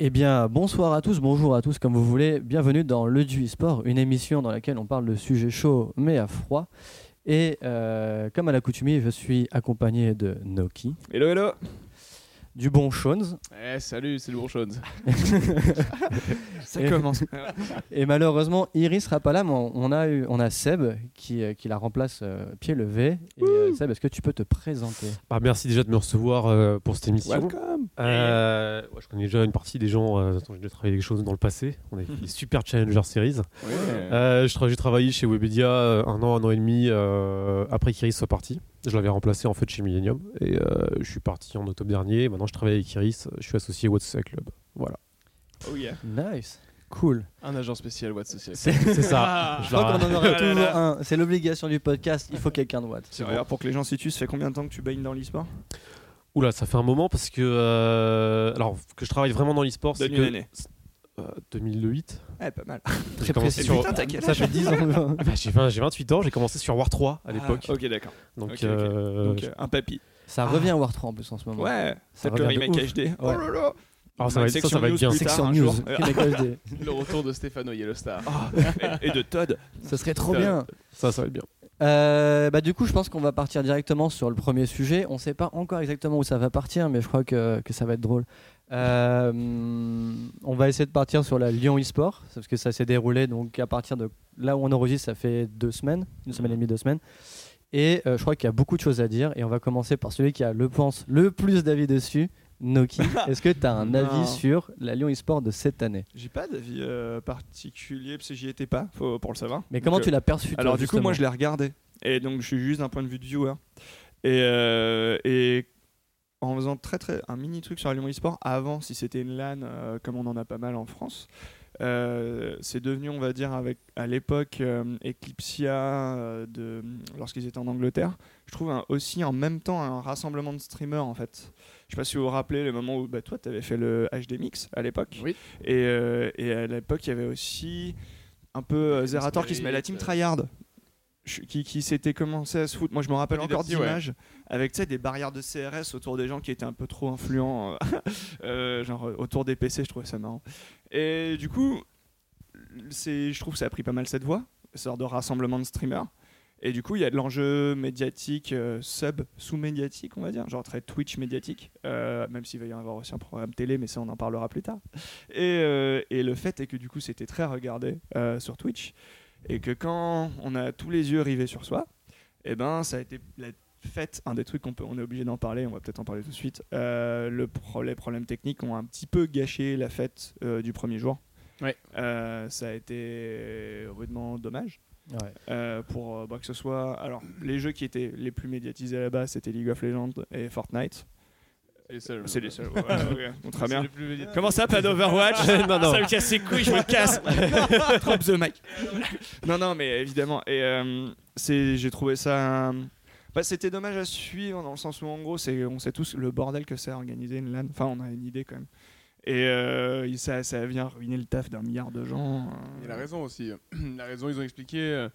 Eh bien, bonsoir à tous, bonjour à tous, comme vous voulez. Bienvenue dans Le Du Sport, une émission dans laquelle on parle de sujets chauds mais à froid. Et euh, comme à l'accoutumée, je suis accompagné de Noki, Hello, hello du bon Shones, Eh, salut, c'est le bon chose. Ça Et- commence. et malheureusement, Iris sera pas là, mais on a, eu, on a Seb qui, euh, qui la remplace euh, pied levé. Et euh, Seb, est-ce que tu peux te présenter? Bah, merci déjà de me recevoir euh, pour cette émission. Welcome Euh, ouais, je connais déjà une partie des gens euh, dont j'ai déjà travaillé des choses dans le passé. On a fait des super Challenger Series. Euh, je tra- j'ai travaillé chez Webedia un an, un an et demi euh, après qu'Iris soit parti. Je l'avais remplacé en fait chez Millennium et euh, je suis parti en octobre dernier. Maintenant, je travaille avec Iris. Je suis associé au What's Club. Voilà. Oh yeah. Nice, cool. Un agent spécial Watt. C'est C'est ça. Ah. Je crois qu'on en toujours un. C'est l'obligation du podcast, il faut quelqu'un de Watt. C'est vrai, pour que les gens situent, ça fait combien de temps que tu baignes dans l'e-sport? Oula, ça fait un moment parce que euh, alors que je travaille vraiment dans l'e-sport. c'est Donne-nous que- une année. euh, 2008. Ouais, pas mal. Commencé précis. sur. Putain, t'as quel Ça fait 10 ans. Ah bah, j'ai 20 j'ai 28 ans. J'ai commencé sur War 3 à l'époque. Ah, ok, d'accord. Euh, Donc, euh, un papy. Ça revient à War 3 en plus en ce moment. Ouais, Ça le remake. HD. Oh là là Alors, ça va être- ça, ça va être bien. Section news. Le retour de Stéphano Yellowstar. Ah, et et de Todd. Ça serait trop bien. Ça, ça va être bien. Euh, bah, du coup, je pense qu'on va partir directement sur le premier sujet. On sait pas encore exactement où ça va partir, mais je crois que, que ça va être drôle. Euh, on va essayer de partir sur la Lyon eSport, parce que ça s'est déroulé donc à partir de là où on enregistre, ça fait deux semaines, une semaine et demie, deux semaines. Et euh, je crois qu'il y a beaucoup de choses à dire. Et on va commencer par celui qui a le pense le plus d'avis dessus, Noki. Est-ce que tu as un Non. avis sur la Lyon eSport de cette année? J'ai pas d'avis euh, particulier parce que j'y étais pas, faut, pour le savoir. Mais comment Donc, tu l'as perçu toi, Alors du coup, moi je l'ai regardé. Et donc je suis juste d'un point de vue de viewer. Et, euh, et en faisant très très un mini truc sur Lyon eSport, avant, si c'était une LAN, euh, comme on en a pas mal en France, euh, c'est devenu, on va dire, avec à l'époque euh, Eclipsia, euh, de, lorsqu'ils étaient en Angleterre, je trouve un- aussi en même temps un rassemblement de streamers en fait. Je sais pas si vous vous rappelez le moment où bah, toi tu avais fait le HD Mix à l'époque. Oui. Et, euh, et à l'époque, il y avait aussi un peu Zerator qui se met la team Tryhard. Qui, qui s'était commencé à se foutre. Moi, je me rappelle encore ouais. d'images avec des barrières de CRS autour des gens qui étaient un peu trop influents, euh, euh, genre euh, autour des PC. Je trouvais ça marrant. Et du coup, je trouve que ça a pris pas mal cette voie, sorte de rassemblement de streamers. Et du coup, il y a de l'enjeu médiatique, euh, sub, sous-médiatique, on va dire, genre très Twitch médiatique, euh, même s'il va y avoir aussi un programme télé, mais ça, on en parlera plus tard. Et, euh, et le fait est que du coup, c'était très regardé sur Twitch, et que quand on a tous les yeux rivés sur soi, et ben, ça a été la fête, un des trucs qu'on peut, on est obligé d'en parler, on va peut-être en parler tout de suite. euh, le pro- les problèmes techniques ont un petit peu gâché la fête euh, du premier jour. Ouais. Euh, ça a été rudement dommage. Ouais. Euh, pour bah, que ce soit. Alors, les jeux qui étaient les plus médiatisés à la base, c'était League of Legends et Fortnite. C'est les seuls. C'est les seuls. ouais, ouais, bon, très bien. Comment ça, pas d'Overwatch non, non. Ça me casse les couilles, je me casse. Drop the mic. Non, non, mais évidemment. Et euh, c'est, j'ai trouvé ça. euh, bah, c'était dommage à suivre dans le sens où, en gros, c'est, on sait tous le bordel que c'est à organiser une LAN. Enfin, on a une idée quand même. Et euh, ça, ça vient ruiner le taf d'un milliard de gens. euh. Il a raison aussi. Il a raison, ils ont expliqué.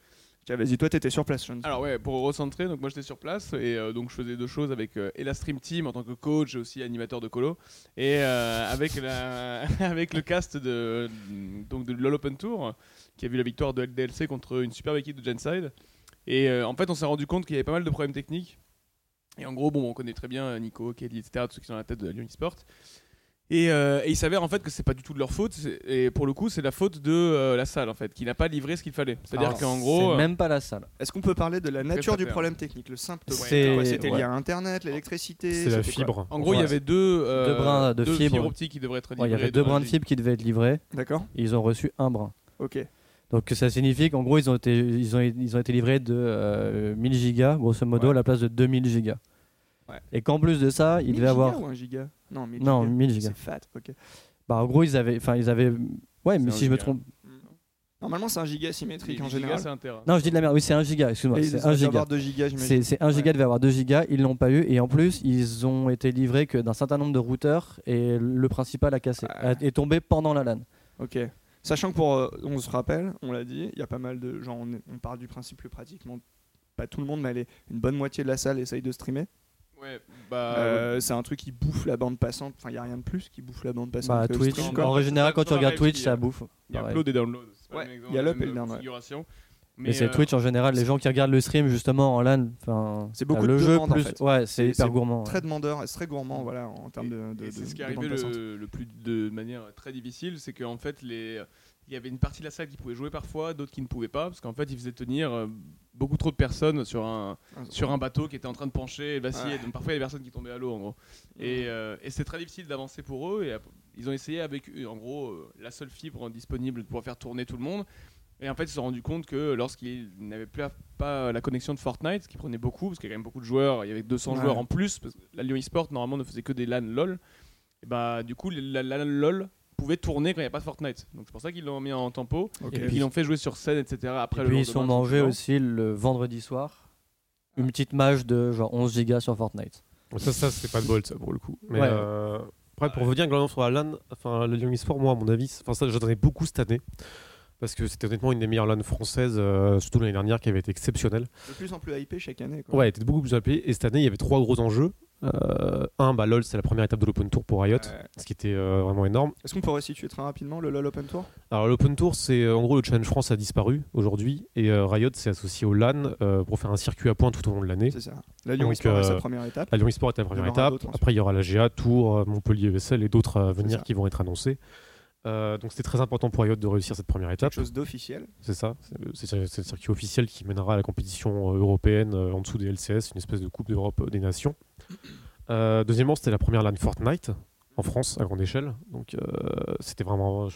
Vas-y, toi, t'étais sur place. Alors ouais, pour recentrer, donc moi j'étais sur place et euh, donc je faisais deux choses avec euh, la stream team en tant que coach et aussi animateur de colo et euh, avec la avec le cast de donc de LoL Open Tour qui a vu la victoire de LDLC contre une superbe équipe de Genside. Et euh, en fait on s'est rendu compte qu'il y avait pas mal de problèmes techniques. Et en gros bon on connaît très bien Nico, Kelly etc tous ceux qui sont à la tête de Lyon eSport et, euh, et il s'avère en fait que c'est pas du tout de leur faute et pour le coup c'est la faute de euh, la salle en fait qui n'a pas livré ce qu'il fallait c'est à dire Alors, qu'en gros euh, même pas la salle. Est-ce qu'on peut parler de la nature du problème technique, le symptôme C'était ouais. lié à Internet, l'électricité C'est la fibre. En gros, il y avait deux, euh, Deux brins de deux fibre. fibres optiques qui devraient être Ouais, livrées. il y avait deux brins de fibre qui devaient être livrés. D'accord Ils ont reçu un brin. Ok. Donc ça signifie qu'en gros ils ont été ils ont, ils ont été livrés de euh, 1000 gigas grosso modo Ouais. à la place de 2000 gigas. Ouais. Et qu'en plus de ça, ils 1000 devaient avoir ou un giga? Non, 1000 Non, gigas. 1000 gigas. C'est fat, ok. bah en gros ils avaient enfin ils avaient ouais mais un si je me giga. trompe Normalement, c'est un giga symétrique en giga, général. c'est un terrain. Non, je dis de la merde. Oui, c'est 1 giga, excuse-moi, c'est il 1 devait giga. avoir 2 gigas, j'imagine. C'est c'est 1 giga Ouais. devait avoir 2 gigas, ils l'ont pas eu et en plus ils ont été livrés que d'un certain nombre de routeurs et le principal a cassé, Ah. est tombé pendant la LAN. Ok. Sachant que pour, euh, on se rappelle, on l'a dit, il y a pas mal de gens, on, est- on part du principe que pratiquement pas tout le monde, mais allez, une bonne moitié de la salle essaye de streamer. Ouais, bah. Euh, c'est un truc qui bouffe la bande passante. Enfin, il y a rien de plus qui bouffe la bande passante. Bah, que le Twitch, stream, quoi. en général, quand tu regardes Twitch, ça bouffe. Il y a upload et download. Ouais, le il y a l'up et le même down, ouais. configuration. Mais c'est euh, Twitch en général, les gens qui regardent le stream justement en LAN, enfin, C'est beaucoup t'as de le jeu demandes, en plus. fait. Ouais, c'est C'est- hyper gourmand. ouais. Très demandeur, c'est très gourmand, voilà, en termes de. de, Et de- c'est ce qui est arrivé le, le plus de manière très difficile, c'est qu'en fait, les, il y avait une partie de la salle qui pouvait jouer parfois, d'autres qui ne pouvaient pas, parce qu'en fait, ils faisaient tenir euh, beaucoup trop de personnes sur un, sur un bateau qui était en train de pencher et vaciller. Ouais. Donc parfois, il y a des personnes qui tombaient à l'eau, en gros. Et, euh, et c'est très difficile d'avancer pour eux. Et ils ont essayé avec, en gros, euh, la seule fibre disponible pour faire tourner tout le monde. Et en fait, ils se sont rendus compte que lorsqu'ils n'avaient plus pas la connexion de Fortnite, ce qui prenait beaucoup, parce qu'il y a quand même beaucoup de joueurs, il y avait 200 Ouais. joueurs en plus, parce que la Lyon eSport, normalement, ne faisait que des LAN LOL. Et bah, du coup, la LAN LOL pouvait tourner quand il n'y avait pas de Fortnite. Donc c'est pour ça qu'ils l'ont mis en tempo. Et puis ils l'ont fait jouer sur scène, etc. Après Et le puis ils sont mangés aussi le vendredi soir. Une petite mage de genre 11 gigas sur Fortnite. Ça, ça c'est pas de bol, ça, pour le coup. Mais Ouais. euh, après, pour revenir globalement sur la LAN, enfin, le Lyon eSport, moi, à mon avis, enfin, ça, j'attendais beaucoup cette année. Parce que c'était honnêtement une des meilleures LAN françaises, euh, surtout l'année dernière, qui avait été exceptionnelle. De plus en plus hypé chaque année. Quoi. Ouais, elle était beaucoup plus appelée. Et cette année, il y avait trois gros enjeux. Euh, un, bah, LOL, c'est la première étape de l'Open Tour pour Riot, Ouais. ce qui était euh, vraiment énorme. Est-ce qu'on pourrait situer très rapidement le LoL Open Tour? Alors l'Open Tour, c'est euh, en gros le Challenge France a disparu aujourd'hui et euh, Riot s'est associé au LAN pour faire un circuit à points tout au long de l'année. C'est ça. La Lyon Esport est sa première étape. La Lyon eSport était la première étape. Après, il y aura la GA, Tours, Montpellier, ESL et d'autres à venir qui vont être annoncés. Euh, donc c'était très important pour Riot de réussir cette première étape. Quelque chose d'officiel. C'est ça. C'est le- circuit officiel qui mènera à la compétition euh, européenne euh, en dessous des LCS, une espèce de Coupe d'Europe des Nations. Euh, deuxièmement, c'était la première LAN Fortnite en France à grande échelle. Donc euh, c'était vraiment.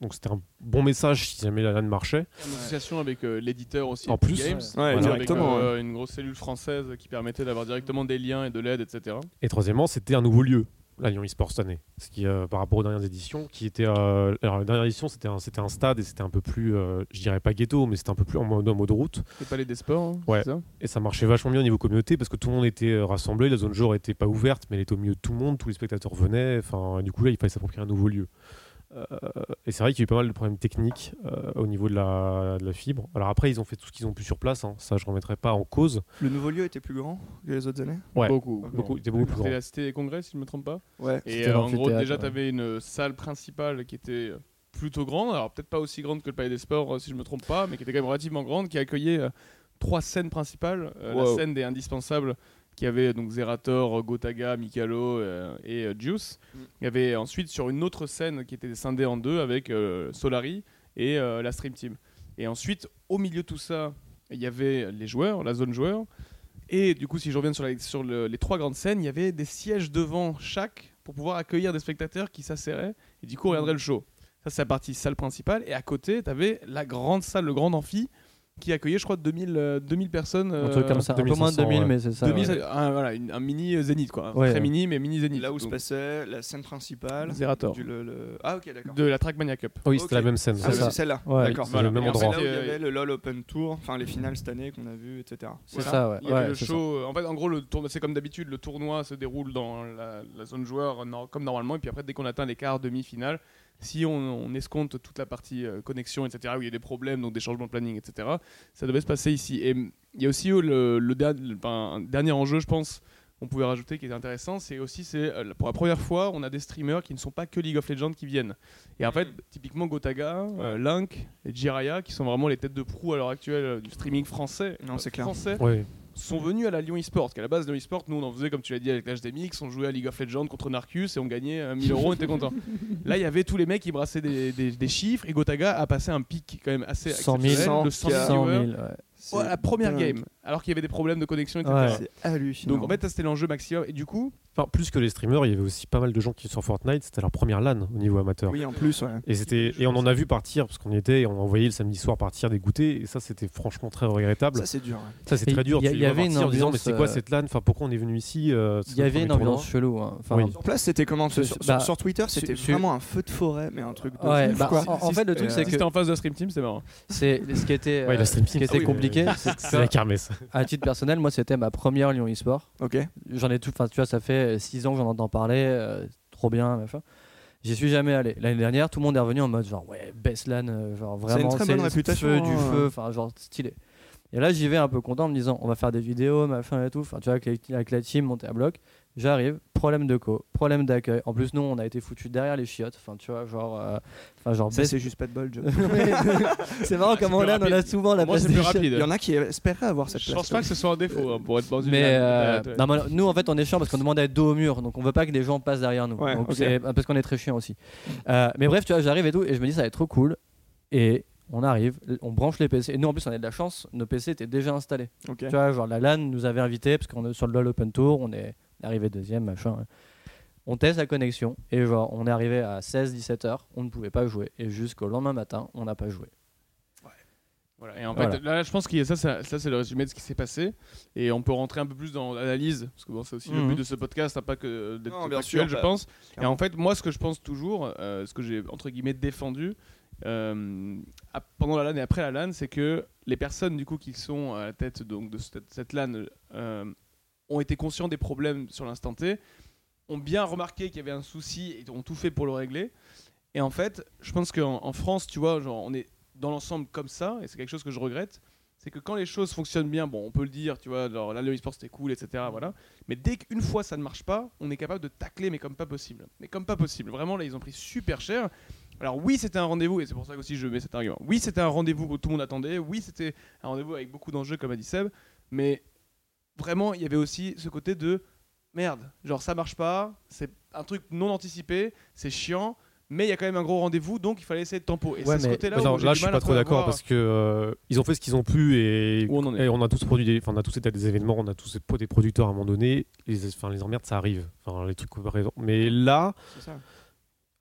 Donc c'était un bon message si jamais la LAN marchait. En association avec euh, l'éditeur aussi. En plus, Games, ouais, avec, directement, euh, une grosse cellule française qui permettait d'avoir directement des liens et de l'aide, etc. Et troisièmement, c'était un nouveau lieu, la Lyon eSport cette année. Ce qui, euh, par rapport aux dernières éditions, qui était. euh, alors, la dernière édition, c'était un, c'était un stade et c'était un peu plus. euh, je dirais pas ghetto, mais c'était un peu plus en mode, en mode route. Pas les des sports, hein, Ouais. ça? Et ça marchait vachement bien au niveau communauté parce que tout le monde était rassemblé. La zone jour était pas ouverte, mais elle était au milieu de tout le monde. Tous les spectateurs venaient. Enfin, du coup, là, il fallait s'approprier un nouveau lieu. Euh, et c'est vrai qu'il y a eu pas mal de problèmes techniques euh, au niveau de la, de la fibre. Alors après, ils ont fait tout ce qu'ils ont pu sur place. hein. Ça, je ne remettrai pas en cause. Le nouveau lieu était plus grand que les autres années? Ouais. Beaucoup. Beaucoup, il était beaucoup plus C'était grand. la Cité des Congrès, si je ne me trompe pas. Ouais. Et C'était euh, en gros, déjà, ouais. tu avais une salle principale qui était plutôt grande. Alors, peut-être pas aussi grande que le Palais des Sports, si je me trompe pas, mais qui était quand même relativement grande, qui accueillait euh, trois scènes principales. Euh, La scène des indispensables, qui avait donc Zerator, Gotaga, Mikalo euh, et euh, Juice. Mm. Il y avait ensuite sur une autre scène qui était scindée en deux avec euh, Solari et euh, la Stream Team. Et ensuite, au milieu de tout ça, il y avait les joueurs, la zone joueur. Et du coup, si je reviens sur, la- sur le- les trois grandes scènes, il y avait des sièges devant chaque pour pouvoir accueillir des spectateurs qui s'asserraient et du coup regardraient le show. Ça, c'est la partie salle principale. Et à côté, tu avais la grande salle, le grand amphi, qui accueillait, je crois, 2000, euh, 2000 personnes. Un truc euh, comme ça, un peu moins de 2500, 2000, ouais. mais c'est ça. 2000, ouais. un, voilà, une- un mini euh, zénith, quoi. Ouais, Très ouais. mini, mais mini zénith. Là où se Donc, passait la scène principale. Zerator. du- le- le- Ah, ok, d'accord. De la Trackmania Cup. Oui, c'était la même scène. Ah, C'est ça. c'est celle-là. Ouais, D'accord. c'est Voilà. le même Et endroit. C'est là où il y euh, avait le LoL Open Tour, enfin les finales cette année qu'on a vu, etc. C'est Voilà. ça, ouais. Il y avait Ouais, le c'est ça. show. euh, En fait, en gros, le tournoi, c'est comme d'habitude. Le tournoi se déroule dans la, la zone joueur nor- comme normalement. Et puis après, dès qu'on atteint les quarts, demi-finales, si on, on escompte toute la partie euh, connexion, etc., où il y a des problèmes, donc des changements de planning, etc., ça devait se passer ici. Et il y a aussi euh, le, le der- le- enfin, un dernier enjeu, je pense, qu'on pouvait rajouter qui est intéressant, c'est aussi, c'est euh, pour la première fois, on a des streamers qui ne sont pas que League of Legends qui viennent. Et en fait, typiquement Gotaga, euh, Link et Jiraya, qui sont vraiment les têtes de proue à l'heure actuelle du streaming français, Non, c'est euh, clair. français Ouais. Sont venus à la Lyon eSport. Qu'à la base, Lyon eSport, nous on en faisait comme tu l'as dit avec l'HDMX, on jouait à League of Legends contre Narcus et on gagnait euh, 1000 euros, on était content. Là, il y avait tous les mecs qui brassaient des, des- des chiffres et Gotaga a passé un pic quand même assez 100 000, exceptionnel de 100 000 100 viewers. 000, ouais. La première dingue. game, alors qu'il y avait des problèmes de connexion, etc. Ouais. C'est hallucinant. Donc en fait, ça c'était l'enjeu maximum. Et du coup, Enfin, plus que les streamers, il y avait aussi pas mal de gens qui sur Fortnite. C'était leur première LAN au niveau amateur. oui, en plus, ouais. Et, c'était, et on en a vu partir, parce qu'on y était, et on envoyait le samedi soir partir des goûters, et ça c'était franchement très regrettable. Ça, c'est dur. ouais. Ça c'est Et très dur. il y y avait une partir en disant, mais ambiance, c'est quoi euh, cette LAN? Enfin, pourquoi on est venu ici euh, Il y notre avait une ambiance tournoi? chelou. hein. Enfin, Oui. Sur place, c'était comment sur, bah, sur- sur Twitter, c'était su- vraiment un feu de forêt, mais un truc de bah, quoi. en, fait, le truc, euh, c'est que c'était en face de la Stream Team, c'est marrant. c'est ce qui était, euh, compliqué. c'est- C'est la kermesse. À titre personnel, moi, c'était ma première Lyon eSport. Ok. J'en ai tout. Enfin, tu vois, ça fait 6 ans que j'en entends parler. euh, trop bien, machin. J'y suis jamais allé. L'année dernière, tout le monde est revenu en mode genre ouais, best LAN, euh, genre C'est une vraiment très bonne le réputation, feu du hein. feu, enfin genre stylé. Et là, j'y vais un peu content en me disant, on va faire des vidéos, machin et tout. Enfin, tu vois, avec, avec la team, monter à bloc. J'arrive, problème de co, problème d'accueil. En plus, nous, on a été foutus derrière les chiottes. Enfin, tu vois, genre, euh, enfin, genre, Ça, baisse- c'est juste pas de bol, Joe. c'est marrant comme on a, on a souvent la Moi, place plus rapide. Il y en a qui espéraient avoir cette Je place. pense pas que ce soit un défaut hein, pour être dans une. Mais euh, non, mais nous, en fait, on est chiant parce qu'on demande à être dos au mur, donc on veut pas que des gens passent derrière nous. Ouais, Donc parce qu'on est très chiant aussi. Euh, mais bref, tu vois, j'arrive et tout, et je me dis ça va être trop cool. Et on arrive, on branche les PC. Et nous, en plus, on a de la chance, nos PC étaient déjà installés. Tu vois, genre la LAN nous avait invités parce qu'on est sur le LoL Open Tour, on est arrivé deuxième, machin. On teste la connexion et genre on est arrivé à 16-17 heures, on ne pouvait pas jouer. Et jusqu'au lendemain matin, on n'a pas joué. Voilà, et en Voilà. fait, là, je pense que ça, ça, ça, c'est le résumé de ce qui s'est passé. Et on peut rentrer un peu plus dans l'analyse, parce que bon, c'est aussi le Mhm. but de ce podcast, hein, pas que d'être factuel, sûr, je bah, pense. Et en fait, moi, ce que je pense toujours, euh, ce que j'ai entre guillemets défendu euh, à- pendant la LAN et après la LAN, c'est que les personnes du coup qui sont à la tête donc de cette, cette LAN euh, ont été conscients des problèmes sur l'instant T, ont bien remarqué qu'il y avait un souci et ont tout fait pour le régler. Et en fait, je pense qu'en en France, tu vois, genre, on est dans l'ensemble comme ça, et c'est quelque chose que je regrette. C'est que quand les choses fonctionnent bien, bon, on peut le dire, tu vois, genre là, le e-sport c'était cool, etc. Voilà. Mais dès qu'une fois ça ne marche pas, on est capable de tacler, mais comme pas possible. Mais comme pas possible. Vraiment, là, ils ont pris super cher. Alors, oui, c'était un rendez-vous, et c'est pour ça aussi je mets cet argument. Oui, c'était un rendez-vous que tout le monde attendait. Oui, c'était un rendez-vous avec beaucoup d'enjeux, comme a dit Seb. Mais vraiment, il y avait aussi ce côté de merde, genre ça marche pas, c'est un truc non anticipé, c'est chiant. Mais il y a quand même un gros rendez-vous, donc il fallait essayer de tempo. Et Ouais, c'est ce côté-là Non, où j'ai là, du je suis pas trop d'accord parce que euh, ils ont fait ce qu'ils ont pu et, on en est. et on a tous produit, des, enfin, on a tous été à des événements, on a tous été des producteurs à un moment donné. Les, enfin, les emmerdes, ça arrive. Enfin, les trucs. Mais là, C'est ça.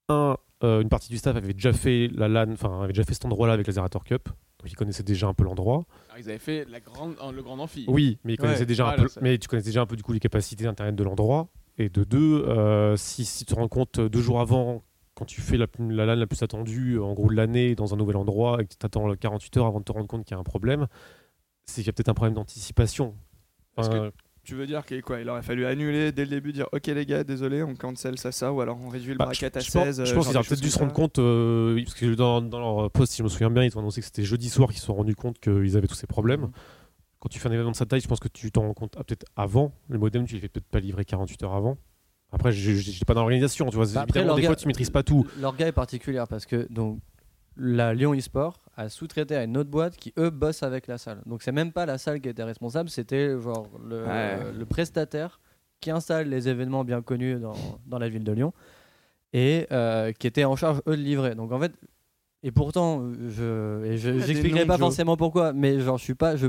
un, euh, une partie du staff avait déjà fait la LAN, enfin, avait déjà fait cet endroit-là avec la Zerator Cup, donc ils connaissaient déjà un peu l'endroit. Ils avaient fait la grande, le grand amphi. Oui, mais ils connaissaient Ouais, déjà un peu. Mais tu connaissais déjà un peu du coup les capacités d'internet de l'endroit. Et de deux, euh, si, si tu te rends compte deux jours avant, quand tu fais la, la LAN la plus attendue, euh, en gros de l'année, dans un nouvel endroit, et que tu attends 48 heures avant de te rendre compte qu'il y a un problème, c'est qu'il y a peut-être un problème d'anticipation. Parce que- Enfin, Tu veux dire qu'il quoi Il aurait fallu annuler dès le début, dire ok les gars, désolé, on cancel ça, ça, ou alors on réduit le Bah, bracket à je, pense- 16. je pense qu'ils auraient peut-être dû se rendre compte, euh, parce que dans, dans leur post, si je me souviens bien, ils ont annoncé que c'était jeudi soir qu'ils se sont rendus compte qu'ils avaient tous ces problèmes. Mhm. Quand tu fais un événement de cette taille, je pense que tu t'en rends compte ah, peut-être avant. Le modem, tu les fais peut-être pas livrer 48 heures avant. Après, je n'étais pas dans l'organisation, tu vois. Bah, après, évidemment, des fois, tu maîtrises pas tout. L'orga est particulière parce que donc la Lyon eSport a sous-traité à une autre boîte qui eux bossent avec la salle. Donc c'est même pas la salle qui était responsable, c'était genre le, Ouais. le prestataire qui installe les événements bien connus dans, dans la ville de Lyon et euh, qui était en charge eux de livrer. Donc en fait et pourtant je et je- noms, pas forcément pourquoi, mais genre je suis pas je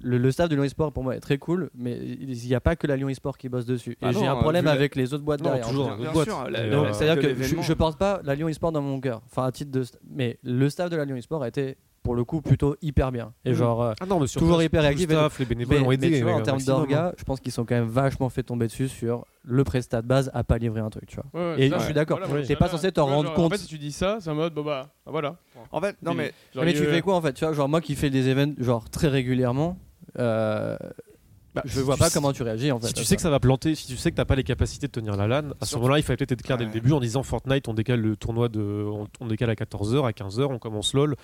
le, le staff de Lyon eSport pour moi est très cool, mais il n'y a pas que la Lyon eSport qui bosse dessus. Bah et j'ai un euh, problème avec les autres boîtes Non, derrière. toujours. Euh, c'est-à-dire que je, je porte pas la Lyon eSport dans mon cœur. Enfin, à titre de. Mais le staff de la Lyon eSport a été, pour le coup, plutôt hyper bien. Et Mhm. genre. euh, Ah non, mais Toujours place, hyper le réactif staff, les bénévoles mais, ont mais aidé. tu vois, euh, en termes maximum, hein. d'orga, je pense qu'ils sont quand même vachement fait tomber dessus sur le prestat de base à pas livrer un truc, tu vois. Ouais, ouais, Et ça, je suis d'accord. Voilà, T'es pas censé t'en rendre genre, compte. En fait, si tu dis ça, c'est en mode, bah, bah, voilà. En fait, non mais Genre, mais tu fais quoi en fait Tu vois, genre moi qui fais des événements genre très régulièrement, euh, Bah, je si vois pas sais- comment tu réagis en fait. Si tu à sais que ça va planter, si tu sais que t'as pas les capacités de tenir la LAN, à ce moment-là, il fallait peut-être être clair dès le début en disant Fortnite, on décale le tournoi de, on, on décale à 14h, à 15h, on commence LOL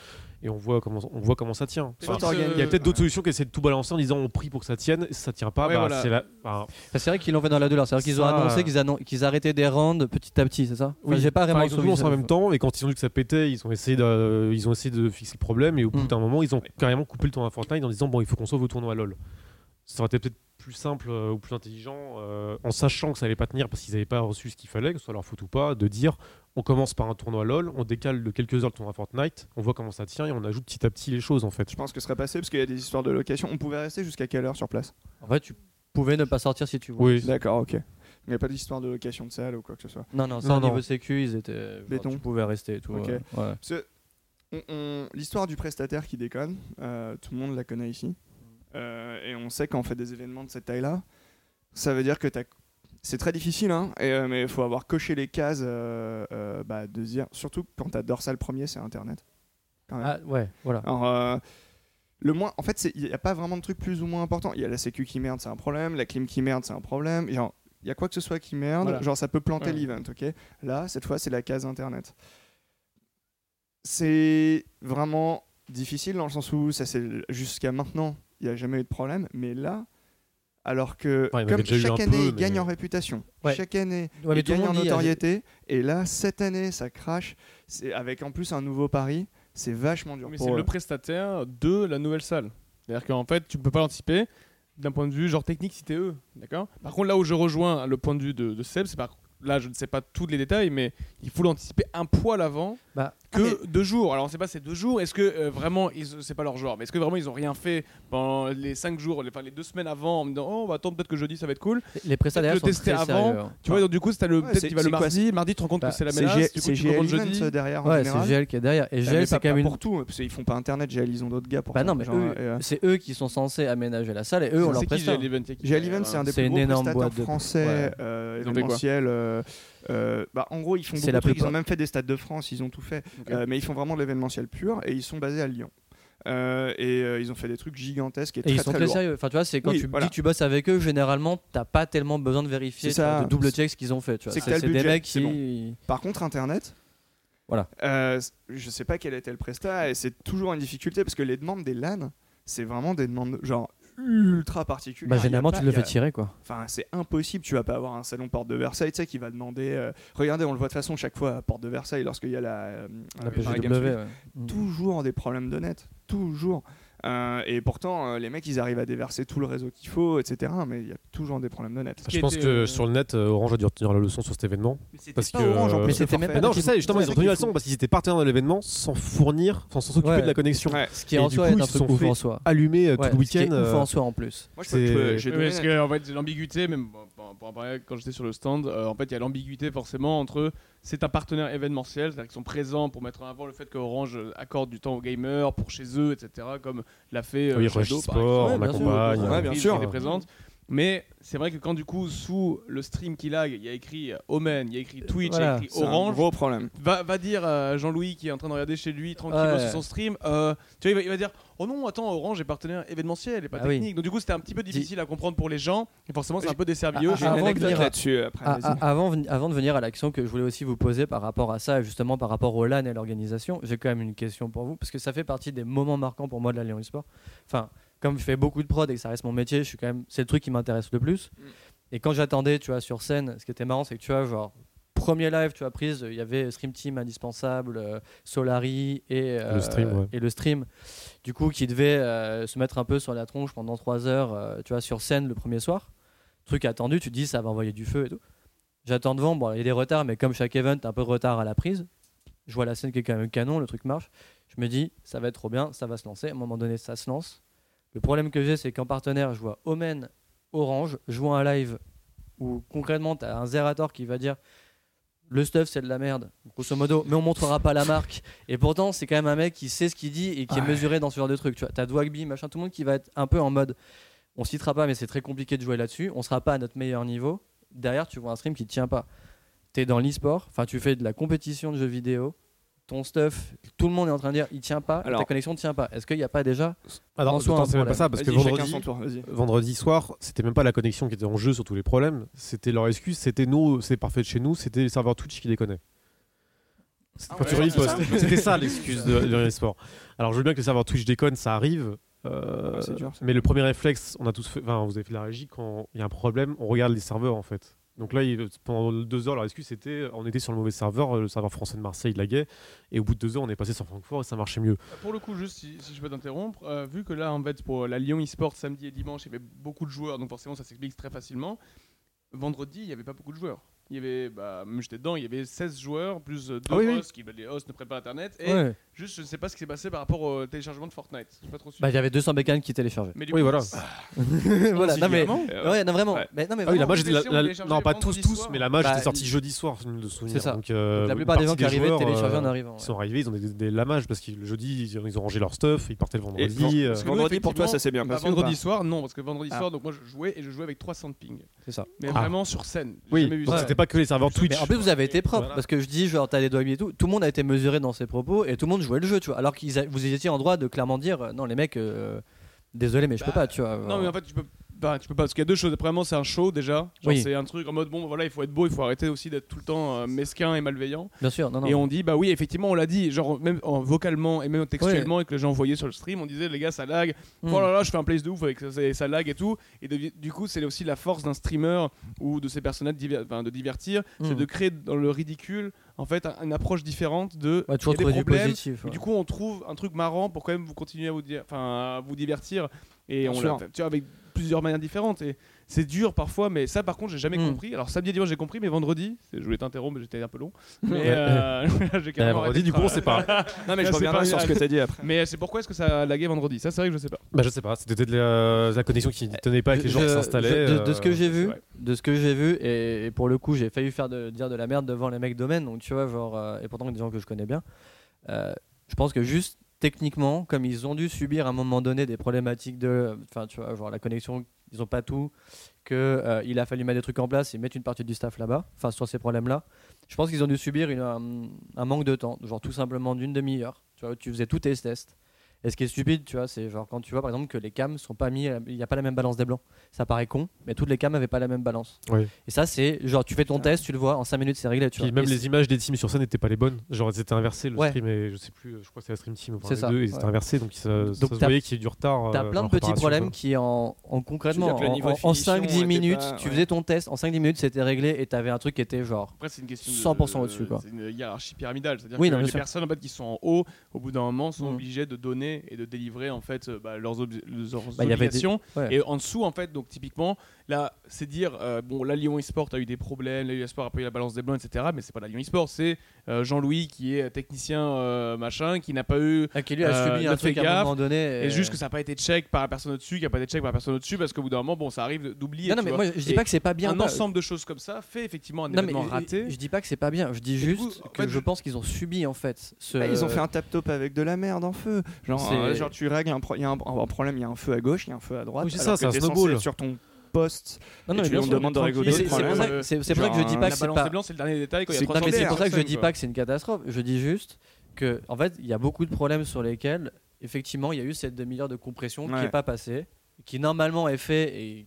et on voit comment, on voit comment ça tient. Enfin, il y a peut-être d'autres Ouais. solutions qui essaient de tout balancer en disant on prie pour que ça tienne, et si ça tient pas, Ouais, bah, voilà. c'est la. enfin, Enfin, c'est vrai qu'ils l'ont fait dans la douleur. C'est-à-dire qu'ils ont annoncé qu'ils annon- qu'ils arrêtaient des rounds petit à petit, c'est ça? Enfin, J'ai pas Enfin, vraiment ils ont en même temps et quand ils ont vu que ça pétait, ils ont essayé de, ils ont essayé de fixer le problème et au bout Mm. d'un moment, ils ont carrément coupé le tournoi Fortnite en disant bon, il faut qu'on sauve au tournoi LOL. Ça aurait été peut-être plus simple euh, ou plus intelligent euh, en sachant que ça allait pas tenir parce qu'ils n'avaient pas reçu ce qu'il fallait, que ce soit leur faute ou pas, de dire on commence par un tournoi LOL, on décale de quelques heures le tournoi Fortnite, on voit comment ça tient et on ajoute petit à petit les choses en fait. je pense que ce serait passé parce qu'il y a des histoires de location. On pouvait rester jusqu'à quelle heure sur place? En fait, tu pouvais ne pas sortir si tu voulais. Oui, D'accord, ok. Il n'y a pas d'histoire de location de salle ou quoi que ce soit. Non, non, ça Non, au niveau non. sécu, ils étaient. Béton. Tu pouvais rester et tout. Ok. ouais. L'histoire du prestataire qui déconne, euh, tout le monde la connaît ici. Euh, et on sait quand on fait des événements de cette taille-là, ça veut dire que t'as- c'est très difficile, hein, et, euh, mais il faut avoir coché les cases euh, euh, bah, de dire, surtout quand t'as dorsal premier, c'est Internet. Quand même. Ah, ouais, voilà. Alors, euh, le moins, en fait, il n'y a pas vraiment de truc plus ou moins important. Il y a la sécu qui merde, c'est un problème. La clim qui merde, c'est un problème. Genre, il y a quoi que ce soit qui merde, Voilà. genre ça peut planter Ouais. l'event, ok Là, cette fois, c'est la case internet. C'est vraiment difficile dans le sens où ça c'est jusqu'à maintenant, il n'y a jamais eu de problème, mais là, alors que Ouais, comme chaque année peu, il gagne mais- en réputation, Ouais. chaque année Ouais, il gagne en notoriété, et là cette année ça crache, c'est avec en plus un nouveau pari, c'est vachement dur. Mais c'est le prestataire de la nouvelle salle. C'est-à-dire qu'en fait, tu peux pas l'anticiper d'un point de vue genre technique si t'es eux. D'accord? Par contre, là où je rejoins le point de vue de, de Seb, c'est par là, je ne sais pas tous les détails, mais il faut l'anticiper un poil avant Bah, que deux jours. Alors, on sait pas ces deux jours. Est-ce que euh, vraiment, ils- c'est pas leur genre, mais est-ce que vraiment ils ont rien fait pendant les cinq jours, les, enfin, les deux semaines avant, en me disant, oh, on va attendre peut-être que jeudi ça va être cool. Les prestataires le sont tester très avant, sérieux. hein. Tu vois, donc du coup, c'est le Ouais, peut-être c'est- qu'il va le c'est quoi, mardi, mardi, tu te rends compte Bah, que c'est la C'est coup, c'est GL jeudi. Event derrière Ouais, c'est. GL qui est derrière. Et Ah, GL, c'est quand même pour tout, parce qu'ils font pas internet, GL ils ont d'autres gars pour Bah ça, non, mais euh, c'est eux qui sont censés aménager la salle et eux, on leur C'est preste. GL Event c'est un des C'est plus une gros énorme prestataires boîte de- français euh, Ils événementiels. euh, euh, bah, en gros, ils font C'est beaucoup de trucs. Ils ont même fait des stades de France, ils ont tout fait. Euh, mais ils font vraiment de l'événementiel pur et ils sont basés à Lyon. Euh, et euh, ils ont fait des trucs gigantesques et, Et très ils sont très sérieux. Enfin, tu vois, c'est quand Oui, tu voilà. dis que tu bosses avec eux, généralement, t'as pas tellement besoin de vérifier, ça. de double check ce qu'ils ont fait. C'est des mecs qui. Par contre, Internet. Voilà. Euh, je sais pas quel était le prestat et c'est toujours une difficulté parce que les demandes des LAN, c'est vraiment des demandes genre ultra particulières. Bah, généralement, tu le fais tirer, quoi. Enfin, c'est impossible. Tu vas pas avoir un salon porte de Versailles, tu sais, qui va demander. euh, Regardez, on le voit de toute façon chaque fois à porte de Versailles lorsqu'il y a la. euh, La PGW. Ouais. Mm. Toujours des problèmes de net. Toujours. Euh, et pourtant, euh, les mecs, ils arrivent à déverser tout le réseau qu'il faut, etc. Mais il y a toujours des problèmes de net. Je pense était, que euh, sur le net, euh, Orange a dû retenir la leçon sur cet événement. Mais Parce pas que, Orange, en plus, Mais c'était même pas Mais non, je sais, justement, Ouais, ils ont c'est tenu ça la est leçon parce qu'ils étaient partenaires de l'événement sans fournir, sans s'occuper Ouais. de la connexion. Ouais. Ce qui Et en du soi coup, est ils un truc sont ouf en soi. Allumé euh, tout Ouais, le ce qui est week-end. ouf euh, en soi en plus. Moi, je parce que en fait, l'ambiguïté, même quand j'étais sur le stand, en fait, il y a l'ambiguïté forcément entre c'est un partenaire événementiel, c'est-à-dire qu'ils sont présents pour mettre en avant le fait qu'Orange euh, accorde du temps aux gamers pour chez eux, etc., comme l'a fait euh, Oui, Shadow, Rush par Sport, exemple, Ouais, bien sûr. qui étaient présentes. Mais c'est vrai que quand du coup, sous le stream qu'il a, il y a écrit euh, Omen, il y a écrit Twitch, il y a écrit Orange, gros problème. va, va dire à Jean-Louis qui est en train de regarder chez lui tranquillement Ouais. sur son stream, euh, tu vois, il va, il va dire Oh non, attends, Orange est partenaire événementiel et pas Ah oui. technique. Donc du coup, c'était un petit peu difficile à comprendre pour les gens et forcément, c'est un peu desservi Ah, eux. J'ai une avant de anecdote venir à- là-dessus après. Ah, vas-y. ah, avant, ven- avant de venir à l'action que je voulais aussi vous poser par rapport à ça, et justement par rapport au LAN et à l'organisation, j'ai quand même une question pour vous, parce que ça fait partie des moments marquants pour moi de la Lyon eSport. Enfin, comme je fais beaucoup de prod et que ça reste mon métier, je suis quand même, c'est le truc qui m'intéresse le plus. Mm. Et quand j'attendais, tu vois, sur scène, ce qui était marrant, c'est que tu vois, genre, premier live, tu vois, prise, il y avait Stream Team indispensable, euh, Solari et, euh, Le stream, ouais. et le stream, du coup, qui devait euh, se mettre un peu sur la tronche pendant 3 heures, euh, tu vois, sur scène le premier soir. Truc attendu, tu te dis, ça va envoyer du feu et tout. J'attends devant, bon, il y a des retards, mais comme chaque event, un peu de retard à la prise. Je vois la scène qui est quand même canon, le truc marche. Je me dis, ça va être trop bien, ça va se lancer. À un moment donné, ça se lance. Le problème que j'ai, c'est qu'en partenaire, je vois Omen, Orange, vois un live où concrètement, tu as un Zerator qui va dire le stuff c'est de la merde, grosso modo, mais on montrera pas la marque. Et pourtant, c'est quand même un mec qui sait ce qu'il dit et qui est mesuré dans ce genre de truc. Tu vois, t'as Dwagby, machin, tout le monde qui va être un peu en mode on citera pas, mais c'est très compliqué de jouer là-dessus. On sera pas à notre meilleur niveau. Derrière, tu vois un stream qui tient pas. T'es dans l'e-sport, enfin, tu fais de la compétition de jeux vidéo. Ton stuff, tout le monde est en train de dire il tient pas, Alors- ta connexion ne tient pas. Est-ce qu'il n'y a pas déjà Alors, En soi, un c'est même pas ça parce que vendredi, son tour, vas-y. vendredi soir, c'était même pas la connexion qui était en jeu sur tous les problèmes. C'était leur excuse, c'était nous, c'est parfait de chez nous, c'était les serveurs Twitch qui déconnaient. C'était Ah ouais, ripostes. ça C'était ça l'excuse de, de. Alors je veux bien que les serveurs Twitch déconnent, ça arrive. euh, Ouais, c'est dur, ça. mais le premier réflexe, on a tous fait, enfin, vous avez fait la régie quand il y a un problème, on regarde les serveurs en fait. Donc là, pendant deux heures, leur excuse c'était, on était sur le mauvais serveur, le serveur français de Marseille laguait, et au bout de deux heures, on est passé sur Francfort et ça marchait mieux. Pour le coup, juste si, si je peux t'interrompre, euh, vu que là, en fait, pour la Lyon eSport samedi et dimanche, il y avait beaucoup de joueurs, donc forcément, ça s'explique très facilement. Vendredi, il n'y avait pas beaucoup de joueurs. Il y avait, bah, j'étais dedans, il y avait 16 joueurs, plus euh, deux Ah oui, oui. hosts, qui, les hosts ne prennent pas Internet. Et Ouais. juste, je ne sais pas ce qui s'est passé par rapport au téléchargement de Fortnite. Je suis pas trop sûr. Bah, il y avait 200 bécanes qui téléchargeaient. Mais du Oui, coup, voilà. voilà, non mais, Euh, ouais, non vraiment. Ouais. Mais, non, mais Ah oui, la la- la- non pas tous tous, soir. mais la match Bah, était sortie il- jeudi soir. C'est ça. Donc, euh, la plupart des gens qui arrivaient téléchargeaient euh, en arrivant. Ils sont arrivés, ils ont des, des lamages parce que le jeudi ils ont, rangé leur stuff, ils partaient le vendredi. euh, Vendredi, pour toi, ça s'est bien passé vendredi soir, non, parce que vendredi Ah. soir, donc moi je jouais et je jouais avec 300 de ping. C'est ça. Mais Ah. vraiment sur scène. Oui, c'était pas que les serveurs Twitch. Mais en plus, vous avez été propre Voilà. parce que je dis, genre, t'as des doigts et tout. Tout le monde a été mesuré dans ses propos et tout le monde jouait le jeu, tu vois. Alors que vous étiez en droit de clairement dire, euh, non, les mecs, euh, désolé, mais je peux Bah, pas, tu vois. Non, mais en fait, tu peux. Bah, tu peux pas parce qu'il y a deux choses. Premièrement, c'est un show déjà. Oui. C'est un truc en mode bon, voilà, il faut être beau, il faut arrêter aussi d'être tout le temps euh, mesquin et malveillant. Bien sûr, non, non. Et on dit bah oui, effectivement, on l'a dit, genre même en vocalement et même textuellement, et que les gens voyaient sur le stream, on disait les gars, ça lag. Hmm. Oh là là, je fais un place de ouf avec ça, ça- lag et tout. Et de- du coup, c'est aussi la force d'un streamer ou de ces personnages diver- de divertir, c'est Hmm. de créer dans le ridicule en fait un- une approche différente de. Ouais, toujours des trouver du problèmes, positif. et ouais. du coup, on trouve un truc marrant pour quand même vous continuer à vous, dire, enfin, vous divertir. Et Bien on l'a tu vois, avec plusieurs manières différentes. Et c'est dur parfois, mais ça, par contre, j'ai jamais Mm. compris. Alors, samedi et dimanche, j'ai compris, mais vendredi, je voulais t'interrompre, mais j'étais un peu long. Mais euh, j'ai Euh, vendredi, du coup, on sait pas. Non, mais je c'est reviendrai pas sur ce que t'as dit après. Mais c'est pourquoi est-ce que ça a lagué vendredi? Ça, c'est vrai que je sais pas. Bah, je sais pas, c'était peut-être la, la connexion qui ne tenait pas avec les gens qui s'installaient. de, de ce que euh, j'ai vu, de ce que j'ai vu, et, et pour le coup, j'ai failli faire de, dire de la merde devant les mecs domaine, donc tu vois, genre, euh, et pourtant des gens que je connais bien. Euh, je pense que juste techniquement, comme ils ont dû subir à un moment donné des problématiques de, enfin, tu vois, genre la connexion, ils ont pas tout, que euh, il a fallu mettre des trucs en place et mettre une partie du staff là-bas, enfin sur ces problèmes-là. Je pense qu'ils ont dû subir un, manque de temps, genre tout simplement d'une demi-heure. Tu vois, tu faisais tous tes tests. Et ce qui est stupide, tu vois, c'est genre quand tu vois par exemple que les cams sont pas mis, il n'y a pas la même balance des blancs. Ça paraît con, mais toutes les cams avaient pas la même balance. Oui. Et ça, c'est genre tu fais ton test, tu le vois, en 5 minutes c'est réglé. Tu Puis vois. même Et les images des teams sur scène n'étaient pas les bonnes. Genre, c'était inversé le Ouais. stream et je sais plus, je crois que c'est la stream team. enfin, C'est les ça, deux, et ouais. c'était inversé donc ça, Donc ça se voyait qu'il y a eu du retard. T'as euh, plein de petits problèmes quoi. qui en, en concrètement le en, en, finition 5-10 était minutes, pas- tu ouais. faisais ton test, en 5-10 minutes c'était réglé et t'avais un truc qui était genre Après, c'est une question de- 100% au-dessus, quoi. C'est une hiérarchie pyramidale. C'est-à-dire que les personnes en fait, qui sont en haut, au bout d'un moment, sont Mm. obligées de donner et de délivrer en fait euh, bah, leurs, leurs Bah, des- obligations. ouais. Et en dessous, en fait, donc typiquement, là, c'est dire, euh, bon, la Lyon eSport a eu des problèmes, la Lyon eSport a pas eu la balance des blancs, etc. Mais c'est pas la Lyon eSport, c'est euh, Jean-Louis qui est technicien euh, machin, qui n'a pas eu. Ah, qui lui a Euh, subi un truc à un moment donné. Et juste que ça n'a pas été check par la personne au-dessus, qui n'a pas été check par la personne au-dessus, parce qu'au bout d'un moment, bon, ça arrive d'oublier. Non, non, mais vois. moi je dis pas que c'est pas bien. un pas- ensemble de choses comme ça fait effectivement un Non, mais événement je- raté. Je, dis pas que c'est pas bien, je dis juste coup, que fait, je pense qu'ils ont subi en fait ce. Ah, ils ont fait un tap top avec de la merde en feu. Genre, euh, genre tu règles il y a un, problème, il y a un feu à gauche, il y a un feu à droite. Oui, c'est ça, c'est un snowball. sur ton poste. Non, non, et tu lui demandes de c'est pour, ça que- c'est- c'est pour ça que je dis pas la que c'est pas. c'est le dernier détail. Quand il y a C'est- 300 Non, mais c'est pour ça que je dis pas que c'est une catastrophe. Je dis juste que, en fait, il y a beaucoup de problèmes sur lesquels, effectivement, il y a eu cette demi-heure de compression qui n'est pas passée, qui normalement est fait et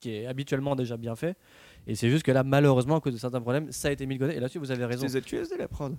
qui est habituellement déjà bien fait. Et c'est juste que là, malheureusement, à cause de certains problèmes, ça a été mis de côté. Et là-dessus, vous avez raison. C'est ZQSD la prod.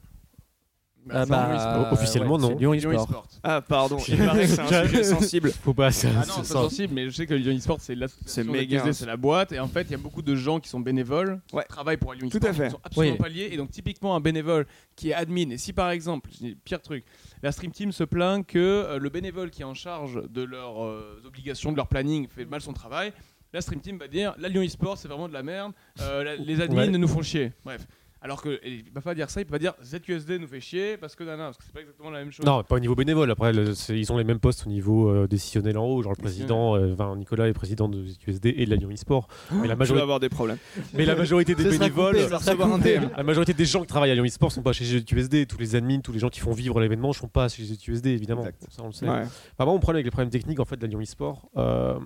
Ah, bah, Lyon eSport. officiellement, ouais, non. Lyon Lyon eSport. Ah, pardon, il paraît que c'est un sujet sensible. Faut pas. c'est- Ah non, c'est sensible, mais je sais que Lyon eSport, c'est l'association C'est hein. c'est la boîte. Et en fait, il y a beaucoup de gens qui sont bénévoles, qui Ouais. travaillent pour Lyon Tout eSport, à fait. qui sont absolument Oui. pas liés. Et donc, typiquement, un bénévole qui est admin, et si par exemple, je dis pire truc, la Stream Team se plaint que euh, le bénévole qui est en charge de leurs euh, obligations, de leur planning, fait mal son travail, la Stream Team va dire la Lyon eSport, c'est vraiment de la merde, euh, la- les admins Ouais. nous font chier. Bref. Alors que, il va pas dire ça, il peut pas dire ZQSD nous fait chier parce que nana, parce que c'est pas exactement la même chose. Non, pas au niveau bénévole. Après, le- ils ont les mêmes postes au niveau euh, décisionnel en haut. Genre le président, euh, Nicolas est président de QSD et de la Lyon eSport. Mais la majorité, avoir des problèmes. mais la majorité des bénévoles, coupé, ça sera recevoir un coupé. DM. la majorité des gens qui travaillent à Lyon eSport sont pas chez QSD. Tous les admins, tous les gens qui font vivre l'événement ne sont pas chez QSD évidemment. Exact. Ça on le sait. Ouais. Enfin, moi, mon problème avec les problèmes techniques en fait, de la Lyon eSport, euh,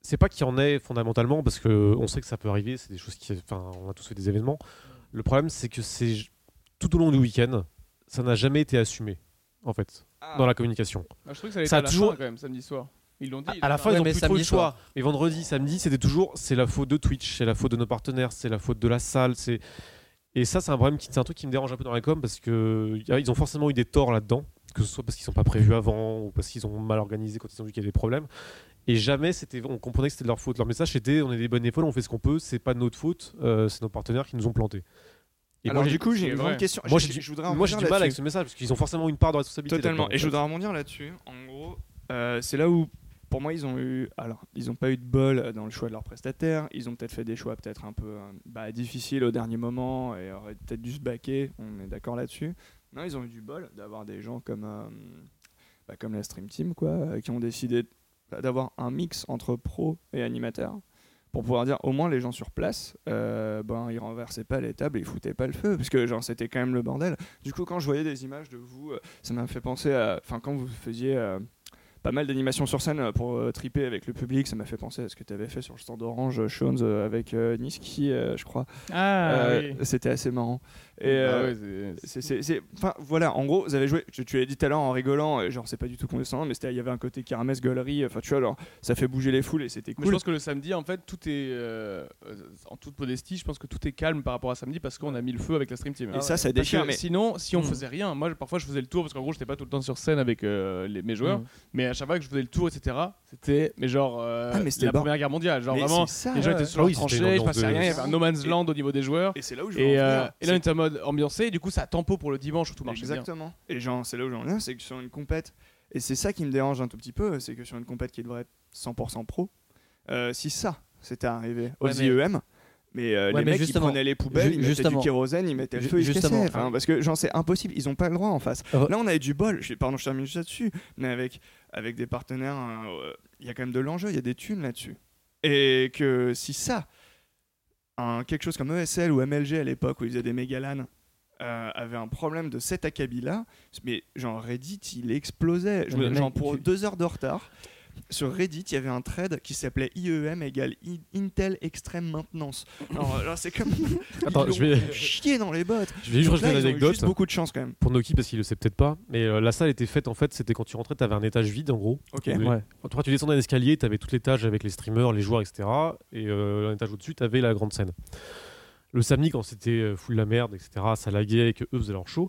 c'est pas qu'il y en ait fondamentalement, parce que on sait que ça peut arriver, c'est des choses qui. Enfin, on a tous fait des événements. Le problème, c'est que c'est tout au long du week-end, ça n'a jamais été assumé, en fait, Ah. dans la communication. Ah, je trouve que ça allait Ça à a la toujours- fin, quand même, samedi soir. Ils l'ont dit. À la fin, Ouais, ils ont mais plus trop le samedi choix. Mais vendredi, samedi, c'était toujours c'est la faute de Twitch, c'est la faute de nos partenaires, c'est la faute de la salle, c'est et ça, c'est un problème qui c'est un truc qui me dérange un peu dans la com parce que y a- ils ont forcément eu des torts là-dedans, que ce soit parce qu'ils sont pas prévus avant ou parce qu'ils ont mal organisé quand ils ont vu qu'il y avait des problèmes. Et jamais c'était, on comprenait que c'était de leur faute. Leur message c'était on est des bonnes épaules, on fait ce qu'on peut, c'est pas de notre faute, euh, c'est nos partenaires qui nous ont plantés. Et Alors moi, du coup, j'ai une vrai. grande question. Moi, Je- j'ai du- moi j'ai du mal avec ce message parce qu'ils ont forcément une part de responsabilité. Totalement. Et je voudrais rebondir là-dessus. En gros, euh, c'est là où, pour moi, ils ont eu. Alors, ils n'ont pas eu de bol dans le choix de leurs prestataires. Ils ont peut-être fait des choix peut-être un peu euh, bah, difficiles au dernier moment et auraient peut-être dû se baquer. On est d'accord là-dessus. Non, ils ont eu du bol d'avoir des gens comme, euh, bah, comme la Stream Team, quoi, qui ont décidé d'avoir un mix entre pro et animateur. Pour pouvoir dire au moins les gens sur place, euh, ben ils renversaient pas les tables, ils foutaient pas le feu, parce que genre c'était quand même le bordel. Du coup, quand je voyais des images de vous, euh, ça m'a fait penser à. Enfin, quand vous faisiez. euh, pas mal d'animations sur scène pour triper avec le public. Ça m'a fait penser à ce que tu avais fait sur le stand Orange, Shones, avec Niski, je crois. Ah, oui. C'était assez marrant. Et euh, ouais, c'est- c'est- c'est- c'est- Enfin, voilà, en gros, vous avez joué, tu, tu l'as dit tout à l'heure en rigolant, et genre, c'est pas du tout condescendant, mais c'était- il y avait un côté kermesse, gueulerie, enfin, tu vois, alors, ça fait bouger les foules et c'était Mais cool. je pense que le samedi, en fait, tout est. euh, euh, en toute modestie, je pense que tout est calme par rapport à samedi parce qu'on a mis le feu avec la Stream Team. Et ça, ça déchire, mais. Sinon, si on Mm. faisait rien, moi parfois je faisais le tour parce qu'en gros j'étais pas tout le temps sur scène avec euh, les- mes joueurs, Mm. mais à chaque fois que je faisais le tour, etc., c'était mais genre euh, Ah, mais la Première Guerre mondiale. Genre Mais vraiment, ça, les gens étaient sur Ah leur oui, c'était une tranchée, je ambiance passais de- rien, il y avait un no man's land au niveau des joueurs. Et c'est là où je veux Et, euh, et là, on était en mode ambiancé, et du coup, ça a tempo pour le dimanche où tout marchait bien. Exactement. Et genre, c'est là où j'en viens, c'est que sur une compète, et c'est ça qui me dérange un tout petit peu, c'est que sur une compète qui devrait être 100% pro, euh, si ça c'était arrivé aux Ouais, IEM, mais euh, Ouais, les mais mecs ils prenaient les poubelles, ju- ils mettaient justement. du kérosène, ils mettaient le feu, ils cassaient. Enfin, parce que genre c'est impossible, ils ont pas le droit en face. Re- Là on avait du bol, je, pardon je termine juste là-dessus, mais avec, avec des partenaires, euh, il y a quand même de l'enjeu, il y a des thunes là-dessus. Et que si ça, un, quelque chose comme ESL ou MLG à l'époque où ils faisaient des mégalan, euh, avait un problème de cet acabit-là, mais genre Reddit il explosait. Genre pour deux heures de retard, sur Reddit il y avait un thread qui s'appelait IEM égale Intel Extreme Maintenance. Alors, alors, c'est comme. Attends, ils je vais, chié dans les bottes. je vais juste là, rajouter une anecdote. juste beaucoup de chance quand même. Pour Noki, parce qu'il le sait peut-être pas, mais euh, la salle était faite en fait, c'était quand tu rentrais, tu avais un étage vide en gros. Ok. Ouais. Toi, tu descendais un escalier, tu avais tout l'étage avec les streamers, les joueurs, etc. Et euh, un étage au-dessus, tu avais la grande scène. Le samedi, quand c'était euh, full la merde, etc., ça laguait et que eux faisaient leur show,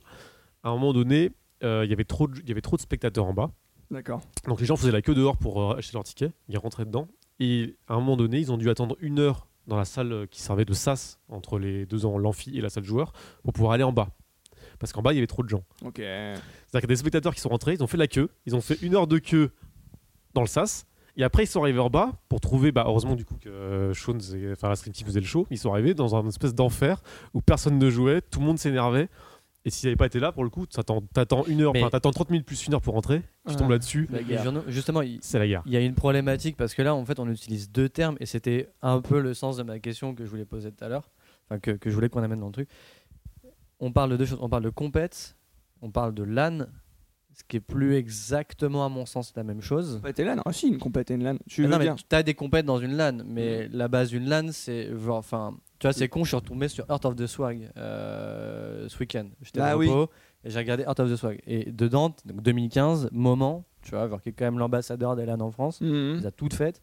à un moment donné, euh, il y avait trop de- il y avait trop de spectateurs en bas. D'accord. Donc les gens faisaient la queue dehors pour euh, acheter leur ticket, ils rentraient dedans. Et à un moment donné, ils ont dû attendre une heure dans la salle euh, qui servait de sas entre les deux ans, l'amphi et la salle joueur, pour pouvoir aller en bas. Parce qu'en bas, il y avait trop de gens. Ok. C'est-à-dire qu'il y a des spectateurs qui sont rentrés, ils ont fait la queue, ils ont fait une heure de queue dans le sas, et après ils sont arrivés en bas pour trouver, bah, heureusement du coup que euh, Sean, et- enfin la Stream Team faisait le show, ils sont arrivés dans un espèce d'enfer où personne ne jouait, tout le monde s'énervait, et s'ils n'avaient pas été là pour le coup, t'attends t'attends une heure, enfin t'attends 30 minutes plus une heure pour rentrer, tu tombes là-dessus, Mais justement, il, c'est la guerre. il y a une problématique parce que là, en fait, on utilise deux termes et c'était un peu le sens de ma question que je voulais poser tout à l'heure, enfin que, que je voulais qu'on amène dans le truc. On parle de deux choses. On parle de compète, on parle de LAN, ce qui est plus exactement à mon sens la même chose. Compète et LAN Ah si, une compète et une LAN. Tu Ah veux non, mais as des compètes dans une LAN, mais la base d'une LAN, c'est genre, enfin, tu vois, c'est con, je suis retombé sur Heart of the Swag euh, ce week-end. J'étais Ah au oui. repos et j'ai regardé Heart of the Swag. Et dedans, donc 2015, moment, tu vois, qui est quand même l'ambassadeur des LAN en France, Mhm. il a toutes faites,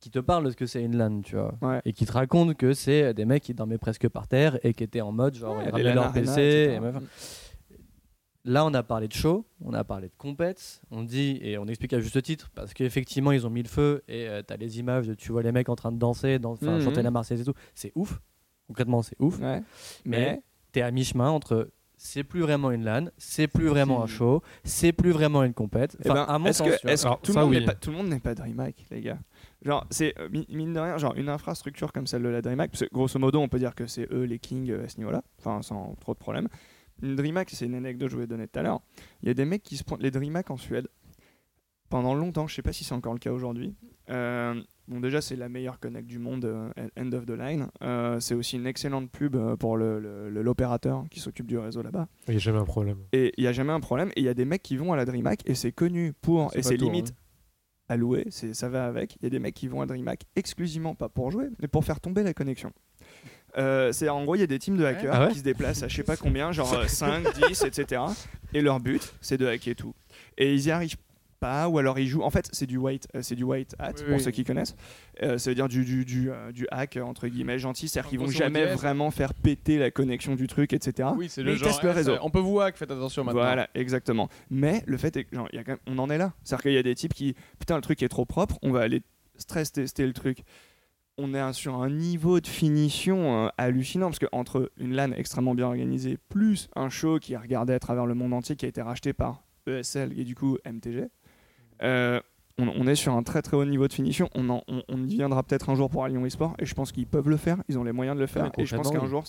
qui te parle de ce que c'est une LAN, tu vois. Ouais. Et qui te raconte que c'est des mecs qui dormaient presque par terre et qui étaient en mode, genre, Ouais, ils ramenaient leur PC. et. Là, on a parlé de show, on a parlé de compète, on dit et on explique à juste titre parce qu'effectivement, ils ont mis le feu et tu t'as les images de tu vois les mecs en train de danser, dans, Mhm. chanter la Marseillaise et tout. C'est ouf, concrètement, c'est ouf. Ouais. Mais Mais t'es à mi-chemin entre c'est plus vraiment une LAN, c'est plus vraiment un show, c'est plus vraiment une compète. Eh Enfin, ben, à mon est-ce sens, que, tu vois. est-ce que Alors, tout, ça, le monde oui. n'est pas, tout le monde n'est pas DreamHack, les gars? Genre, c'est euh, mi- mine de rien, genre une infrastructure comme celle de la DreamHack, parce que grosso modo, on peut dire que c'est eux les kings euh, à ce niveau-là, enfin sans trop de problèmes. Une DreamHack, c'est une anecdote que je vous ai donnée tout à l'heure. Il y a des mecs qui se pointent, les DreamHack en Suède, pendant longtemps, je sais pas si c'est encore le cas aujourd'hui. euh, bon, déjà, c'est la meilleure connect du monde, euh, end of the line. Euh, c'est aussi une excellente pub pour le- le- le- l'opérateur qui s'occupe du réseau là-bas. Il n'y a jamais un problème. Et il n'y a jamais un problème. Et il y a des mecs qui vont à la DreamHack et c'est connu pour. Et c'est limite hein. à louer, ça va avec. Il y a des mecs qui vont à DreamHack exclusivement, pas pour jouer, mais pour faire tomber la connexion. Euh, c'est en gros, il y a des teams de hackers Ah ouais qui se déplacent à je sais pas combien, genre euh, 5, 10, etc. Et leur but, c'est de hacker tout. Et ils y arrivent pas, ou alors ils jouent. En fait, c'est du white, euh, c'est du white hat Oui, pour oui. ceux qui connaissent. Euh, ça veut dire du, du, du, euh, du hack entre guillemets gentil, c'est-à-dire qu'ils vont jamais vraiment faire péter la connexion du truc, etc. Oui, c'est Mais le ils genre. le eh, réseau. On peut vous hack, faites attention maintenant. Voilà, exactement. Mais le fait est que, genre, il y a quand même- on en est là. C'est-à-dire qu'il y a des types qui, putain, le truc est trop propre, on va aller stress tester le truc. On est sur un niveau de finition euh, hallucinant parce que entre une LAN extrêmement bien organisée plus un show qui est regardé à travers le monde entier qui a été racheté par ESL et du coup MTG, euh, on, on est sur un très très haut niveau de finition. On, en- on, on y viendra peut-être un jour pour Lyon eSport et je pense qu'ils peuvent le faire. Ils ont les moyens de le faire et je pense qu'un oui. jour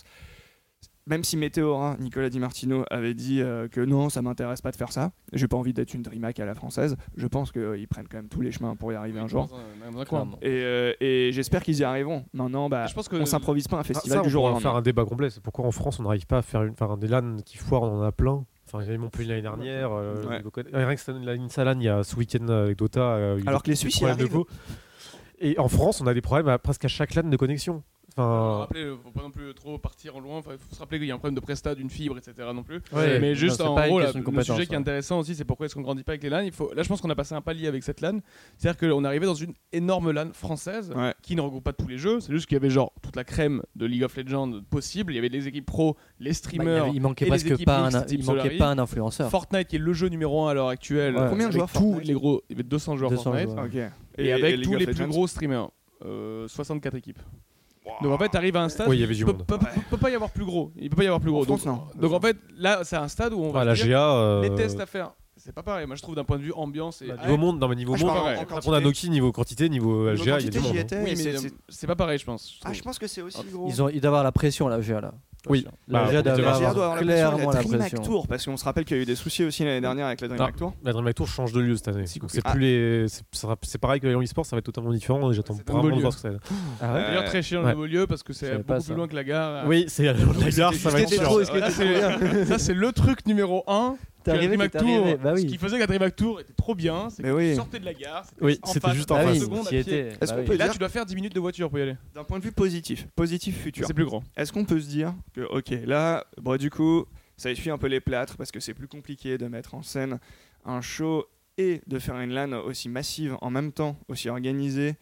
même si Météora, Nicolas Di Martino avait dit euh, que non, ça m'intéresse pas de faire ça, j'ai pas envie d'être une DreamHack à la française, je pense qu'ils prennent quand même tous les chemins pour y arriver un jour. Un- un. Et, euh, et j'espère qu'ils y arriveront. Maintenant, bah, Je pense que on s'improvise pas un Ah, festival ça, du on jour au lendemain. faire un débat complet. C'est pourquoi en France on n'arrive pas à faire une, faire un des LAN qui foire, on en a plein. Enfin, il y avait Montpellier l'année dernière. euh, Ouais. euh, rien que cette- la Insalan, il y a ce week-end euh, avec Dota. euh, il y a eu Alors que les Suisses de arrivent. Et en France, on a des problèmes à presque à chaque LAN de connexion. Enfin, Rappelez, euh, faut pas non plus trop partir en loin. Il faut se rappeler qu'il y a un problème de prestat, d'une fibre, etc. non plus. Ouais, mais non, juste c'est en gros, là, le sujet qui est ouais. intéressant aussi, c'est pourquoi est-ce qu'on grandit pas avec les LAN. Il faut... Là, je pense qu'on a passé un palier avec cette LAN. C'est-à-dire qu'on est arrivé dans une énorme LAN française Ouais. qui ne regroupe pas tous les jeux. C'est juste qu'il y avait genre toute la crème de League of Legends possible. Il y avait les équipes pro, les Bah, il, streamers. il manquait et presque pas un, il manquait Solari. pas un influenceur. Fortnite qui est le jeu numéro 1 à l'heure actuelle. Ouais. Combien de joueurs tous les gros, il y avait 200 joueurs 200 Fortnite. joueurs. Et, avec tous les plus gros streamers. Euh, 64 équipes. Donc en fait, tu arrives à un stade. Oui, il y avait du peut, monde. peut- peut- peut pas y avoir plus gros. Il peut pas y avoir plus gros. En France, donc, non. donc en fait, là, c'est un stade où on va ah, la se dire, GA. euh, les tests à faire. C'est pas pareil. Moi, je trouve d'un point de vue ambiance et bah, niveau monde, non, mais niveau Ah, monde, on a Noki niveau quantité, niveau Niveau LGA, il y a du monde. oui, mais c'est- euh, pas pareil, je pense. je Ah, je pense que c'est aussi gros. Ils doit avoir la pression la GA là. Oui. La Bah, GA doit La avoir clairement la DreamHack. Tour, parce qu'on se rappelle qu'il y a eu des soucis aussi l'année dernière avec la DreamHack Tour. La DreamHack Tour change de lieu cette année. Cool. c'est plus les, pareil que Lyon eSport, ça va être totalement différent. J'attends un vraiment de lieu. voir ce que ça va être. Ah ouais D'ailleurs, très chiant le nouveau lieu parce que c'est beaucoup plus loin que la gare. Oui, c'est la gare, ça va être chiant. Ça, c'est le truc numéro 1. T'es arrivé, t'es arrivé. Bah Ce qui faisait que la DreamHack Tour était trop bien, c'est que oui. tu sortais de la gare. c'était Oui, en c'était face, juste en oui, secondes à t'y pied. étais. Est-ce Bah qu'on oui. peut là, dire- tu dois faire 10 minutes de voiture pour y aller. D'un point de vue positif, positif futur. C'est plus grand. Est-ce qu'on peut se dire que, ok, là, bon, du coup, ça essuie un peu les plâtres parce que c'est plus compliqué de mettre en scène un show et de faire une LAN aussi massive en même temps, aussi organisée.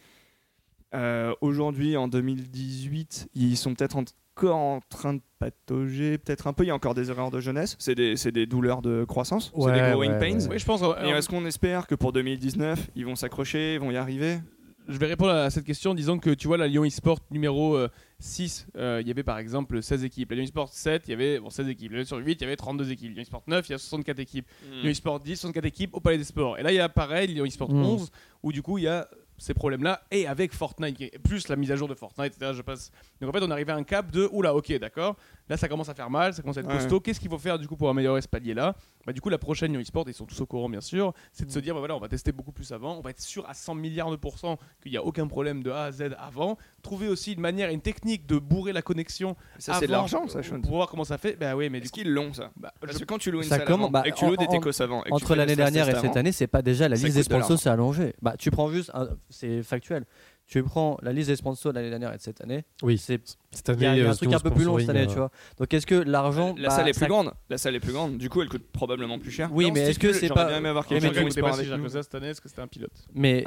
Euh, Aujourd'hui, en 2018, ils sont peut-être encore en train de patauger, peut-être un peu. Il y a encore des erreurs de jeunesse, c'est des, c'est des douleurs de croissance, c'est des growing ouais, pains. ouais. Oui, je pense. Est-ce qu'on espère que pour 2019, ils vont s'accrocher, ils vont y arriver? je vais répondre à cette question en disant que tu vois, la Lyon eSport numéro euh, 6, euh, il y avait par exemple 16 équipes. La Lyon eSport 7, il y avait bon, 16 équipes. La Lyon sur 8, il y avait 32 équipes. Lyon eSport 9, il y a 64 équipes. Lyon eSport 10, 64 équipes au Palais des Sports. Et là, il y a pareil, Lyon eSport Mm. 11, où du coup, il y a ces problèmes-là, et avec Fortnite, plus la mise à jour de Fortnite, etc. Je passe. Donc en fait, on arrivait à un cap de oula, ok, d'accord, là ça commence à faire mal, ça commence à être Ouais. costaud. Qu'est-ce qu'il faut faire du coup pour améliorer ce palier-là? Bah, Du coup, la prochaine Lyon eSport, ils sont tous au courant bien sûr, c'est de se dire bah, voilà, on va tester beaucoup plus avant, on va être sûr à 100 milliards de pourcents qu'il n'y a aucun problème de A à Z avant. Trouver aussi une manière, une technique de bourrer la connexion. Ça, c'est de l'argent, ça, Sean. Pour voir comment ça fait. Bah oui, mais Est-ce qu'ils l'ont, ça? Bah, Parce je- que quand tu loues une Ça salle avant, bah, et que tu loues en- des techos avant, et Entre l'année dernière et cette année, c'est pas déjà la liste des sponsors, c'est allongé. Bah, tu prends juste, un- c'est factuel. Tu prends la liste des sponsors de l'année dernière et de cette année. Oui, C'est cette il année, y a, il y a euh, un truc un peu plus long cette année, tu vois. Donc est-ce que l'argent, La bah, salle est plus ça- grande. La salle est plus grande. Du coup, elle coûte probablement plus cher. Oui, mais est-ce que c'est pas- bien aimé avoir Oui, quelqu'un mais qui pas si avec cher nous. que ça cette année, parce que c'était un pilote. Mais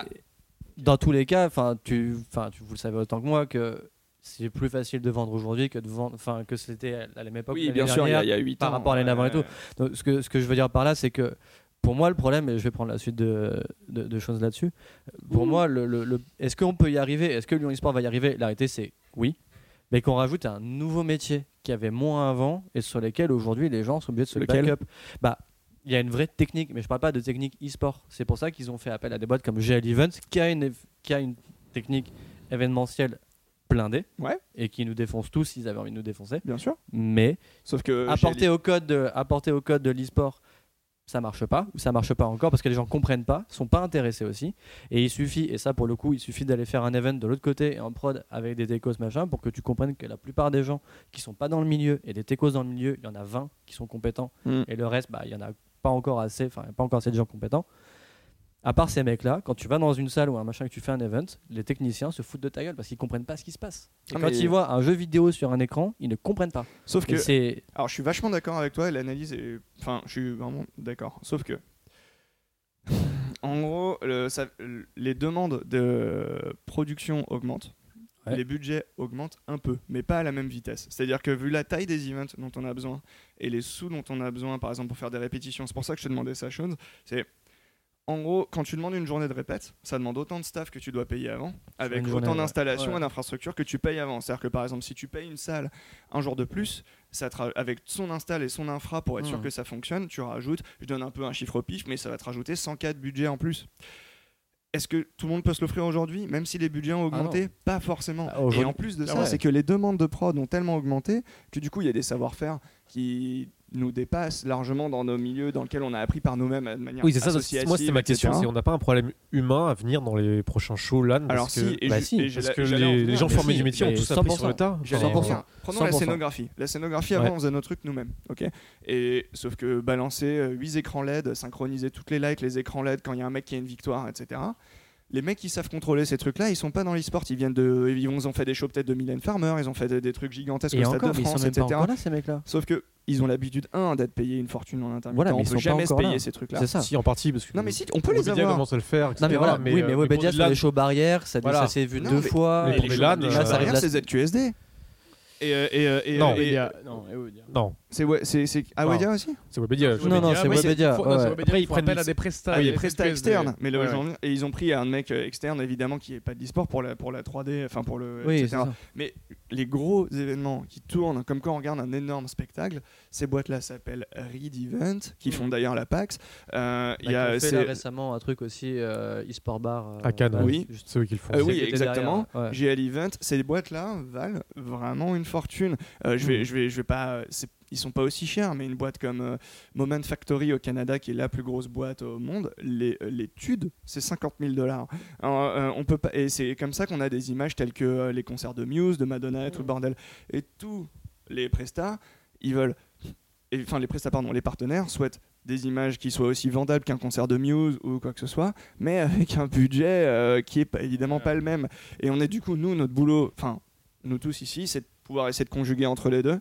dans tous les cas, enfin, tu, enfin, tu, vous le savez autant que moi que c'est plus facile de vendre aujourd'hui que de vendre, enfin, que c'était à la même époque. Oui, bien sûr, il y a- y a 8 ans. par rapport à l'année d'avant et tout. Donc, ce que ce que je veux dire par là, c'est que pour moi, le problème, et je vais prendre la suite de, de, de choses là-dessus. Pour moi, le, le- le- est-ce qu'on peut y arriver? Est-ce que Lyon eSport va y arriver? La réalité, c'est oui. Mais qu'on rajoute un nouveau métier qui avait moins avant et sur lesquels aujourd'hui les gens sont obligés de se Lequel? back up. Bah, il y a une vraie technique, mais je parle pas de technique e-sport. C'est pour ça qu'ils ont fait appel à des boîtes comme GL Events, qui a une, qui a une technique événementielle blindée Ouais. et qui nous défonce tous s'ils avaient envie de nous défoncer. Bien sûr. Mais Sauf que. apporter au code de, apporter au code de l'e-sport ça marche pas ou ça marche pas encore parce que les gens comprennent pas sont pas intéressés aussi. Et il suffit et ça pour le coup il suffit d'aller faire un event de l'autre côté et en prod avec des techos machin pour que tu comprennes que la plupart des gens qui sont pas dans le milieu et des techos dans le milieu il y en a 20 qui sont compétents. Mm. et le reste bah il y en a pas encore assez enfin il y a pas encore assez de gens compétents à part ces mecs là quand tu vas dans une salle ou un machin que tu fais un event les techniciens se foutent de ta gueule parce qu'ils comprennent pas ce qui se passe et Ah, quand ils voient un jeu vidéo sur un écran ils ne comprennent pas Sauf Et que. c'est Alors, je suis vachement d'accord avec toi. et L'analyse est. Enfin, je suis vraiment d'accord. Sauf que. En gros, le- ça- les demandes de production augmentent. Ouais. Les budgets augmentent un peu, mais pas à la même vitesse. C'est-à-dire que vu la taille des events dont on a besoin et les sous dont on a besoin, par exemple pour faire des répétitions, c'est pour ça que je te demandais ça, Sean, c'est en gros, quand tu demandes une journée de répète, ça demande autant de staff que tu dois payer avant, avec autant d'installations Ouais. et d'infrastructures que tu payes avant. C'est-à-dire que par exemple, si tu payes une salle un jour de plus, ça te ra- avec son install et son infra pour être sûr Mhm. que ça fonctionne, tu rajoutes, je donne un peu un chiffre au pif, mais ça va te rajouter 104 budget en plus. Est-ce que tout le monde peut se l'offrir aujourd'hui, même si les budgets ont Ah augmenté? Pas forcément. Ah, et en plus de Ah ça, ouais. c'est que les demandes de prod ont tellement augmenté que du coup, il y a des savoir-faire qui nous dépasse largement dans nos milieux dans lesquels on a appris par nous-mêmes de manière Oui, c'est ça. Moi, c'était ma question. C'est on n'a pas un problème humain à venir dans les prochains shows LAN parce si, que, et bah si, parce que les, gens formés si, du métier ont tous appris 100%. sur le tas. Prenons la 100%. scénographie. La scénographie, avant, Ouais. on faisait nos trucs nous-mêmes. ok? Et sauf que balancer 8 écrans LED, synchroniser toutes les lights, les écrans LED quand il y a un mec qui a une victoire, etc. Les mecs qui savent contrôler ces trucs-là, ils sont pas dans l'e-sport. Ils viennent de, ils ont fait des shows peut-être de Mylène Farmer, ils ont fait des, des trucs gigantesques Et au Stade encore, de mais ils sont France, même pas etc. encore là, ces mecs-là. Sauf que ils ont l'habitude un d'être payés une fortune en intermittent. Voilà, mais on ils peut sont pas jamais se encore payer là. ces trucs-là. C'est ça. Si en partie parce que Non mais si, on peut les Webedia avoir. commence à le faire. etc. Non mais voilà, oui, mais pour Webedia des sur LAN, les shows barrières, ça, Voilà. ça s'est vu Non, deux mais- fois. mais Et pour les les les euh, shows barrières, c'est ZQSD. Et, euh, et, euh, et, Non. euh, Webedia. Webedia. Non, c'est c'est ah aussi. c'est Webedia. Non, non, c'est Webedia, Après, ils prennent à des prestats. Ah, y a des prestats externes, mais le Ouais, genre- et ils ont pris un mec euh, externe évidemment qui est pas de l'e-sport pour la pour la 3D, enfin pour le Oui, etc. Mais les gros événements qui tournent, comme quand on regarde un énorme spectacle, ces boîtes-là s'appellent Read Event, qui font d'ailleurs la PAX. Euh, Il y Bah, a qui ont fait là récemment un truc aussi, euh, e-sport bar. euh, À Cannes, oui. juste- C'est eux qui le font. Euh, oui, exactement. GL Event, ces boîtes-là valent vraiment une fortune. Je vais, je vais, je vais pas. c'est- Ils sont pas aussi chers, mais une boîte comme euh, Moment Factory au Canada, qui est la plus grosse boîte au monde, les, euh, l'étude, c'est 50 000 dollars. On peut pas, et c'est comme ça qu'on a des images telles que euh, les concerts de Muse, de Madonna et tout le bordel. Et tous les prestats, ils veulent, enfin les prestats, pardon, les partenaires souhaitent des images qui soient aussi vendables qu'un concert de Muse ou quoi que ce soit, mais avec un budget euh, qui est pas, évidemment pas le même. Et on est du coup, nous, notre boulot, enfin, nous tous ici, c'est de pouvoir essayer de conjuguer entre les deux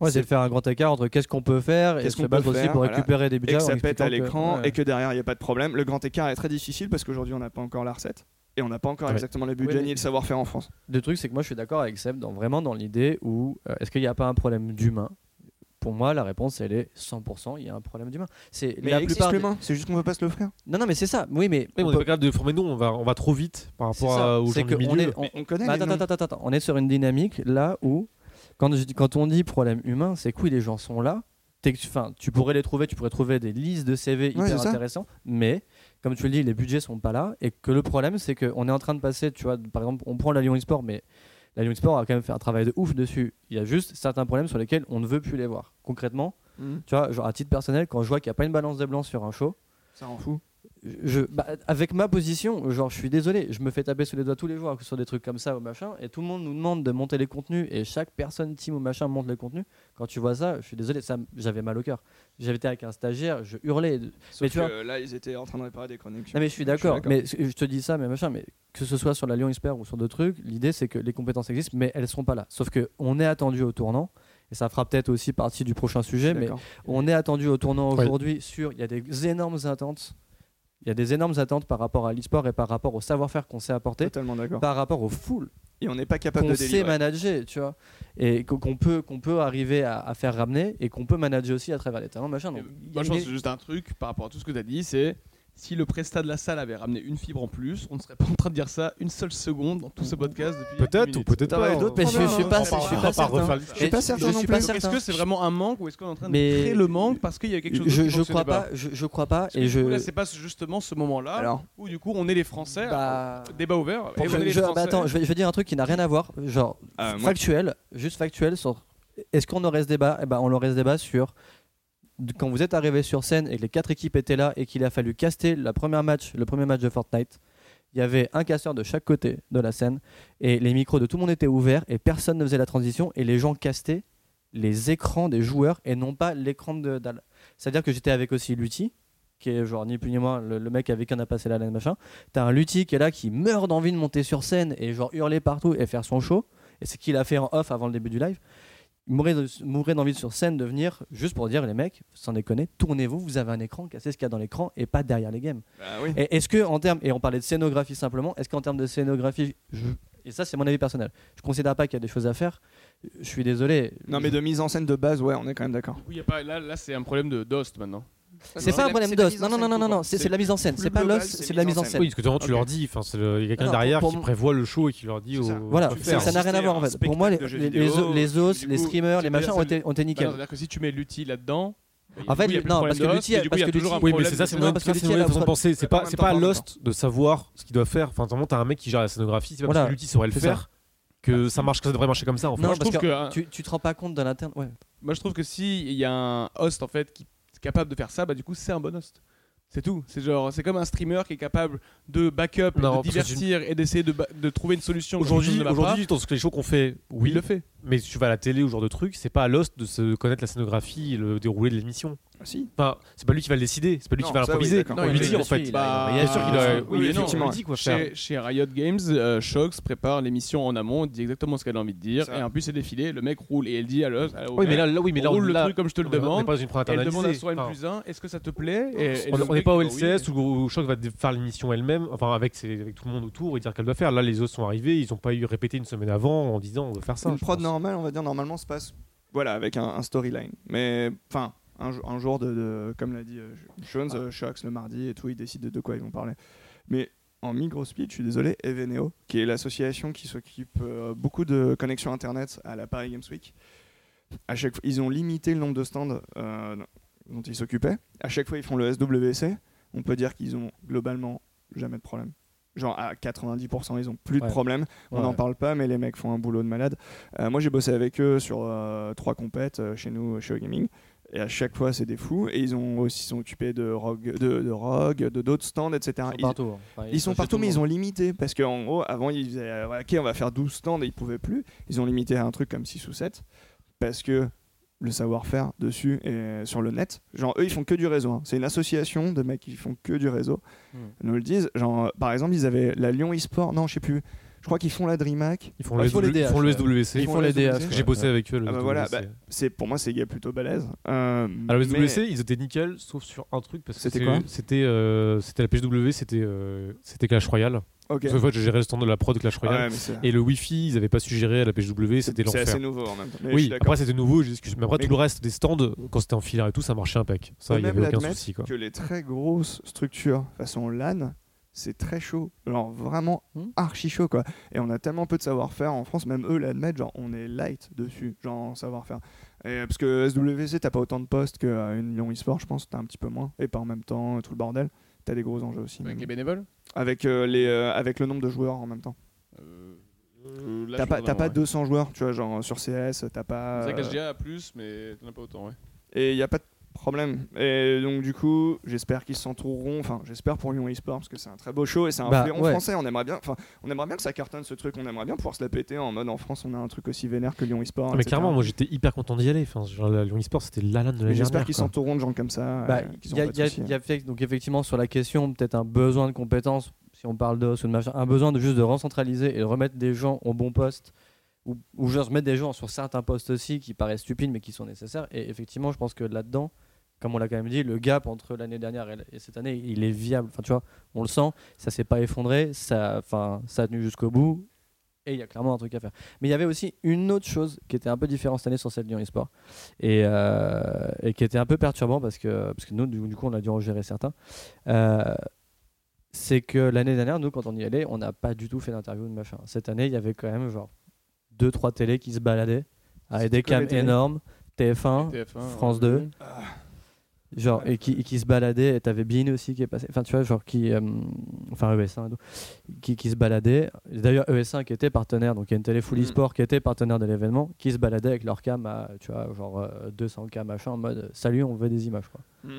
Ouais, c'est de faire un grand écart entre qu'est-ce qu'on peut faire et Qu'est-ce qu'on peut aussi faire, pour voilà. récupérer des et budgets. que en ça pète à que- l'écran ouais. et que derrière il n'y a pas de problème. Le grand écart est très difficile parce qu'aujourd'hui on n'a pas encore la recette et on n'a pas encore Ouais. exactement les budgets Oui, mais- ni le savoir-faire en France. Le truc, c'est que moi, je suis d'accord avec Seb, dans, vraiment dans l'idée où euh, est-ce qu'il n'y a pas un problème d'humain? Pour moi, la réponse, elle est 100%. Il y a un problème d'humain. C'est Mais la il existe plupart. des- c'est juste qu'on veut pas se l'offrir. Non, non, mais c'est ça. Oui, mais Oui, on on est peut- pas capable de former nous, on va, on va trop vite par rapport à- aux du que on milieu. est- on- Mais on connaît Bah, attends, attends, attends. On est sur une dynamique là où, quand, je quand on dit problème humain, c'est que oui, les gens sont là. Que tu- Enfin, tu pourrais les trouver, tu pourrais trouver des listes de CV Ouais, hyper ça. intéressants, mais comme tu le dis, les budgets sont pas là et que le problème, c'est qu'on est en train de passer, tu vois, par exemple, on prend la Lyon eSport, mais la Lyon eSport a quand même fait un travail de ouf dessus. Il y a juste certains problèmes sur lesquels on ne veut plus les voir. Concrètement, Mhm. tu vois, genre à titre personnel, quand je vois qu'il n'y a pas une balance de blanc sur un show, Ça rend fou. Je, bah, avec ma position, genre, je suis désolé, je me fais taper sous les doigts tous les jours sur des trucs comme ça au machin, et tout le monde nous demande de monter les contenus, et chaque personne, team ou machin, monte les contenus. Quand tu vois ça, je suis désolé, ça, j'avais mal au cœur. J'avais été avec un stagiaire, je hurlais. Sauf Mais tu que là ils étaient en train de réparer des chroniques. Non mais je suis d'accord, mais je te dis ça, mais machin, mais que ce soit sur la Lyon Expert ou sur d'autres trucs, l'idée c'est que les compétences existent, mais elles sont pas là. Sauf que on est attendu au tournant, et ça fera peut-être aussi partie du prochain sujet, mais on est attendu au tournant Ouais. aujourd'hui sur. Il y a des énormes attentes. Il y a des énormes attentes par rapport à l'e-sport et par rapport au savoir-faire qu'on sait apporter, Totalement d'accord. par rapport aux foules Et on n'est pas capable qu'on de sait délivrer. manager, tu vois, et qu'on peut, qu'on peut arriver à, à faire ramener et qu'on peut manager aussi à travers les talents, machin. Donc, Moi, je pense une- que c'est juste un truc par rapport à tout ce que tu as dit, c'est si le prestat de la salle avait ramené une fibre en plus, on ne serait pas en train de dire ça une seule seconde dans tout ce podcast depuis. Peut-être ou peut-être pas. d'autres Mais je- je suis pas- hein. je suis On pas va pas certain. refaire le- Je suis pas certain non plus. Est-ce que c'est vraiment un manque ou est-ce qu'on est en train de Mais- créer le manque parce qu'il y a quelque chose je, crois pas, je, je crois pas, et je. là, c'est pas justement ce moment-là où du coup on est les Français. Bah, Débat ouvert. Bah, attends, je vais, dire un truc qui n'a rien à voir, genre moi, factuel, juste factuel sur est-ce qu'on aurait ce débat? Eh ben, on aurait ce débat sur quand vous êtes arrivé sur scène et que les quatre équipes étaient là et qu'il a fallu caster la première match, le premier match de Fortnite. Il y avait un casseur de chaque côté de la scène et les micros de tout le monde étaient ouverts et personne ne faisait la transition et les gens castaient les écrans des joueurs et non pas l'écran de dalle. C'est-à-dire que j'étais avec aussi Lutti, qui est genre ni plus ni moins le, mec avec qui on a passé la laine machin. T'as un Lutti qui est là qui meurt d'envie de monter sur scène et genre hurler partout et faire son show. Et c'est ce qu'il a fait en off avant le début du live. De- mourrait d'envie sur scène de venir juste pour dire les mecs, sans déconner, tournez-vous, vous avez un écran, cassez ce qu'il y a dans l'écran et pas derrière les games. bah oui. Et est-ce que en termes et on parlait de scénographie simplement, est-ce qu'en termes de scénographie, je- et ça c'est mon avis personnel, je considère pas qu'il y a des choses à faire. Je suis désolé. Non, mais de mise en scène de base, ouais, on est quand même d'accord. Y a pas, là, là c'est un problème de Dost maintenant. C'est pas un problème d'os. Non non non non non c'est c'est de la mise en scène. C'est pas l'os, c'est de la mise en scène. Oui, parce que tu leur dis, enfin, c'est le- il y a quelqu'un derrière qui prévoit le show et qui leur dit. Voilà, ça n'a rien à voir en fait. Pour moi, les, os, les streamers, les machins ont été, ont été nickel. C'est-à-dire que si tu mets l'outil là-dedans. bah, En fait, non, parce que l'outil- parce il y a que toujours Oui, mais c'est ça, c'est a façon de penser. C'est pas c'est pas Lost de savoir ce qu'il doit faire. Enfin, vraiment, t'as un mec qui gère la scénographie. C'est pas parce que l'outil saurait le faire que ça marche, que ça devrait marcher comme ça. En fait. Non, parce que hein, tu, tu te rends pas compte de l'interne. Ouais. moi je trouve que si il y a un host en fait qui capable de faire ça, bah du coup c'est un bon host. C'est tout. C'est genre, c'est comme un streamer qui est capable de backup, Non, de que divertir et d'essayer de, de trouver une solution. Aujourd'hui, aujourd'hui, dans les shows qu'on fait, oui, il le fait. Mais si tu vas à la télé ou ce genre de truc, c'est pas à l'host de se connaître la scénographie et le déroulé de l'émission. Ah, si. Enfin, c'est pas lui qui va le décider, c'est pas lui Non, qui va oui, l'improviser. Non, on il lui le dit en fait. il Bah, Bien sûr qu'il a. oui, Oui, non, effectivement, dit quoi faire. Chez, Riot Games, euh, Shox prépare l'émission en amont, dit exactement ce qu'elle a envie de dire, Ça. et en plus c'est défilé, le mec roule et elle dit à l'os. à- au Oui, mais là, là, oui, mais là, roule le là, truc comme je te le est- est demande. Elle demande à son N Enfin, plus 1, est-ce que ça te plaît on n'est pas au bah oui. LCS où Choc va faire l'émission elle-même, enfin avec tout le monde autour et dire qu'elle doit faire. Là, les autres sont arrivés, ils ont pas eu répété une semaine avant en disant on veut faire ça. Normale, on va dire, normalement se passe voilà, avec un, un storyline. Mais enfin, un, jour- un jour de, de- comme l'a dit euh, Jones, euh, Shox le mardi et tout, ils décident de, de quoi ils vont parler. Mais en micro-speed, je suis désolé, Eveneo, qui est l'association qui s'occupe euh, beaucoup de connexions internet à la Paris Games Week, à chaque fois, ils ont limité le nombre de stands euh, dont ils s'occupaient. À chaque fois, ils font le SWC. On peut dire qu'ils ont globalement jamais de problème. Genre à 90%, ils ont plus Ouais. de problème. On Ouais. n'en parle pas, mais les mecs font un boulot de malade. Euh, moi, j'ai bossé avec eux sur euh, trois compètes euh, chez nous, chez Gaming. Et à chaque fois, c'est des fous. Et ils ont aussi sont occupés de Rogue, de, de Rogue, de d'autres stands, etc. Ils sont partout. hein. Enfin, ils sont partout, mais ils ont limité. Parce qu'en gros, avant, ils disaient Ok, on va faire 12 stands et ils pouvaient plus. Ils ont limité à un truc comme 6 ou 7. Parce que le savoir-faire dessus et sur le net, genre eux, ils font que du réseau. hein. C'est une association de mecs qui font que du réseau. Hmm. Ils nous le disent. Genre, par exemple, ils avaient la Lyon eSport. Non, je sais plus. Je crois qu'ils font la DreamHack. Ils font, Ah, le ils font les SW ils font le SWC. Ils font les DH. Parce que j'ai bossé avec eux. Le Ah bah voilà, bah, c'est pour moi c'est gars plutôt balèze. Euh, À la mais- SWC, ils étaient nickel, sauf sur un truc. parce que C'était c'est- quoi C'était euh, c'était la c'était euh, c'était Clash Royale. Ok. Parce fait, j'ai géré le stand de la prod de Clash Royale. c'est Et le Wi-Fi, ils avaient pas su gérer à la PSW, c'était c'est l'enfer. assez nouveau en même temps. Mais je Oui, après c'était nouveau, j'excuse. Mais après Mais- tout le reste des stands, quand c'était en filaire et tout, ça marchait impec. Ça, il y même avait aucun souci quoi. que les très grosses structures façon LAN, c'est très chaud. Genre vraiment Hmm. archi chaud quoi. Et on a tellement peu de savoir-faire en France, même eux l'admettent, genre on est light dessus, genre en savoir-faire. Et, parce que SWC, t'as pas autant de postes qu'une Lyon eSport, je pense, t'as un petit peu moins. Et pas en même temps, tout le bordel. T'as des gros enjeux aussi. Avec même. les bénévoles? Avec, euh, les, euh, avec le nombre de joueurs en même temps. Euh, euh, T'as pas, vraiment, pas ouais. 200 joueurs, tu vois, genre sur CS, t'as pas. C'est vrai que euh, la a plus, mais t'en as pas autant, ouais. Et il n'y a pas de problème. Et donc, du coup, j'espère qu'ils s'entoureront. Enfin, j'espère pour Lyon eSport parce que c'est un très beau show et c'est un Bah, ouais. français. On aimerait bien, enfin, on aimerait bien que ça cartonne ce truc. On aimerait bien pouvoir se la péter en mode en France, on a un truc aussi vénère que Lyon eSport. Mais etc. clairement, moi j'étais hyper content d'y aller. Enfin, genre, la Lyon eSport, c'était la LAN de la j'espère qu'ils s'entoureront de gens comme ça. Bah, euh, y a- y soucis. fait- donc effectivement sur la question peut-être un besoin de compétences si on parle d'os ou de machin un besoin de juste de recentraliser et de remettre des gens au bon poste ou, ou juste mettre des gens sur certains postes aussi qui paraissent stupides mais qui sont nécessaires et effectivement je pense que là-dedans comme on l'a quand même dit le gap entre l'année dernière et, et cette année il est viable enfin tu vois on le sent ça s'est pas effondré ça enfin ça a tenu jusqu'au bout et il y a clairement un truc à faire. Mais il y avait aussi une autre chose qui était un peu différente cette année sur cette Lyon eSport et, euh, et qui était un peu perturbant parce que, parce que nous, du, coup, on a dû en gérer certains. Euh, c'est que l'année dernière, nous, quand on y allait, on n'a pas du tout fait d'interview de machin. Cette année, il y avait quand même genre 2-3 télés qui se baladaient avec des cams énormes, TF1, TF1, France ouais. 2. Genre, et qui, et qui se baladait, et t'avais Bean aussi qui est passé, enfin tu vois, genre qui, euh, enfin ES1 et tout, qui, qui se baladait. D'ailleurs, ES1 qui était partenaire, donc il y a une télé full Mm. e-sport qui était partenaire de l'événement, qui se baladait avec leur cam à, tu vois, genre euh, 200K machin, en mode salut, on veut des images quoi. Bon,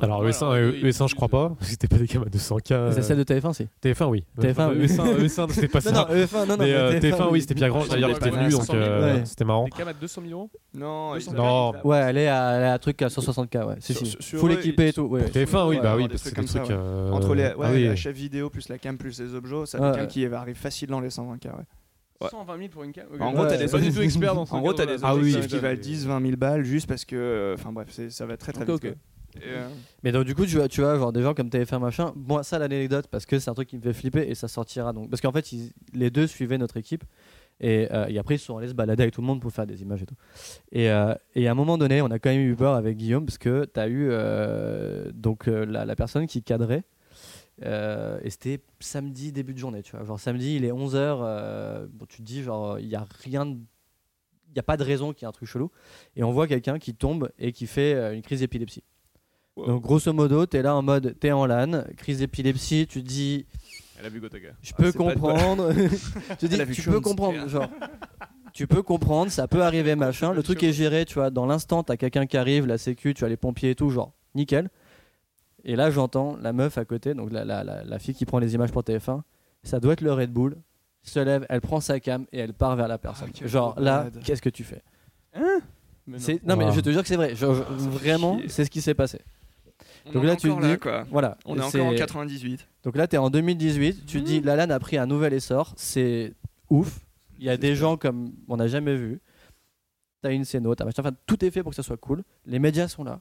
Alors normal, ES1, hein, euh, ils ES1 je crois pas, c'était pas des cams à 200K. C'est celle de TF1 si. TF1 oui. TF1, oui. ES1, ES1 c'était pas Non, non, ça. EF1, non, non, Mais euh, TF1 oui, c'était Pierre Grand, d'ailleurs il était venu donc 500 000, euh, ouais. c'était marrant. Des cams à 200 000 euros Non, Non. Ouais, elle est à, elle est à un truc à 160K, ouais. Si, Sur- si. sur Full équipé et tout, ouais. TF1 oui, Ouais, bah oui, parce que c'est des comme trucs. ça, Entre ah la chef vidéo plus la cam plus les objets, ça cams ouais. qui arrivent facile dans les 120K. Ouais. Ouais. 120 000 pour une cam. En gros, t'as t'as des pas du tout expert dans ce En gros, t'as des Ah objectifs qui valent ça. 10, 20 000 balles juste parce que. euh, Enfin bref, ça va très très vite. euh, Mais donc du coup tu vois, tu vois genre des gens comme TF1 machin, moi ça l'anecdote parce que c'est un truc qui me fait flipper et ça sortira donc parce qu'en fait ils- les deux suivaient notre équipe et, euh, et après ils sont allés se balader avec tout le monde pour faire des images et tout. Et, euh, et à un moment donné on a quand même eu peur avec Guillaume parce que tu as eu euh, donc euh, la, la personne qui cadrait euh, et c'était samedi début de journée tu vois genre samedi il est 11h bon, tu te dis genre il y a rien de il n'y a pas de raison qu'il y ait un truc chelou. Et on voit quelqu'un qui tombe et qui fait euh, une crise d'épilepsie. Wow. Donc grosso modo, tu es là en mode, tu es en LAN, crise d'épilepsie, tu te dis, Elle a vu Gotaka. je Ah, peux c'est pas de bol. comprendre. tu dis, Elle a vu tu peux comprendre. Genre, tu peux comprendre, ça peut arriver, machin. Le truc est géré, tu vois, dans l'instant, t'as quelqu'un qui arrive, la sécu, tu as les pompiers et tout, genre, nickel. Et là, j'entends la meuf à côté, donc la, la- la- la fille qui prend les images pour TF1, ça doit être le Red Bull, se lève, elle prend sa cam et elle part vers la personne. quel genre, là, qu'est-ce que tu fais Mais non. Mais Wow. je te jure que c'est vrai. Ah, fait vraiment, c'est ce qui s'est passé. On Donc en là, tu te encore là, dis- quoi. Voilà. On est encore en 98. Donc là, tu es en 2018, tu te dis, Mmh. la LAN a pris un nouvel essor, c'est ouf. Il y a des gens comme on n'a jamais vu. T'as une scéno, t'as machin, enfin, tout est fait pour que ça soit cool. Les médias sont là.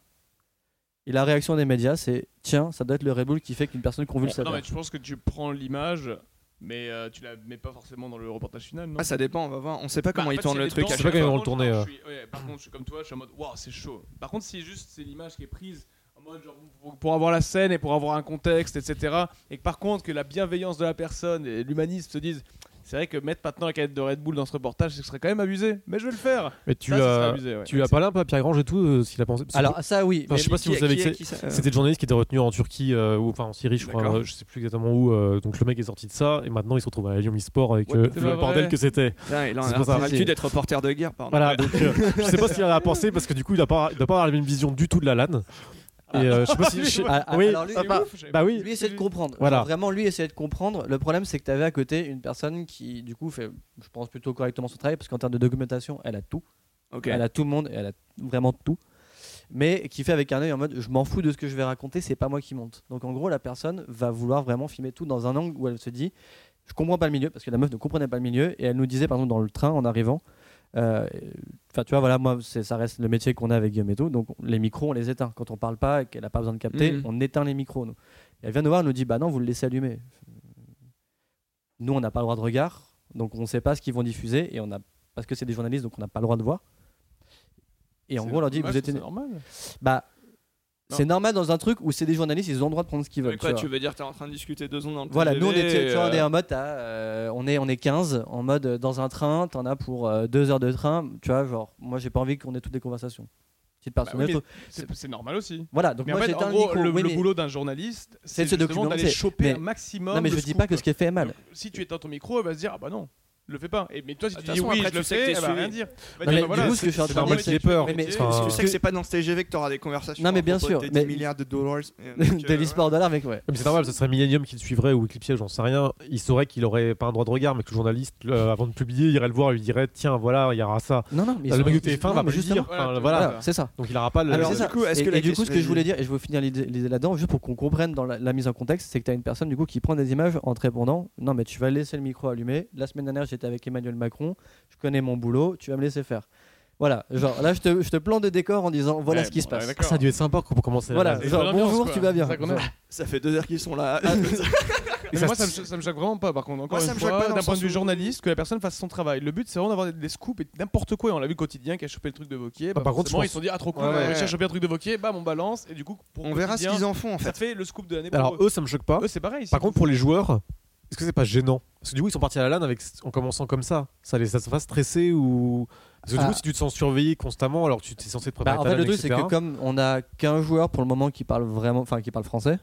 Et la réaction des médias, c'est tiens, ça doit être le Red Bull qui fait qu'une personne convulse sa non, mais je pense que tu prends l'image, mais euh, tu la mets pas forcément dans le reportage final, non? Ah, ça dépend, on va voir. On sait pas comment Bah, ils en fait, tournent c'est le truc. Je sais pas comment ils vont le tourner, Par contre, je suis- ouais, par contre, je suis comme toi, je suis en mode waouh, c'est chaud. Par contre, si juste c'est l'image qui est prise en mode genre pour, pour avoir la scène et pour avoir un contexte, etc. Et que par contre, que la bienveillance de la personne et l'humanisme se disent. C'est vrai que mettre maintenant la canette de Red Bull dans ce reportage, ce serait quand même abusé, mais je vais le faire. Mais tu ouais. tu lui as parlé un peu à Pierre Grange et tout, euh, ce qu'il a pensé? Parce que- Alors, ça, oui. Enfin, je sais pas si Qui- vous savez que C'était le journaliste qui était retenu en Turquie euh, ou enfin en Syrie, je crois, euh, je sais plus exactement où. euh, donc le mec est sorti de ça et maintenant il se retrouve à Lyon e-sport avec euh, le bordel que c'était. C'est a l'habitude d'être reporter de guerre, pardon. Voilà, donc euh, je sais pas ce qu'il en a pensé parce que du coup il a pas, il doit pas avoir la même vision du tout de la LAN. Et euh, je sais pas si. je- Ah, ah, oui, alors lui- C'est bah, ouf, bah oui. Lui essaie de comprendre. Voilà. Genre, vraiment, lui essaie de comprendre. Le problème, c'est que tu avais à côté une personne qui, du coup, fait, je pense, plutôt correctement son travail parce qu'en termes de documentation, elle a tout. Ok. Elle a tout le monde et elle a vraiment tout. Mais qui fait avec un œil en mode je m'en fous de ce que je vais raconter, c'est pas moi qui monte. Donc en gros, la personne va vouloir vraiment filmer tout dans un angle où elle se dit je comprends pas le milieu parce que la meuf ne comprenait pas le milieu et elle nous disait par exemple dans le train en arrivant Enfin, tu vois, voilà, moi, ça reste le métier qu'on a avec Guillaume et tout. Donc, les micros, on les éteint. Quand on parle pas et qu'elle n'a pas besoin de capter, Mhm. on éteint les micros. Nous. Et elle vient nous voir, elle nous dit Bah non, vous le laissez allumer. Nous, on n'a pas le droit de regard. Donc, on ne sait pas ce qu'ils vont diffuser. Et on a, parce que c'est des journalistes, donc on n'a pas le droit de voir. Et en gros, on leur dit Vous êtes. c'est normal. Bah. C'est normal dans un truc où c'est des journalistes, ils ont le droit de prendre ce qu'ils veulent. Mais quoi, tu veux dire, t'es en train de discuter deux secondes dans le Voilà, nous on est, TGV, tu vois, on est euh, en mode, euh, on, est, on est 15, en mode euh, dans un train, t'en as pour euh, deux heures de train, tu vois, genre, moi j'ai pas envie qu'on ait toutes des conversations. Bah oui, C'est normal aussi. Voilà, donc Mais moi en fait, en le gros, micro. le, oui, le mais- boulot d'un journaliste, C'est de d'aller choper Mais- un maximum. Non, mais je dis pas que ce qui est fait est mal. Donc, si tu éteins ton micro, elle va se dire ah bah non, le fais pas. Et mais toi si De tu dis façon, oui, après, je le tu sais que fais, elle va rien dire. Non, mais bah voilà, du coup, ce que je suis en c'est train de normal dire, qu'il ait c'est peur. mais- Tu Enfin, sais que c'est pas dans ce TGV que t'auras des conversations. Non, mais bien sûr, 10 milliards de dollars. Daily euh, Sport Dollar, mec, ouais. Mais c'est normal, ce serait Millennium qui le suivrait ou Eclipse, j'en sais rien. Il saurait qu'il aurait pas un droit de regard, mais que le journaliste, avant de publier, irait le voir et lui dirait Tiens, voilà, il y aura ça. Non, non, mais le mec de sont- TF1 non, va justement, dire. Voilà, c'est ça. Donc il aura pas le. Est-ce et, du coup, ce que je voulais dire, et je veux finir là-dedans, juste pour qu'on comprenne dans la, mise en contexte, c'est que tu as une personne du coup qui prend des images en te répondant Non, mais tu vas laisser le micro allumé. La semaine dernière, j'étais avec Emmanuel Macron, je connais mon boulot, tu vas me laisser faire. Voilà, genre là, je te, je te plante des décors en disant Voilà Ouais, ce qui bon, se passe. ouais, Ah, ça a dû être sympa pour commencer. Voilà, la- genre bonjour, quoi. tu vas bien. Ça fait deux heures qu'ils sont là. Mais ça moi, ça me, ça me choque vraiment pas, par contre. Encore Moi, ça une me choque pas fois, d'un le point de vue journaliste, que la personne fasse son travail. Le but, c'est vraiment d'avoir des, des scoops et n'importe quoi. Et on l'a vu quotidien qui a chopé le truc de Vauquier. Bah, par contre, forcément, ils pense- se sont dit, ah, trop cool, Ouais, on va ouais. réussir à choper un truc de Vauquier, bam, on balance. Et du coup, pour On verra ce qu'ils en font en Ça fait. fait le scoop de l'année Alors eux, ça me choque pas. Eux, c'est pareil. Par contre, pour les joueurs, est-ce que c'est pas gênant? Parce que du coup, ils sont partis à la LAN avec, en commençant comme ça. Ça les ça te fait stresser ou. Parce que du Ah. coup, si tu te sens surveillé constamment, alors que tu es censé te préparer Bah, en fait, le truc, c'est que comme on a qu'un joueur pour le moment qui parle vraiment, enfin qui parle français,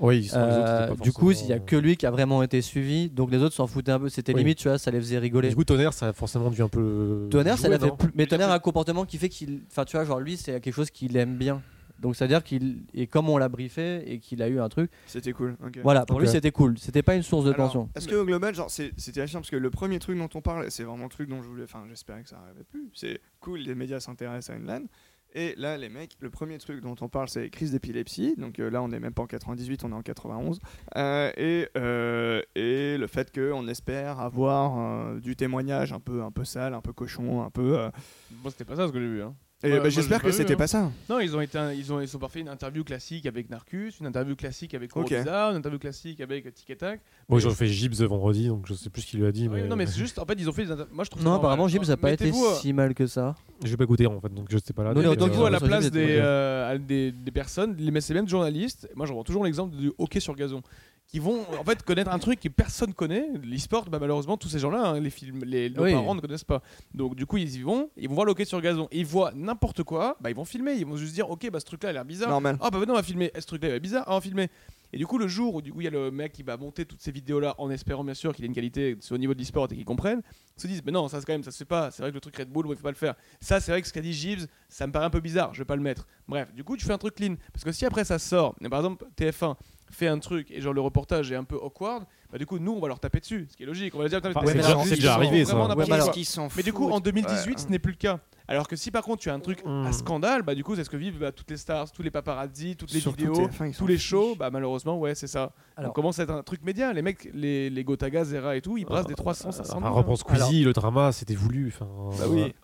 Oui, ils sont- les autres, euh, pas du coup, il y a que lui qui a vraiment été suivi, donc les autres s'en foutaient un peu. C'était Oui. limite, tu vois, ça les faisait rigoler. Du coup, Tonnerre, ça a forcément dû un peu. Tonnerre, ça jouer, l'a fait non? plus. Mais Tonnerre a un comportement qui fait qu'il. Enfin, tu vois, genre lui, c'est quelque chose qu'il aime bien. Donc, c'est-à-dire qu'il. Et comme on l'a briefé et qu'il a eu un truc. C'était cool. Voilà, pour lui, c'était cool. C'était pas une source de Alors, tension. Est-ce qu'au global, genre, c'était chiant parce que le premier truc dont on parle, c'est vraiment le truc dont je voulais. Enfin, j'espérais que ça arrivait plus. C'est cool, les médias s'intéressent à une LAN. Et là, les mecs, le premier truc dont on parle, c'est crise d'épilepsie. Donc euh, là, on n'est même pas en 98, on est en 91. Euh, et, euh, et le fait qu'on espère avoir euh, du témoignage un peu, un peu sale, un peu cochon, un peu. euh, Bon, c'était pas ça ce que j'ai vu. Hein. Et Ouais, bah, j'espère j'ai que c'était hein. pas ça. Non, ils ont été, un- ils ont, ils ont pas fait une interview classique avec Narcus, une interview classique avec. Corobizarre, une interview classique avec Tic et Tac. Bon, ils ont fait Gibbs vendredi, donc je sais plus ce qu'il lui a dit. Ouais, mais... non, mais c'est juste, en fait, ils ont fait des inter- Moi, je trouve Non, apparemment, Gibbs n'a pas été euh, si mal que ça. Je vais pas goûter en fait, donc je sais pas là. Mais, les hot euh, Mettez-vous à la place des, euh, personnes, les- mais c'est même journalistes. Moi, je vois toujours l'exemple du hockey sur gazon. Qui vont en fait connaître un truc que personne connaît. L'e-sport, bah, malheureusement, tous ces gens-là, hein, les films, les nos Oui. parents ne connaissent pas. Donc du coup, ils y vont, ils vont voir le hockey sur gazon. Ils voient n'importe quoi, bah, ils vont filmer. Ils vont juste dire, ok, bah, ce truc-là, il a l'air bizarre. Normal. Ah bah non, on va filmer. Ce truc-là, il est bizarre. Ah, on va filmer. Et du coup, le jour où du coup il y a le mec qui va monter toutes ces vidéos-là en espérant bien sûr qu'il ait une qualité au niveau de l'e-sport et qu'ils comprennent, se disent, mais non, ça c'est quand même, ça se fait pas. C'est vrai que le truc Red Bull, il faut pas le faire. Ça, c'est vrai que ce qu'a dit Gibbs, ça me paraît un peu bizarre. Je vais pas le mettre. Bref, du coup, tu fais un truc clean. Parce que si après ça sort, et par exemple TF1 fait un truc et genre le reportage est un peu awkward, bah du coup, nous on va leur taper dessus. Ce qui est logique. On va leur dire, Enfin, Putain, c'est mais déjà- arrivé, ça. Ouais, mais alors- Mais du coup, en 2018, Ouais. ce n'est plus le cas. Alors que si par contre tu as un truc Hmm. à scandale, bah du coup, c'est ce que vivent bah, toutes les stars, tous les paparazzi, toutes les Surtout vidéos, TF1, ils s'en tous les shows, bah malheureusement, ouais, c'est ça. Alors- On commence à être un truc média. Les mecs, les, les Gotaga, Zera et tout, ils brassent Euh, des 300, 500 Enfin, millions. reprends Squeezie, le drama, c'était voulu. Enfin, Bah oui.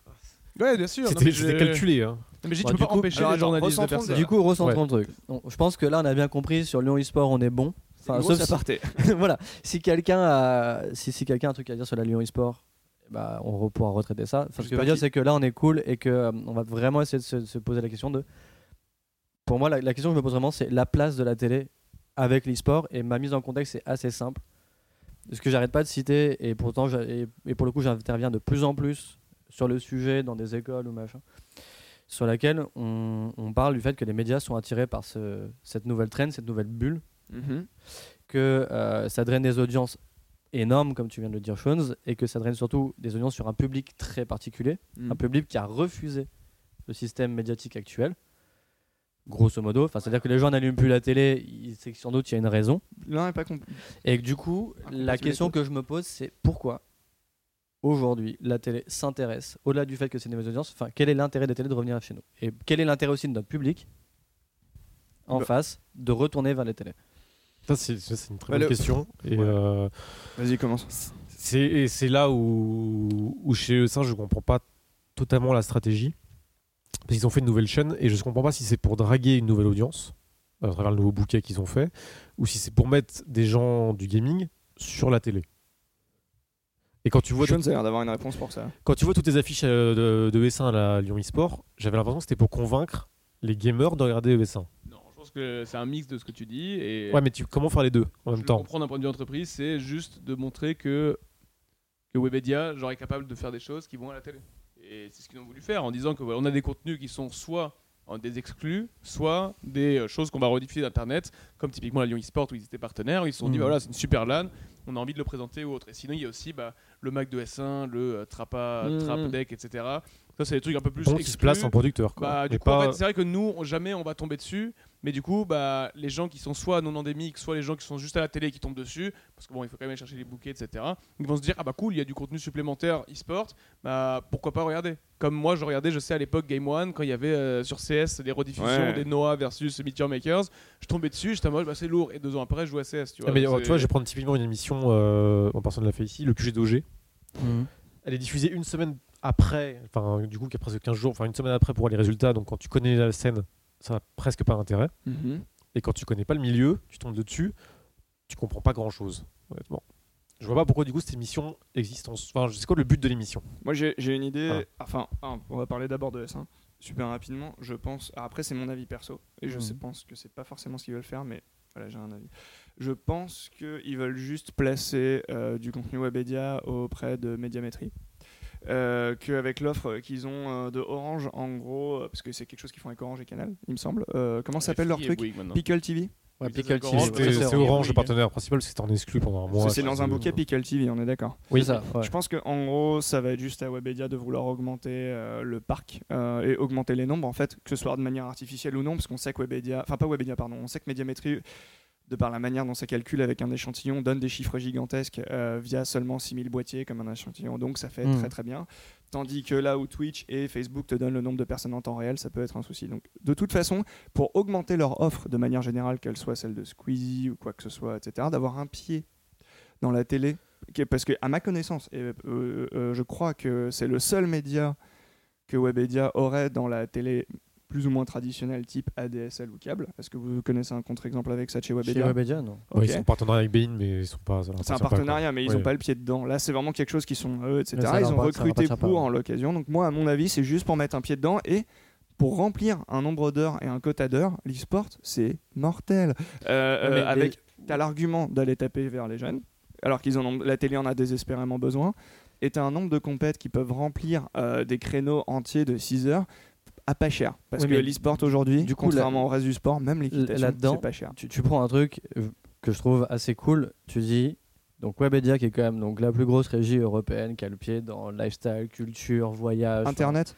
Ouais, bien sûr. C'était je- calculé. Hein. Non, Mais je dis, Bah, tu peux du pas coup- empêcher alors, les journalistes de faire ça. Du coup, recentrons Ouais. le truc. Donc, je pense que là, on a bien compris sur Lyon eSport, on est bon. Enfin, sauf ça si- partait. voilà. Si quelqu'un a, si, si quelqu'un a un truc à dire sur la Lyon eSport, bah, on re- pourra retraiter ça. Enfin, ce que je veux dire, c'est que là, on est cool et que euh, on va vraiment essayer de se, se poser la question de. Pour moi, la, la question que je me pose vraiment, c'est la place de la télé avec l'e-sport. Et ma mise en contexte, c'est assez simple. Ce que j'arrête pas de citer, et pourtant, et pour le coup, j'interviens de plus en plus sur le sujet dans des écoles ou machin, sur laquelle on, on parle du fait que les médias sont attirés par ce- cette nouvelle trend, cette nouvelle bulle Mhm. que euh, ça draine des audiences énormes, comme tu viens de le dire, Shones, et que ça draine surtout des audiences sur un public très particulier, Mhm. un public qui a refusé le système médiatique actuel. Grosso modo, enfin, c'est-à-dire que les gens n'allument plus la télé, c'est que sans doute il y a une raison. L'un est pas. Et que du coup, la question que je me pose, c'est pourquoi aujourd'hui la télé s'intéresse, au-delà du fait que c'est une nouvelle audience, enfin, quel est l'intérêt des télés de revenir chez nous? Et quel est l'intérêt aussi de notre public en Bah. face de retourner vers les télés? Ça, c'est ça, c'est une très Bah, bonne le- question. Et Ouais. euh, Vas-y, commence. c'est et c'est là où, où chez eux, ça, je comprends pas totalement la stratégie. Parce qu'ils ont fait une nouvelle chaîne et je ne comprends pas si c'est pour draguer une nouvelle audience à travers le nouveau bouquet qu'ils ont fait ou si c'est pour mettre des gens du gaming sur la télé. Et quand tu vois, Sean, ça a l'air d'avoir une réponse pour ça. quand tu vois toutes les affiches euh, de, de ES1 à la Lyon eSport, j'avais l'impression que c'était pour convaincre les gamers de regarder ES1. Non, je pense que c'est un mix de ce que tu dis. Et Ouais, mais tu, comment faire les deux en je même temps? comprends d'un point de vue entreprise, c'est juste de montrer que, que Webedia genre, est capable de faire des choses qui vont à la télé. Et c'est ce qu'ils ont voulu faire en disant que voilà, on a des contenus qui sont soit des exclus, soit des euh, choses qu'on va rediffuser d'Internet, comme typiquement la Lyon eSport où ils étaient partenaires, où ils se sont dit Mhm. bah, voilà, c'est une super LAN, on a envie de le présenter ou autre. Et sinon, il y a aussi bah, le Mac de S1, le euh, Trapa, Mhm. Trap Deck, etc. Ça, c'est des trucs un peu plus ils se placent en producteur. Quoi. Bah, du en fait, c'est vrai que nous, on- jamais on va tomber dessus. Mais du coup, bah, les gens qui sont soit non endémiques, soit les gens qui sont juste à la télé et qui tombent dessus, parce que bon, il faut quand même aller chercher les bouquets, etc. Ils vont se dire ah bah cool, il y a du contenu supplémentaire e-sport, bah pourquoi pas regarder? Comme moi, je regardais, je sais à l'époque Game One quand il y avait euh, sur CS des rediffusions Ouais. des Noah versus Meet Your Makers, je tombais dessus, j'étais en mode bah c'est lourd. Et deux ans après, je jouais à CS, tu vois. Ah, mais, c'est- tu vois, je vais prendre typiquement une émission, euh, en personne l'a fait ici, le QG d'OG. Elle est diffusée une semaine après, enfin, du coup, qui a presque 15 jours, enfin, une semaine après pour voir les résultats. Donc, quand tu connais la scène, ça n'a presque pas d'intérêt. Mhm. Et quand tu connais pas le milieu, tu tombes dessus, tu comprends pas grand chose, honnêtement. Je vois pas pourquoi, du coup, cette émission existe. en- Enfin, c'est quoi le but de l'émission? Moi, j'ai une idée. Ah. Enfin, on va parler d'abord de S1. Super rapidement, je pense. Après, c'est mon avis perso. Et je Mhm. pense que c'est pas forcément ce qu'ils veulent faire, mais voilà, j'ai un avis. Je pense qu'ils veulent juste placer euh, du contenu Webedia auprès de Médiamétrie. Euh, qu'avec l'offre qu'ils ont euh, de Orange, en gros, euh, parce que c'est quelque chose qu'ils font avec Orange et Canal, il me semble. Euh, comment s'appelle leur truc. Pickle TV Ouais, Pickle c'est TV, c'est Orange. Le partenaire principal, parce que c'était en exclu pendant un mois. C'est dans un bouquet Pickle TV, on est d'accord. Oui, ça. ouais. Je pense qu'en gros, ça va être juste à Webedia de vouloir augmenter euh, le parc euh, et augmenter les nombres, en fait, que ce soit de manière artificielle ou non, parce qu'on sait que Webedia, enfin pas Webedia, pardon, on sait que Médiamétrie, de par la manière dont ça calcule avec un échantillon, donne des chiffres gigantesques euh, via seulement 6000 boîtiers comme un échantillon, donc ça fait Mhm. très très bien. Tandis que là où Twitch et Facebook te donnent le nombre de personnes en temps réel, ça peut être un souci. Donc de toute façon, pour augmenter leur offre de manière générale, qu'elle soit celle de Squeezie ou quoi que ce soit, etc., d'avoir un pied dans la télé, parce que à ma connaissance, et euh, euh, je crois que c'est le seul média que Webedia aurait dans la télé plus ou moins traditionnelle type ADSL ou câble. Est-ce que vous connaissez un contre-exemple avec ça chez Chez Webedia Webedia, non. Ils sont en partenariat avec Bein, mais ils sont pas. C'est un pas, partenariat, mais ils n'ont Ouais. pas le pied dedans. Là, c'est vraiment quelque chose qui sont eux, etc. Ils ont recruté pas, pour ouais. en l'occasion. Donc moi, à mon avis, c'est juste pour mettre un pied dedans et pour remplir un nombre d'heures et un quota d'heures. L'e-sport, c'est mortel. Euh, mais euh, avec t'as l'argument d'aller taper vers les jeunes, alors qu'ils en ont, la télé en a désespérément besoin, et t'as un nombre de compètes qui peuvent remplir euh, des créneaux entiers de 6 heures à pas cher. Parce Oui, que l'e-sport aujourd'hui, du coup, contrairement au reste du sport, même l'équitation, là-dedans, c'est pas cher. tu, tu prends un truc euh, que je trouve assez cool, tu dis, donc Webedia qui est quand même donc, la plus grosse régie européenne qui a le pied dans lifestyle, culture, voyage. Internet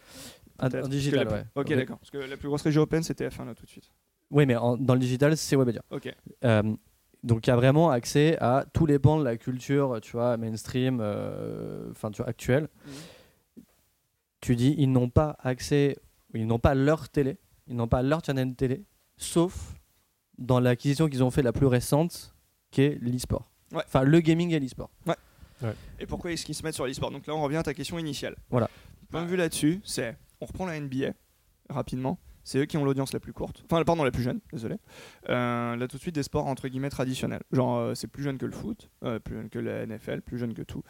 un digital, la- ouais. Ok, d'accord. Parce que la plus grosse région européenne, c'était F1 là tout de suite. Oui, mais en- dans le digital, c'est Webedia. Ok. Euh, donc il y a vraiment accès à tous les pans de la culture, tu vois, mainstream, euh, enfin tu vois, actuelle. Mhm. Tu dis, ils n'ont pas accès, ils n'ont pas leur télé, ils n'ont pas leur channel télé, sauf dans l'acquisition qu'ils ont fait la plus récente, qui est l'e-sport. Ouais. Enfin, le gaming et l'e-sport. Et pourquoi est-ce qu'ils se mettent sur l'e-sport? Donc là, on revient à ta question initiale. Voilà. Point de vue là-dessus, c'est on reprend la NBA rapidement. C'est eux qui ont l'audience la plus courte. Enfin, pardon, la plus jeune, désolé. Euh, là, tout de suite, des sports entre guillemets traditionnels. Genre, euh, c'est plus jeune que le foot, euh, plus jeune que la NFL, plus jeune que tout.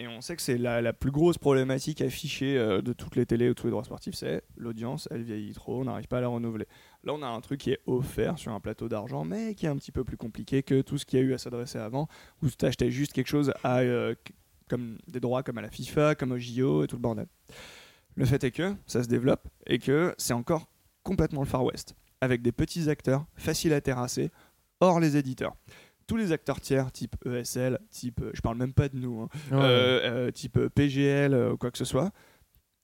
Et on sait que c'est la, plus grosse problématique affichée euh, de toutes les télés ou tous les droits sportifs c'est l'audience, elle vieillit trop, on n'arrive pas à la renouveler. Là, on a un truc qui est offert sur un plateau d'argent, mais qui est un petit peu plus compliqué que tout ce qu'il y a eu à s'adresser avant, où tu achetais juste quelque chose à, euh, comme des droits comme à la FIFA, comme au JO et tout le bordel. Le fait est que ça se développe et que c'est encore complètement le Far West, avec des petits acteurs faciles à terrasser, hors les éditeurs. Tous les acteurs tiers, type ESL, type, euh, je parle même pas de nous, hein, euh, euh, type PGL ou quoi que ce soit,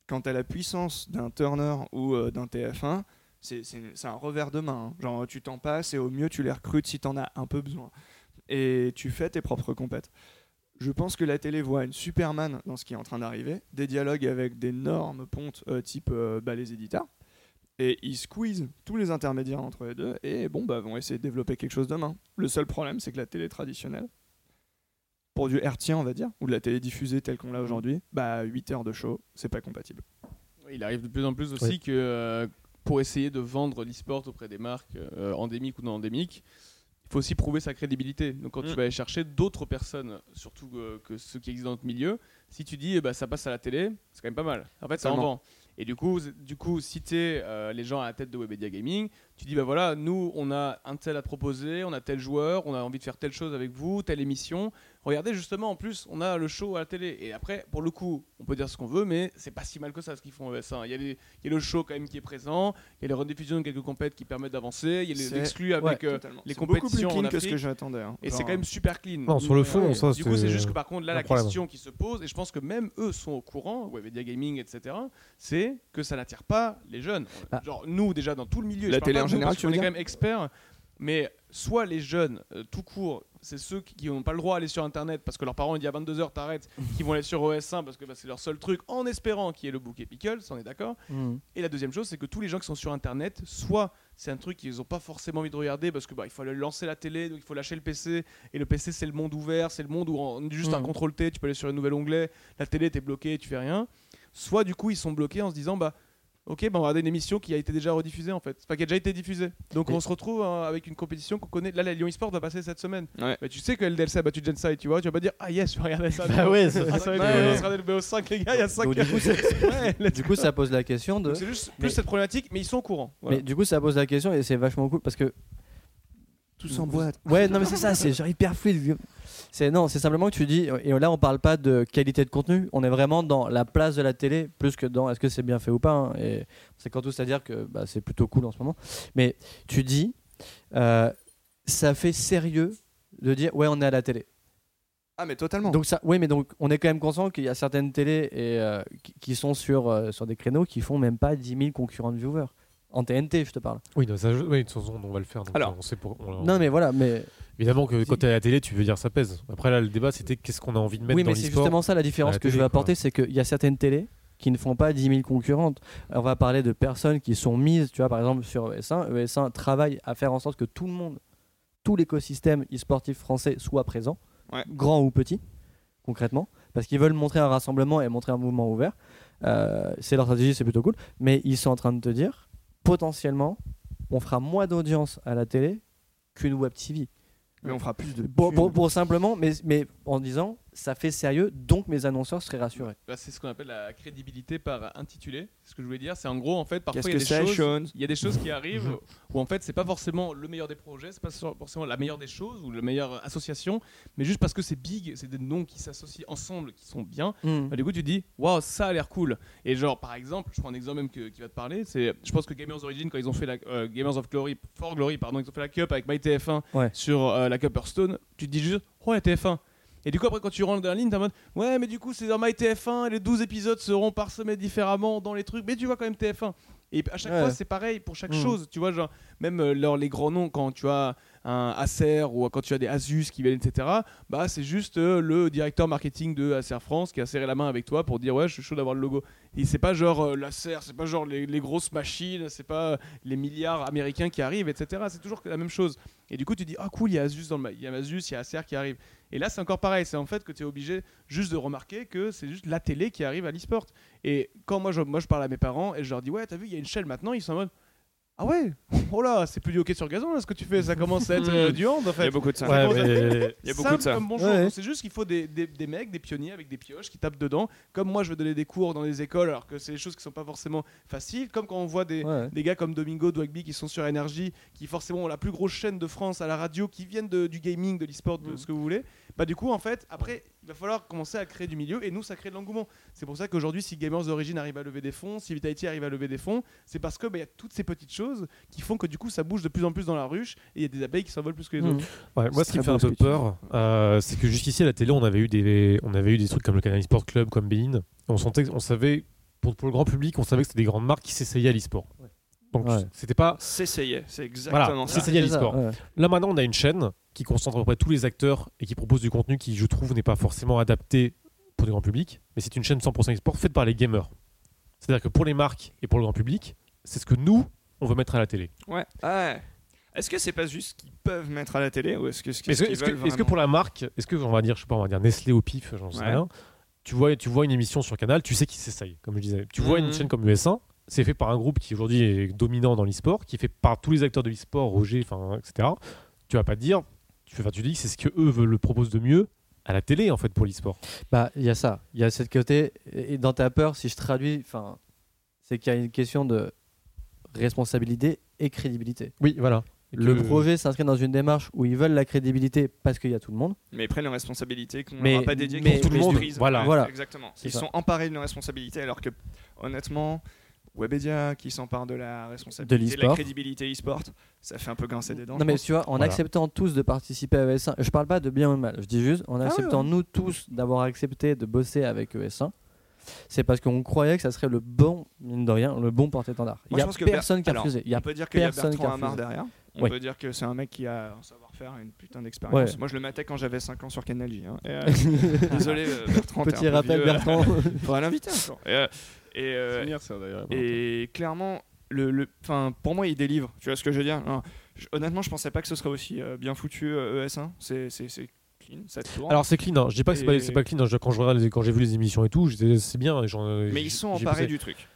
quand tu as la puissance d'un Turner ou d'un TF1, c'est- un revers de main. hein. Genre, tu t'en passes et au mieux, tu les recrutes si tu en as un peu besoin. Et tu fais tes propres compètes. Je pense que la télé voit une Superman dans ce qui est en train d'arriver, des dialogues avec d'énormes pontes euh, type euh, bah, les éditeurs, et ils squeezent tous les intermédiaires entre les deux, et bon, bah, vont essayer de développer quelque chose demain. Le seul problème, c'est que la télé traditionnelle, pour du hertzien, on va dire, ou de la télé diffusée telle qu'on l'a aujourd'hui, bah 8 heures de show, c'est pas compatible. Il arrive de plus en plus aussi Oui. que euh, pour essayer de vendre l'e-sport auprès des marques euh, endémiques ou non endémiques, il faut aussi prouver sa crédibilité. Donc quand tu Mm. vas aller chercher d'autres personnes, surtout euh, que ceux qui existent dans notre milieu, si tu dis eh ben, ça passe à la télé, c'est quand même pas mal. En fait, ça en vend. Et du coup, du coup tu es les gens à la tête de Webedia Gaming, tu dis bah voilà, nous on a un tel à proposer, on a tel joueur, on a envie de faire telle chose avec vous, telle émission. Regardez justement, en plus, on a le show à la télé. Et après, pour le coup, on peut dire ce qu'on veut, mais c'est pas si mal que ça ce qu'ils font au ES1. Il y, a les- il y a le show quand même qui est présent, il y a les rediffusions de quelques compètes qui permettent d'avancer, il y a les C'est- exclus avec ouais, euh, les C'est beaucoup plus compétitions clean en que ce que j'attendais. hein. Et c'est quand même super clean. Non, sur le fond, Ouais. ça, Du coup, c'est c'est juste que par contre, là, la problème. question qui se pose, et je pense que même eux sont au courant, Webedia Gaming, etc., c'est que ça n'attire pas les jeunes. Ah. Genre, nous, déjà, dans tout le milieu, La télé en général, tu veux est quand même experts, mais soit les jeunes, euh, tout court, c'est ceux qui n'ont pas le droit d'aller sur Internet parce que leurs parents ils disent à 22h t'arrêtes, qui vont aller sur OS1 parce que bah, c'est leur seul truc, en espérant qu'il y ait le bouquet Pickles, on est d'accord Mhm. et la deuxième chose, c'est que tous les gens qui sont sur Internet, soit c'est un truc qu'ils n'ont pas forcément envie de regarder parce que bah, il faut aller lancer la télé, donc il faut lâcher le PC. Et le PC, c'est le monde ouvert, c'est le monde où en juste un Mhm. contrôle T, tu peux aller sur un nouvel onglet. La télé, t'es bloqué, tu fais rien. Soit du coup, ils sont bloqués en se disant bah Ok, bah on va regarder une émission qui a été déjà rediffusée en fait. Enfin, qui a déjà été diffusée. Donc on se retrouve hein, avec une compétition qu'on connaît. Là, la Lyon eSport va passer cette semaine. Ouais. Bah, tu sais que LDLC a battu Genside, tu vois. Tu vas pas dire Ah yes, je vais regarder ça. Bah ouais, c'est- Ah, ça va être Ouais, ouais. le BO5, les gars, il y a 5 Donc, du coup, Ouais, du coup, ça pose la question de. c'est juste plus Mais- cette problématique, mais ils sont au courant. Voilà. Mais du coup, ça pose la question et c'est vachement cool parce que. Tout s'emboîte. Ouais, non, mais c'est ça, c'est genre hyper fluide. C'est non, c'est simplement que tu dis, et là on parle pas de qualité de contenu, on est vraiment dans la place de la télé plus que dans est-ce que c'est bien fait ou pas. hein, et c'est quand tout à dire que bah, c'est plutôt cool en ce moment. Mais tu dis, euh, ça fait sérieux de dire ouais on est à la télé. Ah, mais totalement. Donc ça, oui, mais donc on est quand même conscient qu'il y a certaines télés et, euh, qui, sont sur, euh, sur des créneaux qui font même pas 10 000 concurrents de viewers. En TNT, je te parle. Oui, non, ça, oui, de toute façon, on va le faire. donc, Alors. on sait pour- on- Non, mais voilà, mais Évidemment que quand tu es à la télé, tu veux dire ça pèse. Après, là, le débat, c'était qu'est-ce qu'on a envie de mettre oui, dans mais c'est justement ça la différence la que je veux apporter, c'est qu'il y a certaines télés qui ne font pas 10 000 concurrentes. On va parler de personnes qui sont mises, tu vois, par exemple sur E ES1. ES1 travaille à faire en sorte que tout le monde, tout l'écosystème e-sportif français soit présent, Ouais. grand ou petit, concrètement, parce qu'ils veulent montrer un rassemblement et montrer un mouvement ouvert. Euh, c'est leur stratégie, c'est plutôt cool. Mais ils sont en train de te dire, potentiellement, on fera moins d'audience à la télé qu'une web TV. Mais on fera plus de. Pour, pour- thunes. pour simplement, mais, mais en disant ça fait sérieux, donc mes annonceurs seraient rassurés. Bah, c'est ce qu'on appelle la crédibilité par intitulé. C'est ce que je voulais dire. C'est en gros, en fait, parfois il y a des choses. Il y a des choses qui arrivent où en fait c'est pas forcément le meilleur des projets, c'est pas forcément la meilleure des choses ou la meilleure association, mais juste parce que c'est big, c'est des noms qui s'associent ensemble, qui sont bien. Hmm. Bah, du coup, tu te dis, waouh, ça a l'air cool. Et genre, par exemple, je prends un exemple même que- qui va te parler. C'est, je pense que Gamers Origin, quand ils ont fait la euh, Gamers of Glory, For Glory, pardon, ils ont fait la cup avec MyTF1 Ouais. sur euh, la Cup Hearthstone. Tu te dis juste, oh la TF1. Et du coup, après, quand tu rentres dans la ligne, t'es en mode, ouais, mais du coup, c'est dans MyTF1, et les 12 épisodes seront parsemés différemment dans les trucs, mais tu vois quand même TF1. Et à chaque Ouais. fois, c'est pareil pour chaque Mm. chose. Tu vois, genre, même euh, leur- les grands noms, quand tu as un Acer ou quand tu as des Asus qui viennent, etc., bah, c'est juste euh, le directeur marketing de Acer France qui a serré la main avec toi pour dire, ouais, je suis chaud d'avoir le logo. Et c'est pas genre euh, l'Acer, c'est pas genre les, grosses machines, c'est pas euh, les milliards américains qui arrivent, etc. C'est toujours la même chose. Et du coup, tu dis, ah cool, il y a Asus dans le il y a Asus, il y a Acer qui arrive. Et là, c'est encore pareil. C'est en fait que tu es obligé juste de remarquer que c'est juste la télé qui arrive à l'e-sport. Et quand moi je, moi, je parle à mes parents et je leur dis, ouais, t'as vu, il y a une chaîne maintenant, ils sont en mode, ah ouais, oh là, c'est plus du hockey sur gazon là ce que tu fais, ça commence à être euh, du hand en Il y fait. a beaucoup de ça. Ouais, mais- Il y a beaucoup Simple de ça. comme bonjour. Ouais. Donc, C'est juste qu'il faut des, des, des mecs, des pionniers avec des pioches qui tapent dedans. Comme moi, je vais donner des cours dans les écoles alors que c'est des choses qui sont pas forcément faciles. Comme quand on voit des, Ouais. des gars comme Domingo Dwagby qui sont sur Énergie, qui forcément ont la plus grosse chaîne de France à la radio, qui viennent de- du gaming, de l'e-sport, de Mhm. ce que vous voulez. Bah du coup, en fait, après, il va falloir commencer à créer du milieu et nous, ça crée de l'engouement. C'est pour ça qu'aujourd'hui, si Gamers d'origine arrive à lever des fonds, si Vitality arrive à lever des fonds, c'est parce que bah, il y a toutes ces petites choses qui font que du coup, ça bouge de plus en plus dans la ruche et il y a des abeilles qui s'envolent plus que les Hmm. autres. Ouais, moi, C'est ce qui me fait un peu peur, euh, c'est que jusqu'ici à la télé, on avait eu des, on avait eu des trucs comme le Canal Sport Club, comme Bein. On sentait, on savait, pour, pour le grand public, on savait que c'était des grandes marques qui s'essayaient à l'e-sport. Donc Ouais. c'était pas. S'essayer, c'est exactement Voilà, ça. C'est ça, l'e-sport. ouais. Là maintenant, on a une chaîne qui concentre à peu près tous les acteurs et qui propose du contenu qui, je trouve, n'est pas forcément adapté pour le grand public, mais c'est une chaîne 100% e-sport faite par les gamers. C'est-à-dire que pour les marques et pour le grand public, c'est ce que nous, on veut mettre à la télé. Ouais. Ouais. Est-ce que c'est pas juste ce qu'ils peuvent mettre à la télé ou est-ce que ce qu'ils Est-ce que, pour la marque, est-ce que on va dire, je sais pas, on va dire Nestlé au pif, j'en sais Ouais. rien. Tu vois, tu vois une émission sur Canal, tu sais qu'ils s'essayent, comme je disais. Tu vois Mhm. une chaîne comme US1, c'est fait par un groupe qui aujourd'hui est dominant dans l'e-sport, qui est fait par tous les acteurs de l'e-sport, Roger, enfin, etc. Tu vas pas te dire, tu, enfin, tu dis que c'est ce que eux veulent le proposent de mieux à la télé en fait pour l'e-sport. Bah, il y a ça. Il y a cette côté. Et dans ta peur, si je traduis, enfin, c'est qu'il y a une question de responsabilité et crédibilité. Oui, voilà. Le que- projet s'inscrit dans une démarche où ils veulent la crédibilité parce qu'il y a tout le monde. Mais ils prennent une responsabilité qu'on Mais- leur a pas dédiée, mais- tout le monde, voilà. Voilà. Exactement. Ils ça. sont emparés d'une responsabilité alors que, honnêtement, Webedia qui s'empare de la responsabilité, de, la l'e-sport. crédibilité e-sport, ça fait un peu grincer des dents. Non, mais pense. tu vois, en Voilà. acceptant tous de participer à ES1, je parle pas de bien ou de mal, je dis juste en ouais, acceptant nous tous d'avoir accepté de bosser avec ES1, c'est parce qu'on croyait que ça serait le bon, mine de rien, le bon porte-étendard. Il y a personne qui a refusé. Il y a on peut dire qu'il y a personne qui Bertrand Amar derrière. On Ouais. peut dire que c'est un mec qui a un savoir-faire, une putain d'expérience. Ouais. Moi, je le matais quand j'avais 5 ans sur Canal J. hein. Et, euh, désolé, euh, Bertrand. Petit rappel, vieux. Bertrand. Faudra l'inviter. Et, euh, et, euh, Souvenir, ça, d'ailleurs. Et clairement, le, le, enfin, pour moi, il délivre. Tu vois ce que je veux dire? Non, je- Honnêtement, je pensais pas que ce serait aussi euh, bien foutu euh, ES1. C'est c'est- c'est clean, ça tourne. Alors c'est clean, hein. je dis pas que c'est Et- pas, c'est pas clean, hein. Je- quand je regarde les- quand j'ai vu les émissions et tout, je disais, c'est bien. j'en- mais ils sont emparés du truc.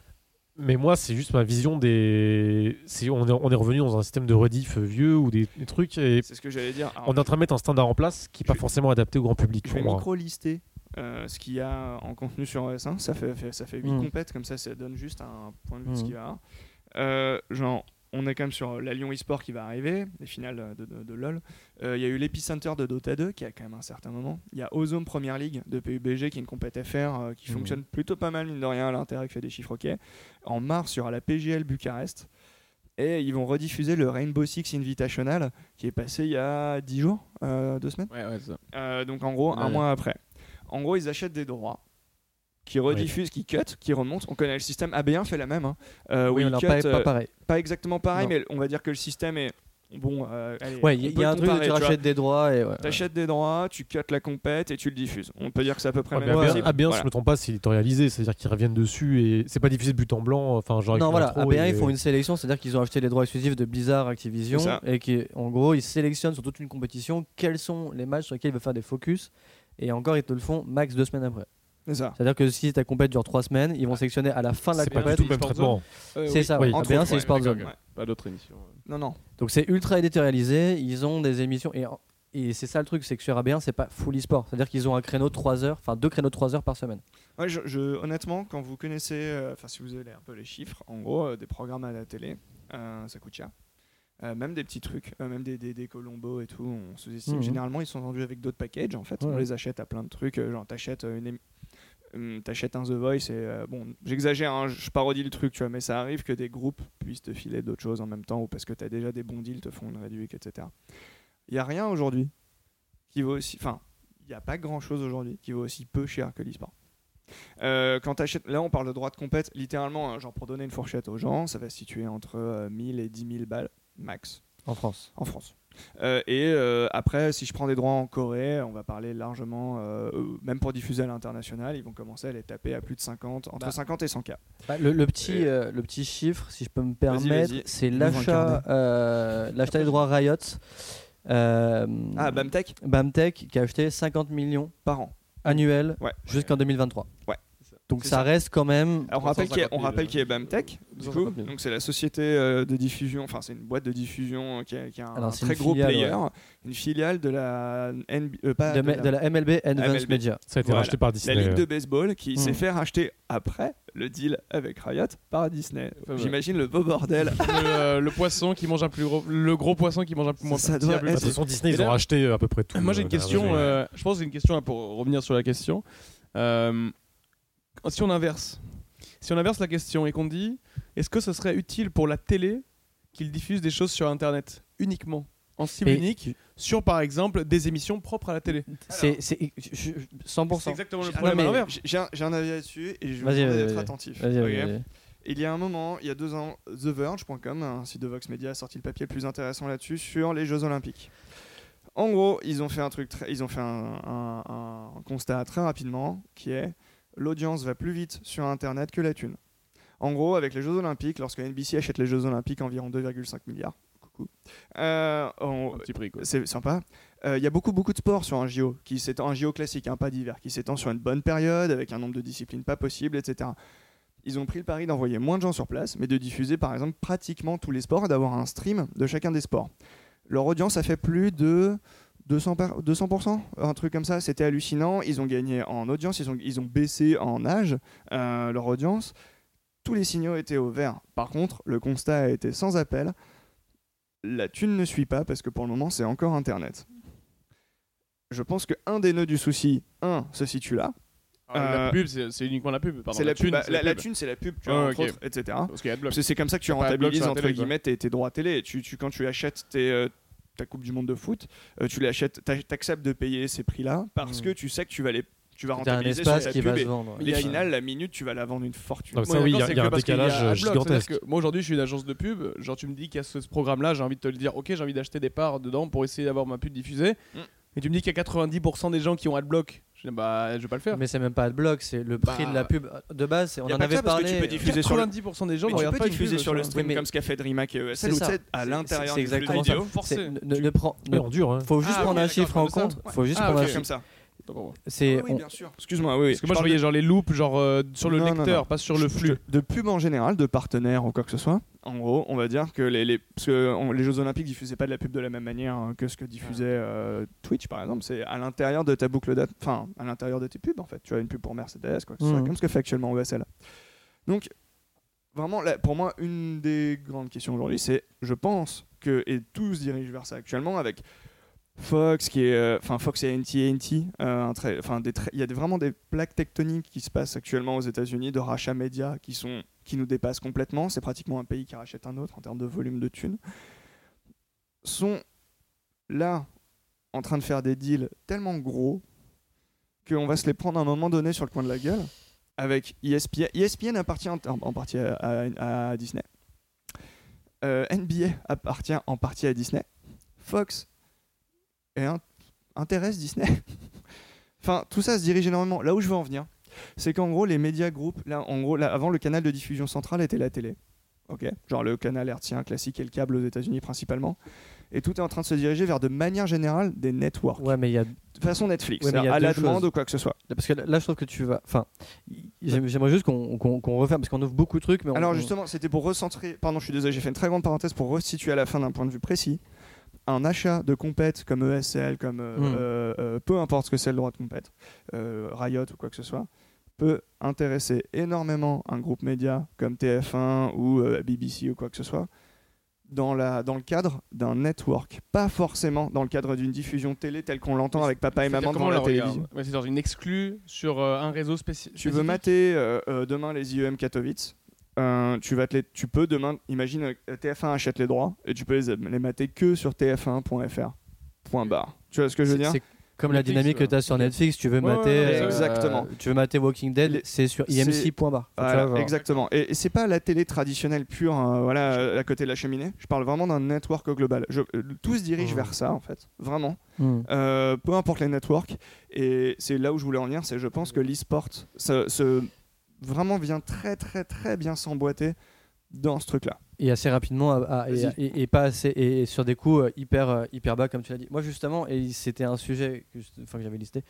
Mais moi, c'est juste ma vision des. c'est- on, est, on est revenu dans un système de rediff vieux ou des, des trucs et C'est ce que j'allais dire. Alors, on est en train de mettre un standard en place qui n'est pas forcément adapté au grand public je vais micro-lister euh, ce qu'il y a en contenu sur ES1. Ça fait, fait- ça fait 8 Mm. compètes, comme ça, ça donne juste un point de vue de ce Mm. qu'il y a. Euh, genre, on est quand même sur la Lyon eSport qui va arriver, les finales de, de- de LoL. Euh, Il y a eu l'Epicenter de Dota 2 qui a quand même un certain moment. Il y a Ozone Premier League de PUBG qui est une compète FR euh, qui Mhm. fonctionne plutôt pas mal, mine de rien, à l'intérieur qui fait des chiffres ok. En mars, il y aura la PGL Bucarest. Et ils vont rediffuser le Rainbow Six Invitational qui est passé il y a 10 jours, euh, 2 semaines. Ouais, ouais, c'est ça. Euh, donc en gros, un mois après. En gros, ils achètent des droits qui rediffusent, qui cut, qui remontent. On connaît le système. AB1 fait la même. Hein. Euh, Oui, alors cut, pas, pas euh, pareil. pas exactement pareil, Non. mais on va dire que le système est bon. euh, Ouais, il y, a un truc où tu rachètes des droits et ouais. T'achètes des droits, tu cut la compète et tu le diffuses. On peut dire que c'est à peu près Ouais, le même AB1, principe. AB1, si Voilà. je me trompe pas, c'est éditorialisé, c'est-à-dire qu'ils reviennent dessus et c'est pas diffusé de but en blanc. Enfin, genre Non, voilà, intro AB1 et- ils font une sélection, c'est-à-dire qu'ils ont acheté les droits exclusifs de Blizzard Activision et qui, en gros, ils sélectionnent sur toute une compétition quels sont les matchs sur lesquels ils veulent faire des focus et encore ils te le font max deux semaines après. C'est ça. C'est-à-dire que si ta compète dure trois semaines, ils vont sélectionner à la fin de la C'est pas du compète. tout le même traitement. Euh, C'est oui. ça, Oui. ouais. Entre AB1 autres, c'est ouais, les Sport Zone. Pas d'autres émissions. Non, non. Donc c'est ultra éditorialisé, ils ont des émissions et Et c'est ça le truc, c'est que sur AB1, c'est pas full e-sport. C'est-à-dire qu'ils ont un créneau de 3 heures, enfin deux créneaux de 3 heures par semaine. Ouais, je, je- honnêtement, quand vous connaissez, euh, enfin si vous avez un peu les chiffres, en gros, euh, des programmes à la télé, euh, ça coûte cher. Euh, même des petits trucs, euh, même des, des, des Colombo et tout, on sous-estime. Mhm. Généralement, ils sont vendus avec d'autres packages. En fait, on les achète à plein de trucs. euh, genre, t'achètes une hum, t'achètes un The Voice et bon, j'exagère, hein, je parodie le truc, tu vois, mais ça arrive que des groupes puissent te filer d'autres choses en même temps ou parce que t'as déjà des bons deals, te font une réduction, etc. Il y a rien aujourd'hui qui vaut aussi, enfin, il n'y a pas grand chose aujourd'hui qui vaut aussi peu cher que l'e-sport. Euh, quand là on parle de droit de compète, littéralement, hein, genre pour donner une fourchette aux gens, ça va se situer entre euh, 1000 et 10 000 balles max En France. en France. Euh, et euh, après, si je prends des droits en Corée, on va parler largement, euh, même pour diffuser à l'international, ils vont commencer à les taper à plus de 50, entre Bah. 50 et 100 k. Bah, le, le petit, Et- le petit chiffre, si je peux me permettre, c'est l'achat l'achat des droits Riot. Ah, Bamtech Bamtech qui a acheté 50 millions par an. annuels Ouais. jusqu'en 2023. Ouais. Donc ça, ça. reste quand même. Alors on rappelle qu'il y a, on 250 000, rappelle qu'il y a Bamtech, du 250 coup, 000. donc c'est la société euh, de diffusion, enfin c'est une boîte de diffusion euh, qui a, qui a un, Alors, un c'est très gros filiale, player, une filiale de la NB euh, pas de, la- de la MLB Advanced MLB. Media. Ça a été Voilà. racheté par la Disney. ligue de baseball qui s'est Hmm. fait racheter après le deal avec Riot par Disney. J'imagine le beau bordel. le, euh, le poisson qui mange un plus gros, le gros poisson qui mange un peu moins Ça petit, doit plus De toute façon, Disney, ils ont racheté à peu près tout. Moi j'ai une la question, je pense que c'est une question pour revenir sur la question. Euh, si on inverse, si on inverse la question et qu'on dit, est-ce que ce serait utile pour la télé qu'ils diffusent des choses sur Internet uniquement, en cible unique, sur par exemple des émissions propres à la télé? C'est c'est- je- je- 100%. C'est exactement le Ah, problème. J'ai- un, avis là-dessus et je Vas-y, vais être attentif. Il y a un moment, il y a deux ans, TheVerge.com, un site de Vox Media, a sorti le papier le plus intéressant là-dessus sur les Jeux Olympiques. En gros, ils ont fait un truc, très- ils ont fait un, un- un constat très rapidement qui est l'audience va plus vite sur Internet que la thune. En gros, avec les Jeux Olympiques, lorsque NBC achète les Jeux Olympiques environ 2,5 milliards, coucou, euh, on- Un petit prix quoi. c'est sympa. Euh, Il y a beaucoup beaucoup de sports sur un JO, qui s'étend un JO classique, hein, pas d'hiver, qui s'étend sur une bonne période avec un nombre de disciplines pas possible, etc. Ils ont pris le pari d'envoyer moins de gens sur place, mais de diffuser par exemple pratiquement tous les sports et d'avoir un stream de chacun des sports. Leur audience a fait plus de 200%, par- 200% un truc comme ça, c'était hallucinant. Ils ont gagné en audience, ils ont, ils ont baissé en âge euh, leur audience. Tous les signaux étaient au vert. Par contre, le constat a été sans appel. La thune ne suit pas parce que pour le moment, c'est encore Internet. Je pense que un des nœuds du souci, un, se situe là. Euh, la pub, c'est uniquement la pub. Pardon, c'est la, pub. thune, Bah, c'est la, la thune, c'est la pub, tu Ouais, vois, entre autres, etc. C'est comme ça que tu rentabilises la entre guillemets tes, droits télé. Tu, tu- quand tu achètes tes, euh, ta Coupe du Monde de foot, euh, tu l'achètes, t'a- t'acceptes de payer ces prix-là parce Mm. que tu sais que tu vas les, tu vas T'as un rentabiliser sur espace ta qui pub. va se vendre. les ouais. finales, la minute, tu vas la vendre une fortune. Ça, Moi, oui, il y a- un décalage gigantesque. Moi aujourd'hui, je suis une agence de pub. Genre, tu me dis qu'il y a ce, ce programme-là, j'ai envie de te le dire. Ok, j'ai envie d'acheter des parts dedans pour essayer d'avoir ma pub diffusée. Mm. Et tu me dis qu'il y a 90% des gens qui ont Adblock. Je dis, bah, je vais pas le faire. Mais c'est même pas Adblock, c'est le prix Bah, de la pub de base. On y a en avait parlé. tu peux diffuser sur le- 90% des gens Mais ne tu regardent peux pas diffuser pub, sur le stream Oui, comme ce qu'a fait DreamHack et ESL C'est ou à l'intérieur c'est du exactement vidéo. C'est- ne- ne prends- Mais ne- en dur, hein. faut juste Ah, prendre oui, un chiffre en comme ça. compte. Faut juste Ah, prendre un ok. Ça. C'est oui, on- bien sûr. Excuse-moi, oui. oui. Parce que moi, je voyais de- genre les loops, genre euh, sur le Non, non, lecteur, non. pas sur le Je- flux. De pub en général, de partenaires ou quoi que ce soit. En gros, on va dire que les, les, parce que on- les Jeux Olympiques diffusaient pas de la pub de la même manière hein, que ce que diffusait euh, Twitch par exemple. C'est à l'intérieur de ta boucle date, enfin à l'intérieur de tes pubs en fait. Tu as une pub pour Mercedes, quoi que ce soit, comme ce que fait actuellement OSL. Donc vraiment, là, pour moi, une des grandes questions aujourd'hui, c'est, je pense que et tout se dirige vers ça actuellement avec Fox qui est, euh, enfin Fox et AT&T, euh, il y a vraiment des plaques tectoniques qui se passent actuellement aux États-Unis de rachats médias qui sont qui nous dépassent complètement. C'est pratiquement un pays qui rachète un autre en termes de volume de thunes. Sont là en train de faire des deals tellement gros qu'on va se les prendre à un moment donné sur le coin de la gueule avec ESPN. ESPN appartient en, partie à Disney. Euh, NBA appartient en partie à Disney. Fox et intéresse Disney. enfin, tout ça se dirige énormément. Là où je veux en venir, c'est qu'en gros, les médias groupes, là, en gros, là, avant, le canal de diffusion central était la télé. Ok, genre le canal hertzien classique et le câble aux États-Unis principalement. Et tout est en train de se diriger vers de manière générale des networks. Ouais, mais il y a De façon Netflix, Ouais, à la demande ou quoi que ce soit. parce que là, je trouve que tu vas. Enfin, j'aime- j'aimerais juste qu'on qu'on refaire parce qu'on ouvre beaucoup de trucs, mais on- Alors justement, c'était pour recentrer. Pardon, je suis désolé, j'ai fait une très grande parenthèse pour resituer à la fin d'un point de vue précis. Un achat de compète comme ESL, comme euh, Mm. euh, euh, peu importe ce que c'est le droit de compète, Riot ou quoi que ce soit, peut intéresser énormément un groupe média comme TF1 ou BBC ou quoi que ce soit dans, la, dans le cadre d'un network, pas forcément dans le cadre d'une diffusion télé telle qu'on l'entend avec papa et maman devant la télévision. Ouais, C'est dans une exclue sur euh, un réseau spécial. Tu veux mater euh, euh, demain les IEM Katowice euh, tu, vas te les, tu peux demain, imagine euh, TF1 achète les droits et tu peux les, les mater que sur tf1.fr. Point barre. Tu vois ce que je veux C'est- dire C'est comme la dynamique que tu as sur. Netflix, tu veux Ouais, mater ouais, euh, exactement. tu veux mater Walking Dead, c'est sur Voilà, voir. exactement. Et, et c'est pas la télé traditionnelle pure, hein, voilà, à côté de la cheminée. Je parle vraiment d'un network au global. Je, euh, tout se dirige Mhm. vers ça, en fait. Vraiment. Euh, peu importe les networks. Et c'est là où je voulais en venir, c'est je pense que l'e-sport se, se- vraiment vient très très très bien s'emboîter dans ce truc-là. Et assez rapidement, à- à- et, Vas-y. et- et pas assez, et sur des coups euh, hyper, euh, hyper bas, comme tu l'as dit. Moi, justement, et c'était un sujet que, que j'avais listé.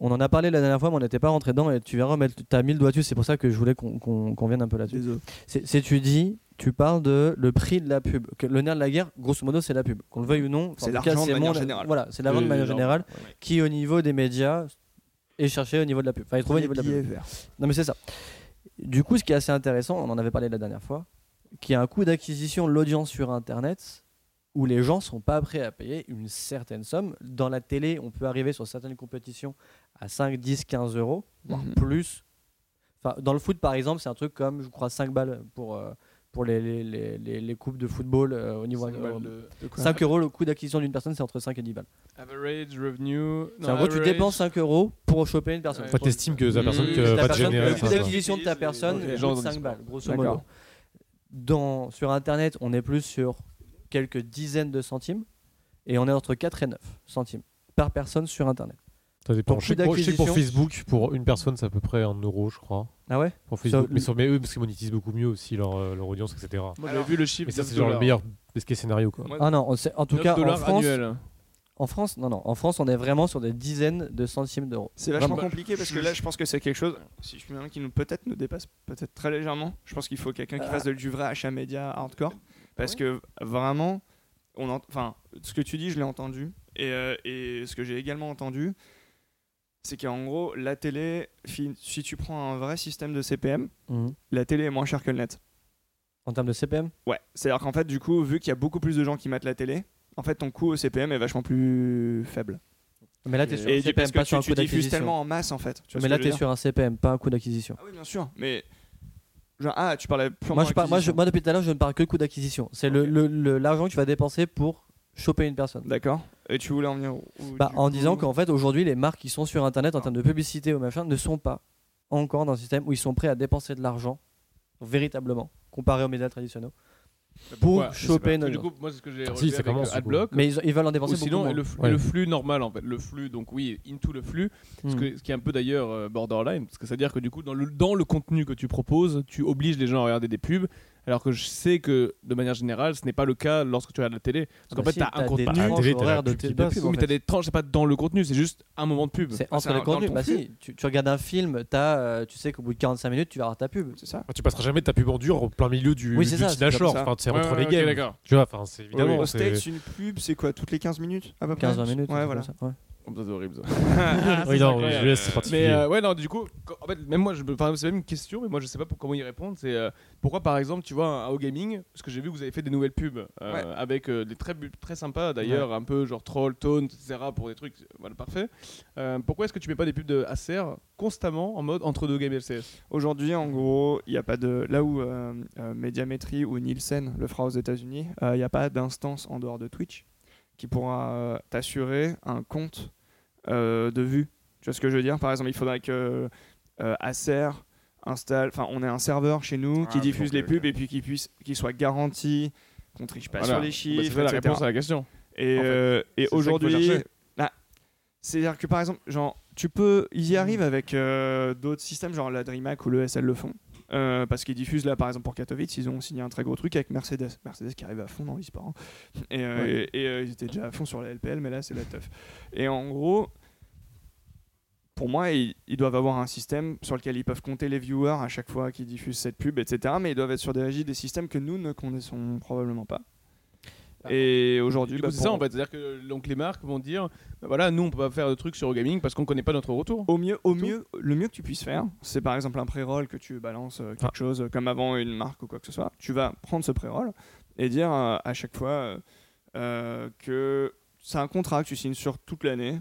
On en a parlé la dernière fois, mais on n'était pas rentré dedans. Et tu verras, tu as mis le doigt dessus. C'est pour ça que je voulais qu'on qu'on- qu'on vienne un peu là-dessus. C'est tu dis, tu parles de le prix de la pub. Que le nerf de la guerre, grosso modo, c'est la pub. Qu'on le veuille ou non. C'est l'argent de manière mon- générale. Voilà, c'est l'argent de manière générale qui, au niveau des médias, est cherché au niveau de la pub. Enfin, est trouvé au niveau de la pub. Verts. Non mais c'est ça. Du coup, ce qui est assez intéressant, on en avait parlé la dernière fois, qu'il y a un coût d'acquisition de l'audience sur Internet où les gens sont pas prêts à payer une certaine somme. Dans la télé, on peut arriver sur certaines compétitions à 5, 10, 15 euros, voire Mhm. plus. Enfin, dans le foot, par exemple, c'est un truc comme, je crois, 5 balles pour, euh, pour les, les, les, les- les coupes de football euh, au niveau... Cinq euh, de- de quoi 5 euros, le coût d'acquisition d'une personne, c'est entre 5 et 10 balles. Average revenue. C'est non, en gros, tu dépenses 5 euros pour choper une personne. Ouais. Enfin, t'estimes que la personne Mmh. que Ta va te personne- générer. le coût d'acquisition de ta personne les gens 5 disent balles, grosso modo. Dans, sur Internet, on est plus sur quelques dizaines de centimes et on est entre 4 et 9 centimes par personne sur Internet. Ça dépend. Pour Je sais, coût que pour, je sais que pour Facebook, pour une personne, c'est à peu près un euro, je crois. Ah ouais? Pour Facebook. Ça- mais, sur, mais eux, parce qu'ils monétisent beaucoup mieux aussi leur, euh, leur audience, etc. Moi, j'avais vu le chiffre. Mais ça, c'est genre le meilleur best scénario, quoi. Ah non, on sait- en tout 9 cas en France, annuels. en France, non non, en France, on est vraiment sur des dizaines de centimes d'euros. C'est vachement Vraiment. compliqué parce que là, je pense que c'est quelque chose, si je puis me permettre, qui nous peut-être nous dépasse peut-être très légèrement. Je pense qu'il faut quelqu'un qui fasse de, du vrai achat média hardcore parce que vraiment, on ent- enfin, ce que tu dis, je l'ai entendu et, euh, et ce que j'ai également entendu, c'est qu'en gros, la télé, si tu prends un vrai système de CPM, Mhm. la télé est moins chère que le net. En termes de CPM Ouais, c'est-à-dire qu'en fait, du coup, vu qu'il y a beaucoup plus de gens qui mettent la télé, en fait, ton coût au CPM est vachement plus faible. Mais là, tu es sur un CPM, parce pas sur un tu, coût diffuses d'acquisition. tellement en masse, en fait. Tu Mais là, tu es sur un CPM, pas un coût d'acquisition. Ah oui, bien sûr, mais. Genre, ah, tu parlais purement Moi, je parle- moi, je- moi, depuis tout à l'heure, je ne parle que de coût d'acquisition. C'est le- Ok. le- le- l'argent que tu vas dépenser pour choper une personne. D'accord. Et tu voulais en venir où, Bah, en coup disant qu'en fait aujourd'hui les marques qui sont sur internet en termes de publicité ou machin ne sont pas encore dans un système où ils sont prêts à dépenser de l'argent véritablement comparé aux médias traditionnels pour sais choper Du coup, moi, c'est ce que j'ai Si, relevé ça avec commence, euh. Adblock. Mais ils, ils veulent en dépenser Ou beaucoup sinon, et le, flux, Ouais. le flux normal en fait, le flux donc oui, into le flux, ce, Hmm. que- ce qui est un peu d'ailleurs euh, borderline, parce que c'est à dire que du coup dans le, dans le contenu que tu proposes, tu obliges les gens à regarder des pubs, alors que je sais que de manière générale ce n'est pas le cas lorsque tu regardes la télé, parce qu'en Bah fait si, tu as un des contenu, horaires de, mais fait. t'as des tranches, c'est pas dans le contenu, c'est juste un moment de pub. C'est Ah, entre les un- contenus. Bah si, tu, tu regardes un film, as, euh, tu sais qu'au bout de 45 minutes tu verras ta pub. C'est ça. Ah, Tu passeras jamais de ta pub en dur au plein milieu du, Oui, c'est. Enfin, c'est Ouais, entre ouais, les games. d'accord. Tu vois, enfin, c'est évidemment. Au c'est- States, une pub, c'est quoi Toutes les 15 minutes à peu près 15-20 minutes. un Ouais, voilà. Oh, c'est horrible ça. Oui, non, aux US, c'est particulier. Mais euh, ouais, non, du coup, en fait, même moi, je, enfin, c'est même une question, mais moi, je sais pas pour- comment y répondre. C'est euh, pourquoi, par exemple, tu vois, à Gaming, parce que j'ai vu que vous avez fait des nouvelles pubs euh, Ouais. avec euh, des très, très sympas d'ailleurs, un peu genre troll, tone, etc. pour des trucs, voilà, parfait. Euh, pourquoi est-ce que tu mets pas des pubs de Acer constamment en mode entre deux games LCS Aujourd'hui, en gros, il n'y a pas de. Là où euh, euh, Médiamétrie ou Nielsen le fera aux États-Unis, euh, il n'y a pas d'instance en dehors de Twitch qui pourra euh, t'assurer un compte euh, de vue. Tu vois ce que je veux dire? Par exemple, il faudrait que euh, Acer installe. Enfin, on ait un serveur chez nous qui Ah, diffuse ok, les pubs et puis qui puisse, qui soit garanti, qu'on triche pas Voilà. sur les Bah, chiffres. C'est ça la réponse à la question. Et, En fait, et c'est aujourd'hui, bah, c'est-à-dire que par exemple, genre, tu peux, ils y arrivent avec euh, d'autres systèmes, genre la DreamHack ou le SL le font. Euh, parce qu'ils diffusent là, par exemple pour Katowice, ils ont signé un très gros truc avec Mercedes. Mercedes qui arrive à fond dans l'e-sport. hein. Et, euh, Ouais. et- et, euh, ils étaient déjà à fond sur la LPL, mais là c'est la teuf. Et en gros, pour moi, ils, ils doivent avoir un système sur lequel ils peuvent compter les viewers à chaque fois qu'ils diffusent cette pub, etc. Mais ils doivent être sur des régies des systèmes que nous ne connaissons probablement pas. Et aujourd'hui, bah, c'est ça en fait. C'est-à-dire que donc, les marques vont dire bah voilà, nous on peut pas faire de trucs sur Eurogaming parce qu'on connaît pas notre retour. Au mieux, au mieux, le mieux que tu puisses faire, c'est par exemple un pré-roll que tu balances euh, quelque Ah. chose euh, comme avant une marque ou quoi que ce soit. Tu vas prendre ce pré-roll et dire euh, à chaque fois euh, que c'est un contrat que tu signes sur toute l'année.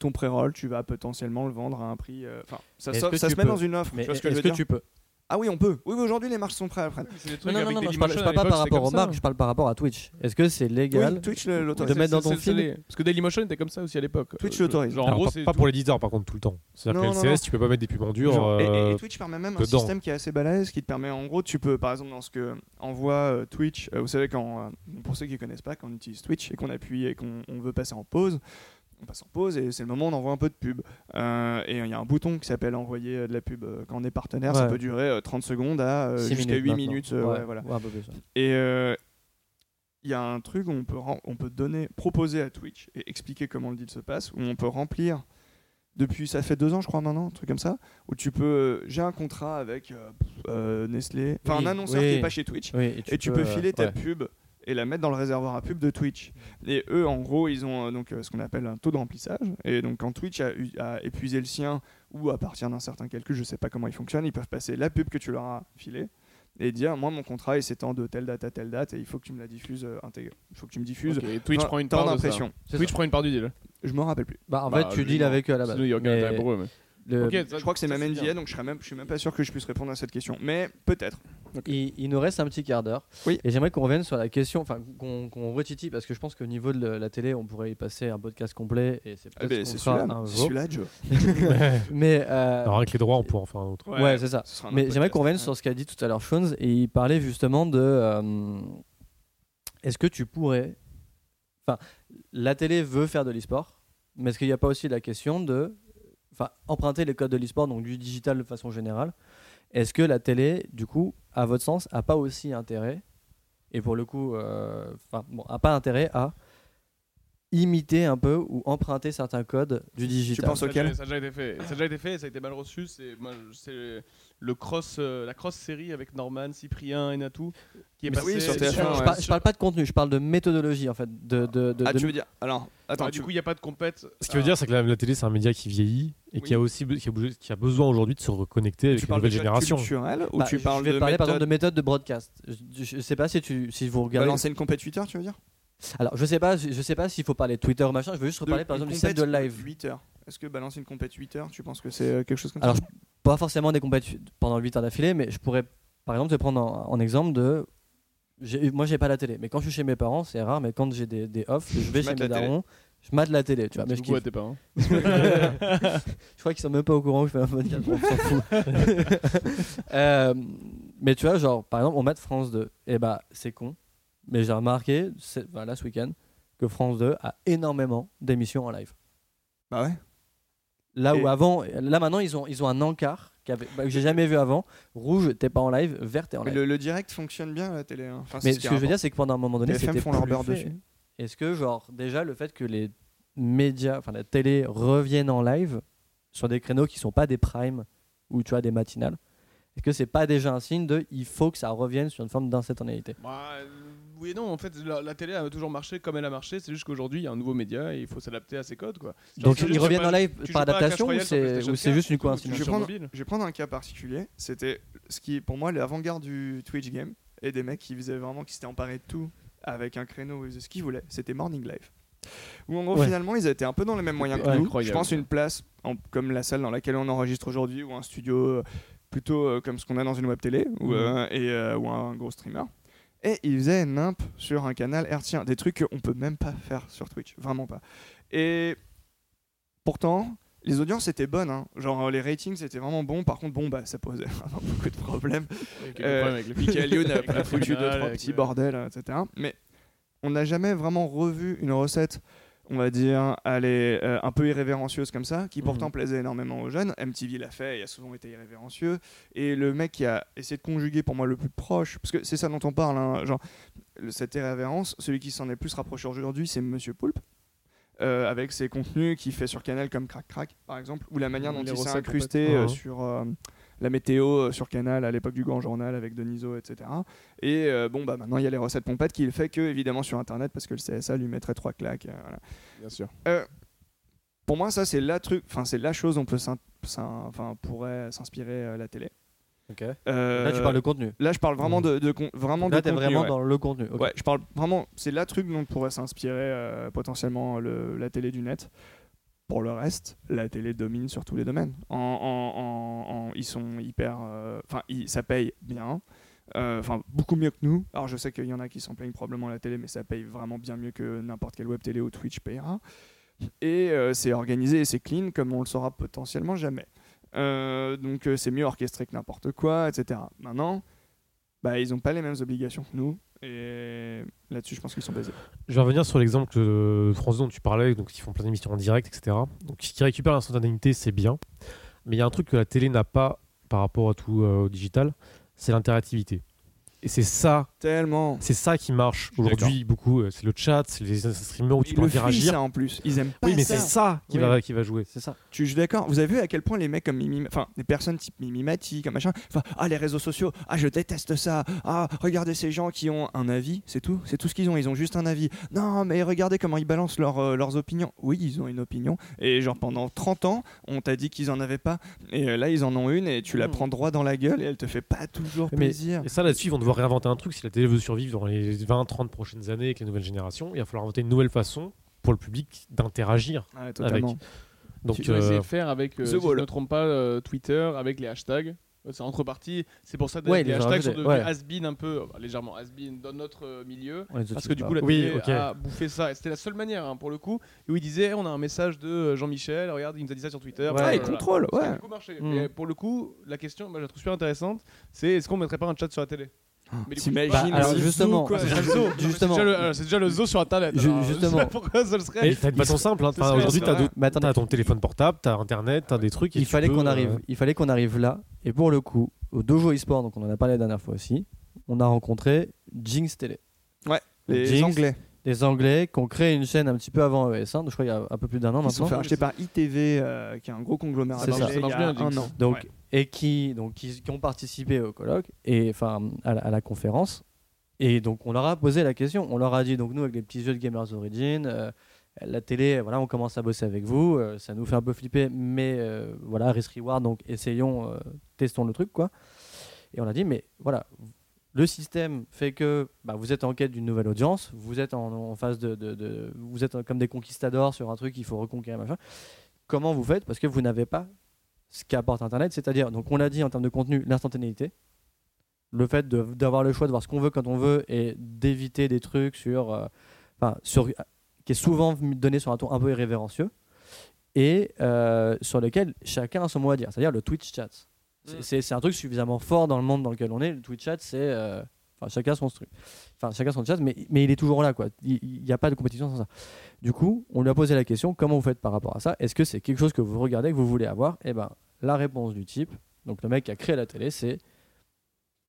Ton pré-roll, tu vas potentiellement le vendre à un prix. Enfin, ça, Est-ce se met dans une offre. Tu vois ce que est-ce dire tu peux Ah oui, on peut. Oui, aujourd'hui, les marques sont prêtes trucs Non, non, non, non, je parle, je parle pas par rapport aux marques, je parle par rapport à Twitch. Est-ce que c'est légal Oui, Twitch le- de mettre dans ton c'est- fil c'est- Parce que Dailymotion était comme ça aussi à l'époque. Twitch Euh, l'autorise. En gros, pas, pour les leaders par contre tout le temps. C'est-à-dire Non, que non, LCS, tu peux pas mettre des pubs en dur. Genre, et- et, euh, et Twitch permet même un système qui est assez balèze qui te permet en gros tu peux par exemple dans ce que envoie euh, Twitch euh, vous savez quand euh, pour ceux qui connaissent pas quand on utilise Twitch et qu'on appuie et qu'on on veut passer en pause on passe en pause et c'est le moment où on envoie un peu de pub Euh, et il y a un bouton qui s'appelle envoyer euh, de la pub euh, quand on est partenaire ça peut durer euh, 30 secondes à jusqu'à 8 maintenant. minutes Ouais, ouais, voilà et il y a un truc où on peut, ren- on peut donner, proposer à Twitch et expliquer comment le deal se passe, où on peut remplir, depuis, ça fait deux ans je crois maintenant, un truc comme ça, où tu peux, j'ai un contrat avec euh, euh, Nestlé, enfin Oui, un annonceur oui. qui est pas chez Twitch, Oui, et tu peux filer ta ouais. pub et la mettre dans le réservoir à pub de Twitch. Et eux, en gros, ils ont euh, donc euh, ce qu'on appelle un taux de remplissage. Et donc, quand Twitch a, épuisé le sien ou à partir d'un certain calcul, je sais pas comment il fonctionne, ils peuvent passer la pub que tu leur as filée et dire moi mon contrat il s'étend de telle date à telle date et il faut que tu me la diffuses euh, intégrée. Il faut que tu me diffuses. Et Twitch prend une part de ça. d'impression. Twitch ça. prend une part du deal. Je me rappelle plus. Bah, en Bah, fait, tu deals avec eux à la base. Sinon, il y a aucun Mais intérêt pour eux. mais- le- Je crois que c'est bien. NDA donc je serais même je suis même pas sûr que je puisse répondre à cette question. Mais peut-être. Il, il nous reste un petit quart d'heure. Oui. Et j'aimerais qu'on revienne sur la question, enfin qu'on qu'on retitille, parce que je pense qu'au niveau de la télé, on pourrait y passer un podcast complet. Et c'est Ah, ben, ce celui-là. celui-là, Joe. Mais, euh, Alors avec les droits, on pourra en faire un autre. ouais, c'est ça. Ce Mais j'aimerais qu'on revienne Ouais. sur ce qu'a dit tout à l'heure Shones et il parlait justement de euh, est-ce que tu pourrais enfin la télé veut faire de l'e-sport mais est-ce qu'il n'y a pas aussi la question de enfin emprunter les codes de l'e-sport donc du digital de façon générale est-ce que la télé du coup à votre sens a pas aussi intérêt et pour le coup euh, enfin bon a pas intérêt à imiter un peu ou emprunter certains codes du digital? penses Ça a auquel? déjà- Ça a déjà été fait. Ça a déjà été fait ça a été mal reçu. C'est moi, c'est le cross, euh, la cross série avec Norman, Cyprien et Natou qui est passé. oui, sur je, TF1, je ouais. par- je parle pas de contenu je parle de méthodologie en fait de, de, de- Ah, de- tu veux dire Alors, attends, Ah, tu du coup, il n'y a pas de compète. Ce qui veut dire, c'est que la, la télé, c'est un média qui vieillit et qui a aussi qui a, bougé- qui a besoin aujourd'hui de se reconnecter avec tu de nouvelle génération. culturel ou Bah, tu je parles vais de parler par exemple de méthode de broadcast. Je, je sais pas si tu si vous regardez. Balancer une compète Twitter, tu veux dire? Alors je sais pas je, je sais pas s'il faut parler de Twitter ou machin. Je veux juste reparler par exemple du set de live. 8 heures. Est-ce que balancer une compète 8 heures, tu penses que c'est euh, quelque chose comme Alors ça? Pas forcément des compétitions pendant 8 heures d'affilée, mais je pourrais par exemple te prendre en, en exemple de moi j'ai pas la télé, mais quand je suis chez mes parents c'est rare, mais quand j'ai des, des off, je vais chez mes darons, je mate la télé, tu vois. Mais je, à tes parents. je crois qu'ils sont même pas au courant que je fais un podcast, on s'en fout. Euh, mais tu vois, genre, par exemple, on met France 2. Et bah, c'est con. Mais j'ai remarqué, enfin, là, ce week-end, que France 2 a énormément d'émissions en live. Bah ouais. Là Et- où avant, là maintenant, ils ont, ils ont un encart bah, que j'ai jamais vu avant. Rouge, t'es pas en live. Vert, t'es en Mais live. le, le direct fonctionne bien à la télé. hein. Enfin, mais ce qui que je veux est dire, c'est que pendant un moment donné, c'était font leur beurre dessus. Est-ce que, genre, déjà, le fait que les médias, enfin la télé reviennent en live sur des créneaux qui sont pas des primes ou tu as des matinales, est-ce que c'est pas déjà un signe de il faut que ça revienne sur une forme d'instantanéité? Bah, euh, oui et non, en fait, la, la télé a toujours marché comme elle a marché. C'est juste qu'aujourd'hui, il y a un nouveau média et il faut s'adapter à ses codes. Quoi. Donc ils reviennent en live par adaptation ou c'est PlayStation ou c'est 4, juste une coïncidence Je je vais prendre un cas particulier. C'était ce qui, pour moi, l'avant-garde du Twitch game et des mecs qui faisaient vraiment, qui s'étaient emparés de tout avec un créneau où ils faisaient ce qu'ils voulaient. C'était Morning Live. Où en gros, Ouais. finalement, ils étaient un peu dans les mêmes moyens que Ouais, nous. incroyable. Je pense une place en- comme la salle dans laquelle on enregistre aujourd'hui ou un studio euh, plutôt euh, comme ce qu'on a dans une web télé ou, Mhm. euh, et, euh, ou un gros streamer. Et ils faisaient nimp sur un canal hertzien, des trucs qu'on peut même pas faire sur Twitch, vraiment pas. Et pourtant, les audiences étaient bonnes, hein. genre les ratings étaient vraiment bons. Par contre, bon, bah ça posait vraiment beaucoup de problèmes. Avec Euh, le problème avec le Michael Youn a, Avec a la foutu deux trois petits bordels, etc. Mais on n'a jamais vraiment revu une recette, on va dire, allez, euh, un peu irrévérencieuse comme ça, qui pourtant Mhm. plaisait énormément aux jeunes. MTV l'a fait et a souvent été irrévérencieux. Et le mec qui a essayé de conjuguer pour moi le plus proche, parce que c'est ça dont on parle, hein, genre cette irrévérence, celui qui s'en est plus rapproché aujourd'hui, c'est Monsieur Poulpe. euh, avec ses contenus qu'il fait sur Canal comme Crac Crac par exemple ou la manière dont Les il s'est incrusté euh, sur euh, la météo euh, sur Canal à l'époque du Grand Journal avec Deniso, etc. Et euh, bon, bah maintenant il y a les recettes pompettes qui le fait que évidemment sur Internet parce que le CSA lui mettrait trois claques. euh, voilà. Bien sûr. Pour moi, ça c'est la truc, enfin c'est la chose dont on peut enfin pourrait s'inspirer euh, la télé. Ok. Euh, Là, tu parles de contenu. Là, je parle vraiment de, de con- vraiment Là, de t'es contenu, vraiment ouais. dans le contenu. ok. Ouais, je parle vraiment. C'est la truc dont pourrait s'inspirer euh, potentiellement le- la télé du net. Pour le reste, la télé domine sur tous les domaines. Ils sont hyper. euh, Enfin, ça paye bien. Euh, Enfin, beaucoup mieux que nous. Alors, je sais qu'il y en a qui s'en plaignent probablement à la télé, mais ça paye vraiment bien mieux que n'importe quelle web télé ou Twitch payera. Et euh, c'est organisé et c'est clean comme on le saura potentiellement jamais. Donc, c'est mieux orchestré que n'importe quoi, etc. Maintenant, bah, ils n'ont pas les mêmes obligations que nous. Et là-dessus, je pense qu'ils sont basés. Je vais revenir sur l'exemple de France 2 dont tu parlais, donc ils font plein d'émissions en direct, etc. Donc qui récupère l'instantanéité, c'est bien. Mais il y a un truc que la télé n'a pas par rapport à tout euh, au digital, c'est l'interactivité. Et c'est ça, Tellement. c'est ça qui marche aujourd'hui beaucoup. euh, C'est le chat, c'est les streamers où tu Ils peux interagir. ça en plus. Ils aiment pas Oui, mais c'est ça qui, Oui. va, qui va jouer. C'est ça. Tu, je suis d'accord. Vous avez vu à quel point les mecs comme Mimi, enfin des personnes type Mimimati, comme machin, enfin ah les réseaux sociaux, ah je déteste ça, ah regardez ces gens qui ont un avis, c'est tout, c'est tout ce qu'ils ont, ils ont juste un avis. Non mais regardez comment ils balancent leurs, euh, leurs opinions. Oui ils ont une opinion et genre pendant 30 ans on t'a dit qu'ils en avaient pas et euh, là ils en ont une et tu la Hmm. prends droit dans la gueule et elle te fait pas toujours Mais- plaisir. Et ça, là-dessus, ils vont devoir réinventer un truc. Si la télé veut survivre dans les 20-30 prochaines années avec les nouvelles générations, il va falloir inventer une nouvelle façon pour le public d'interagir. Ouais, totalement. Donc, Tu vas essayer euh, de faire avec, euh, The si je ne me trompe pas, euh, Twitter, avec les hashtags. Euh, C'est entre parties. C'est pour ça que Ouais, les hashtags sont devenus ouais. has-been un peu, euh, légèrement has-been dans notre euh, milieu. Parce que du coup, la Oui, télé a bouffé ça. Et c'était la seule manière, hein, pour le coup, où il disait on a un message de euh, Jean-Michel, regarde, il nous a dit ça sur Twitter. Ouais, Ah, blablabla. ils contrôlent, Ça a ouais. beaucoup marché. Mm. Et pour le coup, la question, moi, je la trouve super intéressante c'est est-ce qu'on mettrait pas un chat sur la télé? T'imagines Bah, alors, justement, quoi. C'est déjà le zoo. Justement. C'est déjà le- alors, C'est déjà le zoo sur Internet. Sais justement. pourquoi ça le serait. T'as une façon simple. hein. Aujourd'hui, t'as ton téléphone portable, t'as Internet, t'as des trucs. il fallait qu'on euh, arrive, il fallait qu'on arrive là. Et pour le coup, au Dojo eSport, donc on en a parlé la dernière fois aussi, on a rencontré Jinx Télé. Les Jinx, Anglais. Des Anglais qui ont créé une chaîne un petit peu avant ES1, je crois il y a un peu plus d'un an Ils se sont fait maintenant. par ITV, euh, qui est un gros conglomérat C'est ça. Ça marche il y a bien, un an. Donc, Ouais. Et qui, donc, qui, ont participé au colloque et enfin à la, conférence. Et donc on leur a posé la question. On leur a dit donc nous avec les petits jeux de Gamers Origin, euh, la télé, voilà, on commence à bosser avec vous. euh, ça nous fait un peu flipper, mais euh, voilà, risk reward. Donc essayons, testons le truc quoi. Et on a dit mais voilà, le système fait que bah, vous êtes en quête d'une nouvelle audience, vous êtes en, en phase de- de- vous êtes comme des conquistadors sur un truc qu'il faut reconquérir machin. Comment vous faites? Parce que vous n'avez pas ce qu'apporte Internet, c'est-à-dire, donc on l'a dit en termes de contenu, l'instantanéité, le fait d'avoir le choix de voir ce qu'on veut quand on veut et d'éviter des trucs sur, euh, enfin, sur, qui est souvent donné sur un ton un peu irrévérencieux et euh, sur lequel chacun a son mot à dire, c'est-à-dire le Twitch chat. C'est- Mm. C'est c'est un truc suffisamment fort dans le monde dans lequel on est. Le Twitch chat, c'est, euh, enfin, chacun son truc, enfin, chacun son chat, mais, mais il est toujours là, quoi. Il n'y a pas de compétition sans ça. Du coup, on lui a posé la question comment vous faites par rapport à ça? Est-ce que c'est quelque chose que vous regardez, que vous voulez avoir? Et ben, la réponse du type, donc le mec qui a créé la télé, c'est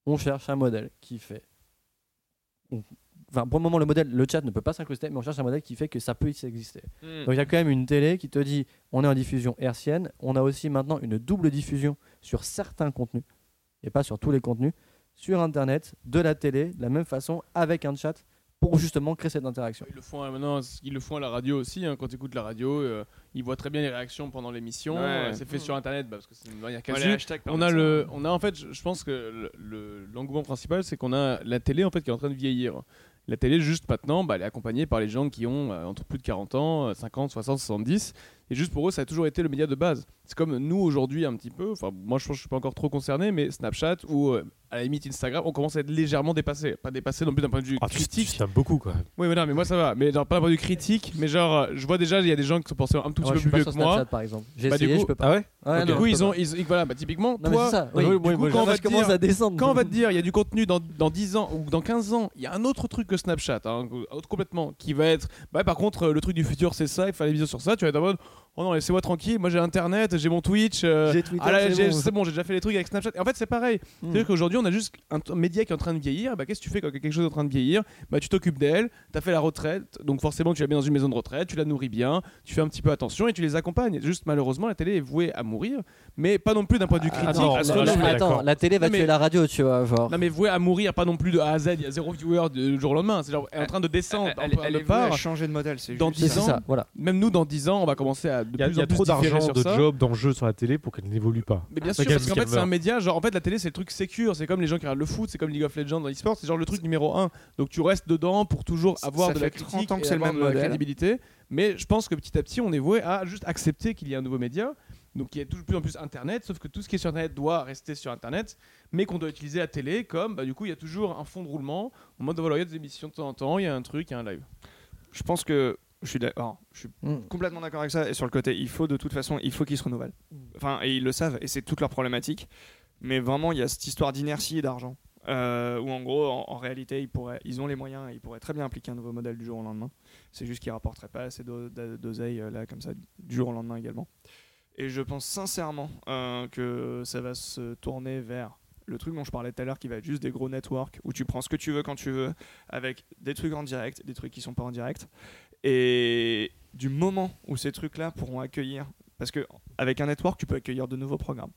on cherche un modèle qui fait. on- Enfin, pour le moment, le modèle, le chat ne peut pas s'incruster, mais on cherche un modèle qui fait que ça peut exister. Mm. Donc il y a quand même une télé qui te dit on est en diffusion hertzienne, on a aussi maintenant une double diffusion sur certains contenus, et pas sur tous les contenus, sur Internet, de la télé, de la même façon, avec un chat, pour justement créer cette interaction. Ils le font euh, maintenant, ils le font à la radio aussi. hein, quand tu écoutes la radio, euh, ils voient très bien les réactions pendant l'émission. Ouais. euh, c'est fait sur Internet bah, parce que c'est une manière Ouais, hashtags on a le, on a en fait, je pense que le- le- l'engouement principal, c'est qu'on a la télé en fait qui est en train de vieillir. La télé, juste maintenant, bah, elle est accompagnée par les gens qui ont euh, entre plus de 40 ans, euh, 50, 60, 70. Et juste pour eux, ça a toujours été le média de base. C'est comme nous aujourd'hui un petit peu. Enfin, moi, je pense que je suis pas encore trop concerné, mais Snapchat ou euh, à la limite Instagram, on commence à être légèrement dépassé. Pas dépassé non plus d'un point de vue Ah, tu critique. tu tiens beaucoup, quoi. Oui, mais non, mais moi ça va. Mais genre, pas d'un point de vue critique, mais genre, euh, je vois déjà, il y a des gens qui sont pensés un tout petit Moi, peu plus vieux que moi. Snapchat, par exemple. J'ai Bah, du essayé, coup- je peux pas. Ah ouais Ouais, du non, coup, ils ont, ils, ils- voilà, bah, typiquement, Non, toi, c'est ça, du oui. coup, moi, quand, je- on va te dire, à descendre. quand on va te dire, il y a du contenu dans, dans 10 ans ou dans 15 ans, il y a un autre truc que Snapchat, hein, autre complètement, qui va être, bah, par contre, euh, le truc du futur, c'est ça, il fallait viser sur ça, tu vas être en mode, Oh non, laissez-moi tranquille, moi j'ai internet, j'ai mon Twitch. euh, J'ai Twitter, ah là, c'est bon. j'ai déjà fait les trucs avec Snapchat. Et en fait, c'est pareil. Hmm. C'est-à-dire qu'aujourd'hui, on a juste un, un média qui est en train de vieillir. Bah, qu'est-ce que tu fais quand quelque chose est en train de vieillir? Bah, tu t'occupes d'elle, tu as fait la retraite, donc forcément, tu la mets dans une maison de retraite, tu la nourris bien, tu fais un petit peu attention et tu les accompagnes. Juste, malheureusement, la télé est vouée à mourir, mais pas non plus d'un point de vue critique. non, attends, la télé va Non, mais- tuer la radio, tu vois, genre. Non mais voué à mourir, pas non plus de A à Z, il y a zéro viewer du jour au lendemain, c'est genre elle est en train de descendre elle, peu elle de est vouée part. changer de modèle. C'est Dans juste C'est dix ça. ans, ça, voilà. Même nous dans 10 ans, on va commencer à de Il y a, plus il y a en plus d'argent, de ça. jobs, d'enjeux sur la télé pour qu'elle n'évolue pas. Mais bien sûr, parce qu'en fait, c'est un média. Genre, en fait, la télé, c'est le truc sécure. C'est comme les gens qui regardent le foot, c'est comme League of Legends dans l'e-sport. C'est genre le truc numéro un. Donc, tu restes dedans pour toujours avoir ça de la fait 30 critique ans que et c'est le avoir même de la modèle. crédibilité. Mais je pense que petit à petit, on est voué à juste accepter qu'il y a un nouveau média. Donc, il y a toujours plus en plus Internet. Sauf que tout ce qui est sur Internet doit rester sur Internet. Mais qu'on doit utiliser la télé comme, bah, du coup, il y a toujours un fond de roulement. En mode, voilà, il y a des émissions de temps en temps, il y a un truc, il y a un live. Je pense que je suis d'accord. Je suis Mm. complètement d'accord avec ça. Et sur le côté, il faut de toute façon, il faut qu'ils se renouvellent. Enfin, et ils le savent, et c'est toute leur problématique. Mais vraiment, il y a cette histoire d'inertie et d'argent. Euh, où en gros, en, en réalité, ils, pourraient, ils ont les moyens et ils pourraient très bien appliquer un nouveau modèle du jour au lendemain. C'est juste qu'ils rapporteraient pas assez d'oseille euh, là, comme ça, du jour au lendemain également. Et je pense sincèrement euh, que ça va se tourner vers le truc dont je parlais tout à l'heure, qui va être juste des gros networks où tu prends ce que tu veux quand tu veux, avec des trucs en direct, des trucs qui sont pas en direct. Et du moment où ces trucs-là pourront accueillir, parce que avec un network, tu peux accueillir de nouveaux programmes.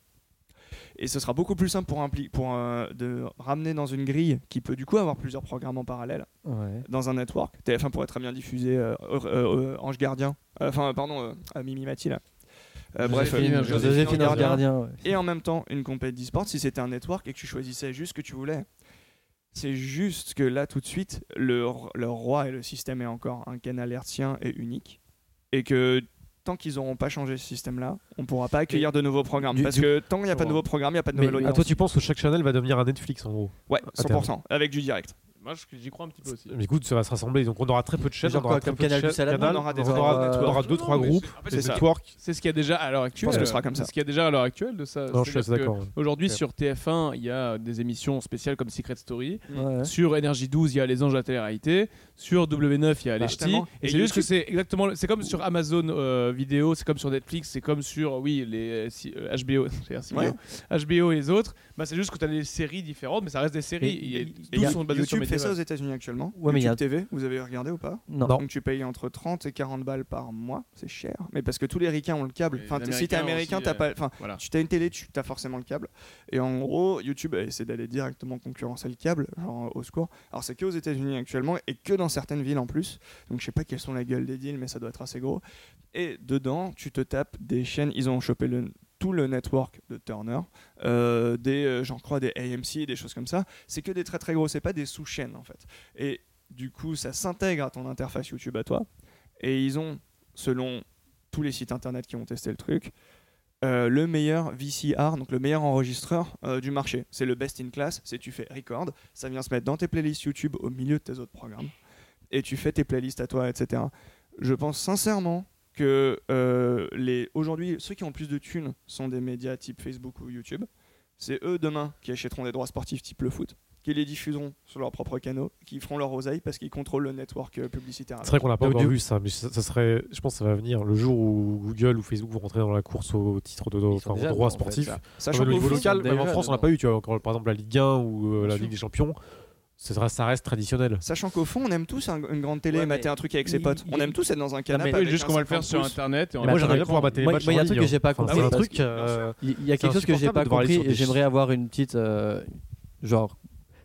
Et ce sera beaucoup plus simple pour, impli- pour euh, de ramener dans une grille qui peut du coup avoir plusieurs programmes en parallèle Ouais. dans un network. TF1 pourrait très bien diffuser euh, euh, Ange Gardien, enfin pardon, Mimi Mati là. Bref, Joséphine, Gardien. ouais. et en même temps une compétition d'e-sport si c'était un network et que tu choisissais juste ce que tu voulais. C'est juste que là, tout de suite, le, le roi et le système est encore un canal hertzien et unique. Et que tant qu'ils n'auront pas changé ce système-là, on ne pourra pas accueillir de nouveaux programmes. du- parce du- que tant qu'il n'y a pas de nouveaux programmes, il n'y a pas de nouvelle audience. toi, tu penses que chaque channel va devenir un Netflix en gros? Ouais, à terme. 100%, avec du direct. Moi, je- j'y crois un petit peu aussi. Mais écoute, ça va se rassembler. Donc on aura très peu de chaînes. On aura comme Canal+, on aura deux, trois groupes, c'est- en fait, des c'est ça. networks. C'est ce qu'il y a déjà à l'heure actuelle. pense que ce sera comme ça. C'est ce qu'il y a déjà à l'heure actuelle de ça. Non, je suis d'accord. Aujourd'hui, sur TF1, il y a des émissions spéciales comme Secret Story. Sur Énergie 12, il y a Les Anges de la télé-réalité. Sur W9, il y a Les Bah, Ch'tis. tellement. Et c'est juste que c'est exactement. C'est comme sur Amazon euh, Vidéo, c'est comme sur Netflix, c'est comme sur, oui, les euh, si- euh, HBO. HBO et les autres. Bah, c'est juste que tu as des séries différentes, mais ça reste des séries. Et sont basés sur YouTube fait ça aux. États-Unis actuellement. Ouais, mais il y a- YouTube TV, vous avez regardé ou pas? Non. Non. Donc tu payes entre 30 et 40 balles par mois, c'est cher. Mais parce que tous les ricains ont le câble. Enfin, si t'es américain, aussi, t'as euh, pas. Enfin, Voilà. tu as une télé, tu as forcément le câble. Et en gros, YouTube essaie d'aller directement concurrencer le câble, genre au secours. Alors c'est que aux États-Unis actuellement et que dans certaines villes en plus. Donc je sais pas quelles sont la gueule des deals, mais ça doit être assez gros. Et dedans, tu te tapes des chaînes. Ils ont chopé le tout le network de Turner, euh, des, euh, j'en crois des AMC, des choses comme ça. C'est que des très très gros, c'est pas des sous-chaînes en fait. Et du coup, ça s'intègre à ton interface YouTube à toi. Et ils ont, selon tous les sites internet qui ont testé le truc, euh, le meilleur VCR, donc le meilleur enregistreur du marché. C'est le best in class, c'est tu fais record, ça vient se mettre dans tes playlists YouTube au milieu de tes autres programmes, et tu fais tes playlists à toi, etc. Je pense sincèrement que euh, les aujourd'hui ceux qui ont le plus de thunes sont des médias type Facebook ou YouTube. C'est eux demain qui achèteront des droits sportifs type le foot, qui les diffuseront sur leurs propres canaux, qui feront leur oseille parce qu'ils contrôlent le network euh, publicitaire. C'est vrai qu'on n'a pas encore vu ça, mais ça, ça serait, je pense que ça va venir le jour où Google ou Facebook vont rentrer dans la course au titre de enfin, au déjà droit dedans, en fait, sportif. ça. Sachant au niveau local, même en France, on n'a pas eu, tu vois, encore par exemple la Ligue 1 ou euh, la. Ligue des Champions. Ça reste, ça reste traditionnel. Sachant qu'au fond, on aime tous un- une grande télé Ouais, et mater un truc avec ses potes. il- On aime tous être dans un canapé. mais- juste qu'on va le faire 50 sur internet. Et on moi, j'aimerais bien pouvoir mater les matchs moi, il y a un truc que j'ai pas compris. euh, Il y a C'est quelque chose que j'ai pas compris et j'aimerais avoir une petite. euh, genre.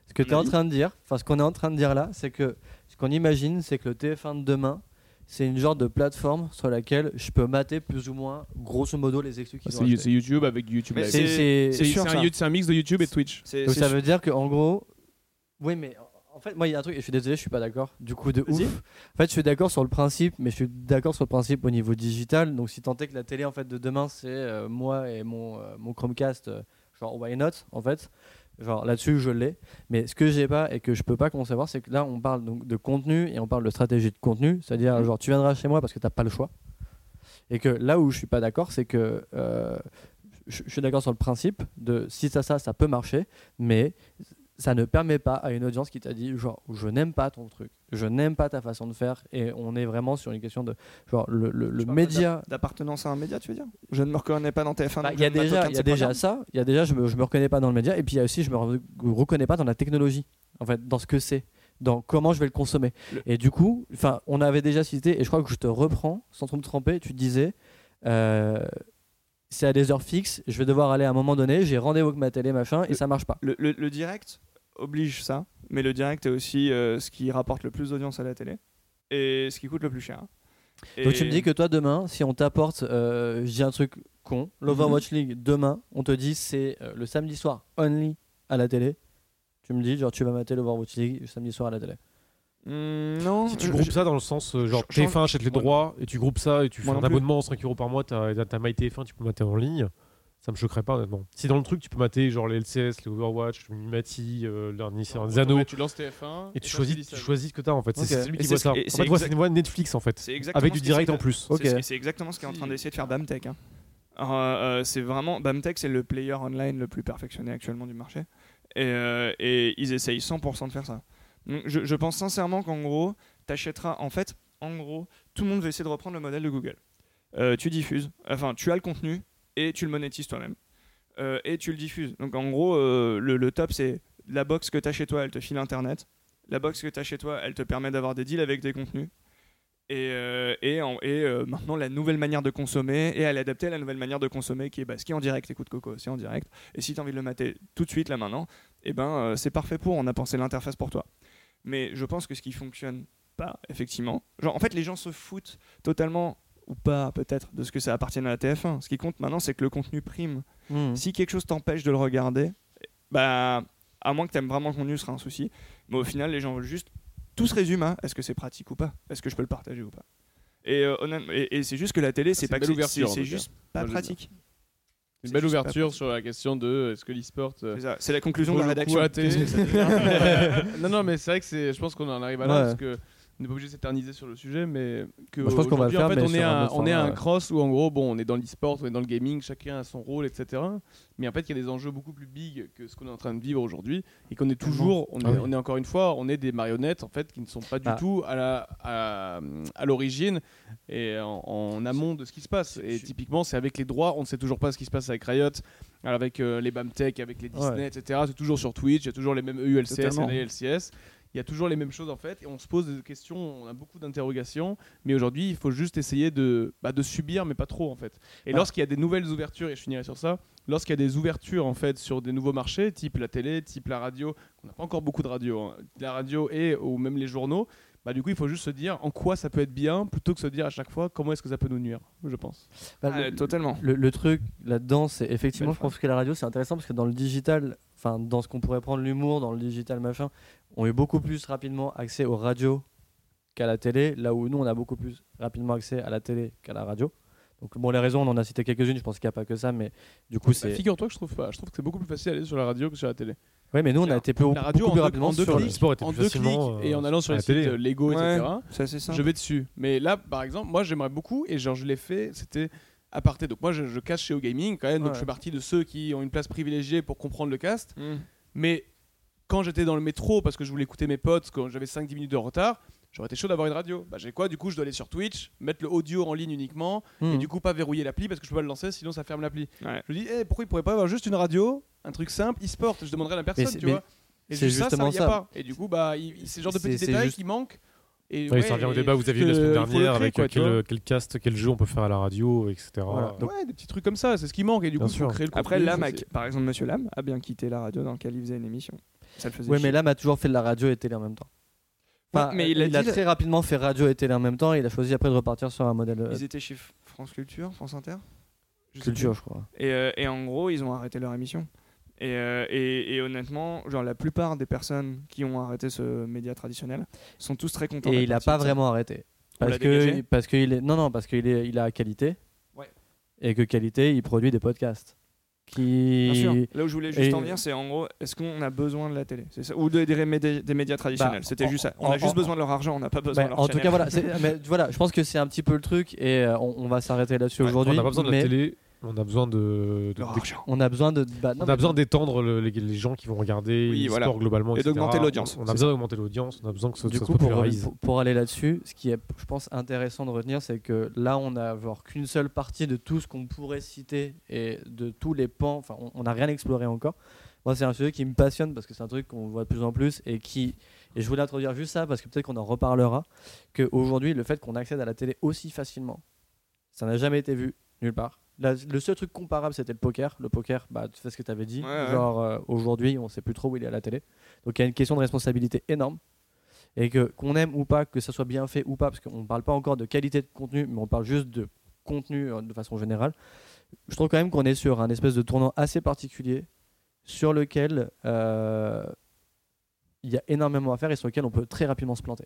Ce que tu es en train de dire, enfin ce qu'on est en train de dire là, c'est que ce qu'on imagine, c'est que le TF1 de demain, c'est une genre de plateforme sur laquelle je peux mater plus ou moins, grosso modo, les exclus ont C'est YouTube avec du YouTube. C'est- un, c'est un mix de YouTube et Twitch. Donc ça veut dire qu'en gros, oui, mais en fait, moi, il y a un truc, et je suis désolé, je suis pas d'accord. Du coup, de ouf. En fait, je suis d'accord sur le principe, mais je suis d'accord sur le principe au niveau digital. Donc, si tant est que la télé en fait de demain, c'est euh, moi et mon, euh, mon Chromecast, euh, genre why not en fait. Genre là-dessus, je l'ai. Mais ce que j'ai pas et que je peux pas concevoir, c'est que là, on parle donc de contenu et on parle de stratégie de contenu. C'est-à-dire, genre, tu viendras chez moi parce que t'as pas le choix. Et que là où je suis pas d'accord, c'est que euh, je, je suis d'accord sur le principe de si ça, ça, ça peut marcher, mais ça ne permet pas à une audience qui t'a dit genre je n'aime pas ton truc, je n'aime pas ta façon de faire et on est vraiment sur une question de genre le, le- média. D'appartenance à un média, tu veux dire? Je ne me reconnais pas dans TF1. Bah, Il y a déjà, il y a ça, il y a déjà je me, je me reconnais pas dans le média et puis il y a aussi je me re- reconnais pas dans la technologie en fait dans ce que c'est dans comment je vais le consommer Le- et du coup enfin on avait déjà cité et je crois que je te reprends sans trop me tromper tu disais euh, c'est à des heures fixes je vais devoir aller à un moment donné j'ai rendez-vous avec ma télé machin et ça marche pas le direct? Oblige ça, mais le direct est aussi euh, ce qui rapporte le plus d'audience à la télé et ce qui coûte le plus cher. donc tu me dis que toi demain si on t'apporte euh, je dis un truc con l'Overwatch League demain on te dit c'est euh, le samedi soir only à la télé tu me dis genre tu vas mater l'Overwatch League le samedi soir à la télé Hmm, non, Si tu groupes je- ça dans le sens, euh, genre je- je- TF1 achète les droits et tu groupes ça et tu fais Moi un abonnement 5 euros par mois, t'as t'as MyTF1, tu peux mater en ligne. Ça me choquerait pas honnêtement. Si dans le truc tu peux mater genre les LCS, les Overwatch, le Mimati, euh, Ouais, Zano Tu lances TF1 et tu choisis, tu choisis ce que t'as en fait. C'est- lui qui voit ça. En fait, c'est une voix Netflix en fait. Avec du direct en plus. Ok. C'est exactement ce qu'est en train d'essayer de faire Bamtech. hein. Alors, euh, c'est vraiment Bamtech, c'est le player online le plus perfectionné actuellement du marché, et, euh, et ils essayent 100% de faire ça. Donc, je, je pense sincèrement qu'en gros, t'achèteras. En fait, en gros, tout le monde va essayer de reprendre le modèle de Google. Euh, tu diffuses, enfin, tu as le contenu et tu le monétises toi-même. Euh, et tu le diffuses. Donc en gros, euh, le, top, c'est la box que tu as chez toi, elle te file Internet. La box que tu as chez toi, elle te permet d'avoir des deals avec des contenus. Et, euh, et, en- et maintenant, la nouvelle manière de consommer, et est adaptée à la nouvelle manière de consommer qui est bah, est en direct. Écoute Coco, c'est en direct. Et si tu as envie de le mater tout de suite, là maintenant, et ben, c'est parfait pour. On a pensé l'interface pour toi. Mais je pense que ce qui fonctionne pas, effectivement, genre en fait, les gens se foutent totalement ou pas peut-être de ce que ça appartienne à la TF1. Ce qui compte maintenant, c'est que le contenu prime. Hmm. Si quelque chose t'empêche de le regarder, bah, à moins que t'aimes vraiment le contenu, ce sera un souci. Mais au final, les gens veulent juste. Tout se résume à est-ce que c'est pratique ou pas? Est-ce que je peux le partager ou pas? Et, euh, honnêtement- et, et c'est juste que la télé, c'est c'est pas c'est juste pas pratique. Une belle ouverture sur la question de est-ce que l'e-sport. euh, C'est la conclusion de la rédaction. non, non, mais c'est vrai que. Je pense qu'on en arrive à là Ouais. parce que on n'est pas obligé de s'éterniser sur le sujet, mais que Bah, je pense qu'on va le faire, en fait, on est un à, autre on est à format, un cross où en gros, bon, on est dans l'e-sport, on est dans le gaming, chacun a son rôle, etc. Mais en fait, il y a des enjeux beaucoup plus big que ce qu'on est en train de vivre aujourd'hui et qu'on est toujours, on est, Ah oui. on est encore une fois, on est des marionnettes en fait qui ne sont pas du Ah. tout à la à, à l'origine et en, en amont de ce qui se passe. Et typiquement, c'est avec les droits, on ne sait toujours pas ce qui se passe avec Riot, avec euh, les Bamtech, avec les Disney, Ouais. etc. C'est toujours sur Twitch, il y a toujours les mêmes E ULCS Totalement. et les LCS. Il y a toujours les mêmes choses en fait, et on se pose des questions, on a beaucoup d'interrogations, mais aujourd'hui il faut juste essayer de, bah, de subir, mais pas trop en fait. Et Ah. lorsqu'il y a des nouvelles ouvertures, et je finirai sur ça, lorsqu'il y a des ouvertures en fait sur des nouveaux marchés, type la télé, type la radio, on n'a pas encore beaucoup de radio, hein, la radio et ou même les journaux, bah du coup il faut juste se dire en quoi ça peut être bien, plutôt que se dire à chaque fois comment est-ce que ça peut nous nuire, je pense. Bah, Ah, le- totalement. Le, le truc là-dedans, c'est effectivement, Belle je pense que la radio, c'est intéressant parce que dans le digital, enfin, dans ce qu'on pourrait prendre l'humour, dans le digital machin, on a eu beaucoup plus rapidement accès aux radios qu'à la télé, là où nous, on a beaucoup plus rapidement accès à la télé qu'à la radio. Donc, bon, les raisons, on en a cité quelques-unes, je pense qu'il n'y a pas que ça, mais du coup, Bah, c'est. Figure-toi que je trouve pas, je trouve que c'est beaucoup plus facile d'aller sur la radio que sur la télé. Ouais, mais nous, on a été peu- La radio beaucoup plus rapidement en deux sur clics, le- sport était en plus deux clics et en euh, allant sur les la télé. sites euh, Lego, Ouais, etc. je vais dessus. Mais là, par exemple, moi j'aimerais beaucoup, et genre je l'ai fait, c'était à parté. Donc moi je, je cache chez O Gaming quand même, donc Ouais. je fais partie de ceux qui ont une place privilégiée pour comprendre le cast. Mm. Mais quand j'étais dans le métro, parce que je voulais écouter mes potes, quand j'avais 5-10 minutes de retard, j'aurais été chaud d'avoir une radio. Bah j'ai quoi? Du coup, je dois aller sur Twitch, mettre le audio en ligne uniquement, et Hmm. du coup pas verrouiller l'appli parce que je peux pas le lancer, sinon ça ferme l'appli. Ouais. Je me dis, eh, pourquoi il pourrait pas avoir juste une radio, un truc simple, e-sport? Je demanderais à la personne, tu mais vois. Et c'est juste ça, ça, justement y a ça. pas. Et du coup, bah, c'est le genre de petits détails juste- qui manquent. Et Oui, ouais, ça revient au débat que vous aviez eu la semaine dernière créer, avec quoi, quel, quel cast, quel jeu on peut faire à la radio, etc. Voilà. Donc- ouais, des petits trucs comme ça, c'est ce qui manque. Et du coup, faut créer le Après, contenu, Lam, ça, par exemple, Monsieur Lam a bien quitté la radio dans laquelle il faisait une émission. Ça le faisait Ouais, chier. mais là, a toujours fait de la radio et télé en même temps. Ouais, Enfin, mais il a très rapidement fait radio et télé en même temps. Et il a choisi après de repartir sur un modèle euh, Ils étaient chez France Culture, France Inter? Je culture, je crois. Et, euh, et en gros, ils ont arrêté leur émission. Et, euh, et, et honnêtement, genre la plupart des personnes qui ont arrêté ce média traditionnel sont tous très contents. Et il a partis pas vraiment arrêté. Parce que parce qu'il est non non parce qu'il est il a qualité. Ouais. Et que qualité, il produit des podcasts. Qui Bien sûr. Là où je voulais juste Et- en venir, c'est en gros, est-ce qu'on a besoin de la télé? Ça Ou de- des, médi- des médias traditionnels Bah, C'était juste ça. On en- a juste en- besoin de leur argent, on n'a pas besoin Bah, de leur en tout cas voilà, mais voilà, je pense que c'est un petit peu le truc et euh, on, on va s'arrêter là-dessus Ouais, aujourd'hui. on n'a pas besoin de mais, la télé. On a besoin de, de- argent. On a besoin de. bah, non, on mais- a besoin d'étendre le- les, les gens qui vont regarder Oui, le voilà. sport globalement Et etc. d'augmenter l'audience, On c'est a besoin d'augmenter l'audience, on a besoin que ça, Du ça coup, se pour, popularise. pour- pour aller là-dessus, ce qui est, je pense, intéressant de retenir, c'est que là, on a genre qu'une seule partie de tout ce qu'on pourrait citer et de tous les pans. Enfin, on- on n'a rien exploré encore. Moi, c'est un sujet qui me passionne parce que c'est un truc qu'on voit de plus en plus et qui. Et je voulais introduire juste ça parce que peut-être qu'on en reparlera. Qu'aujourd'hui, le fait qu'on accède à la télé aussi facilement, ça n'a jamais été vu nulle part. La- le seul truc comparable, c'était le poker. Le poker, bah, tu fais ce que tu avais dit. Ouais. Genre, euh, aujourd'hui, on sait plus trop où il est à la télé. Donc, il y a une question de responsabilité énorme. Et que qu'on aime ou pas, que ça soit bien fait ou pas, parce qu'on ne parle pas encore de qualité de contenu, mais on parle juste de contenu euh, de façon générale. Je trouve quand même qu'on est sur un espèce de tournant assez particulier sur lequel euh, il y a énormément à faire et sur lequel on peut très rapidement se planter.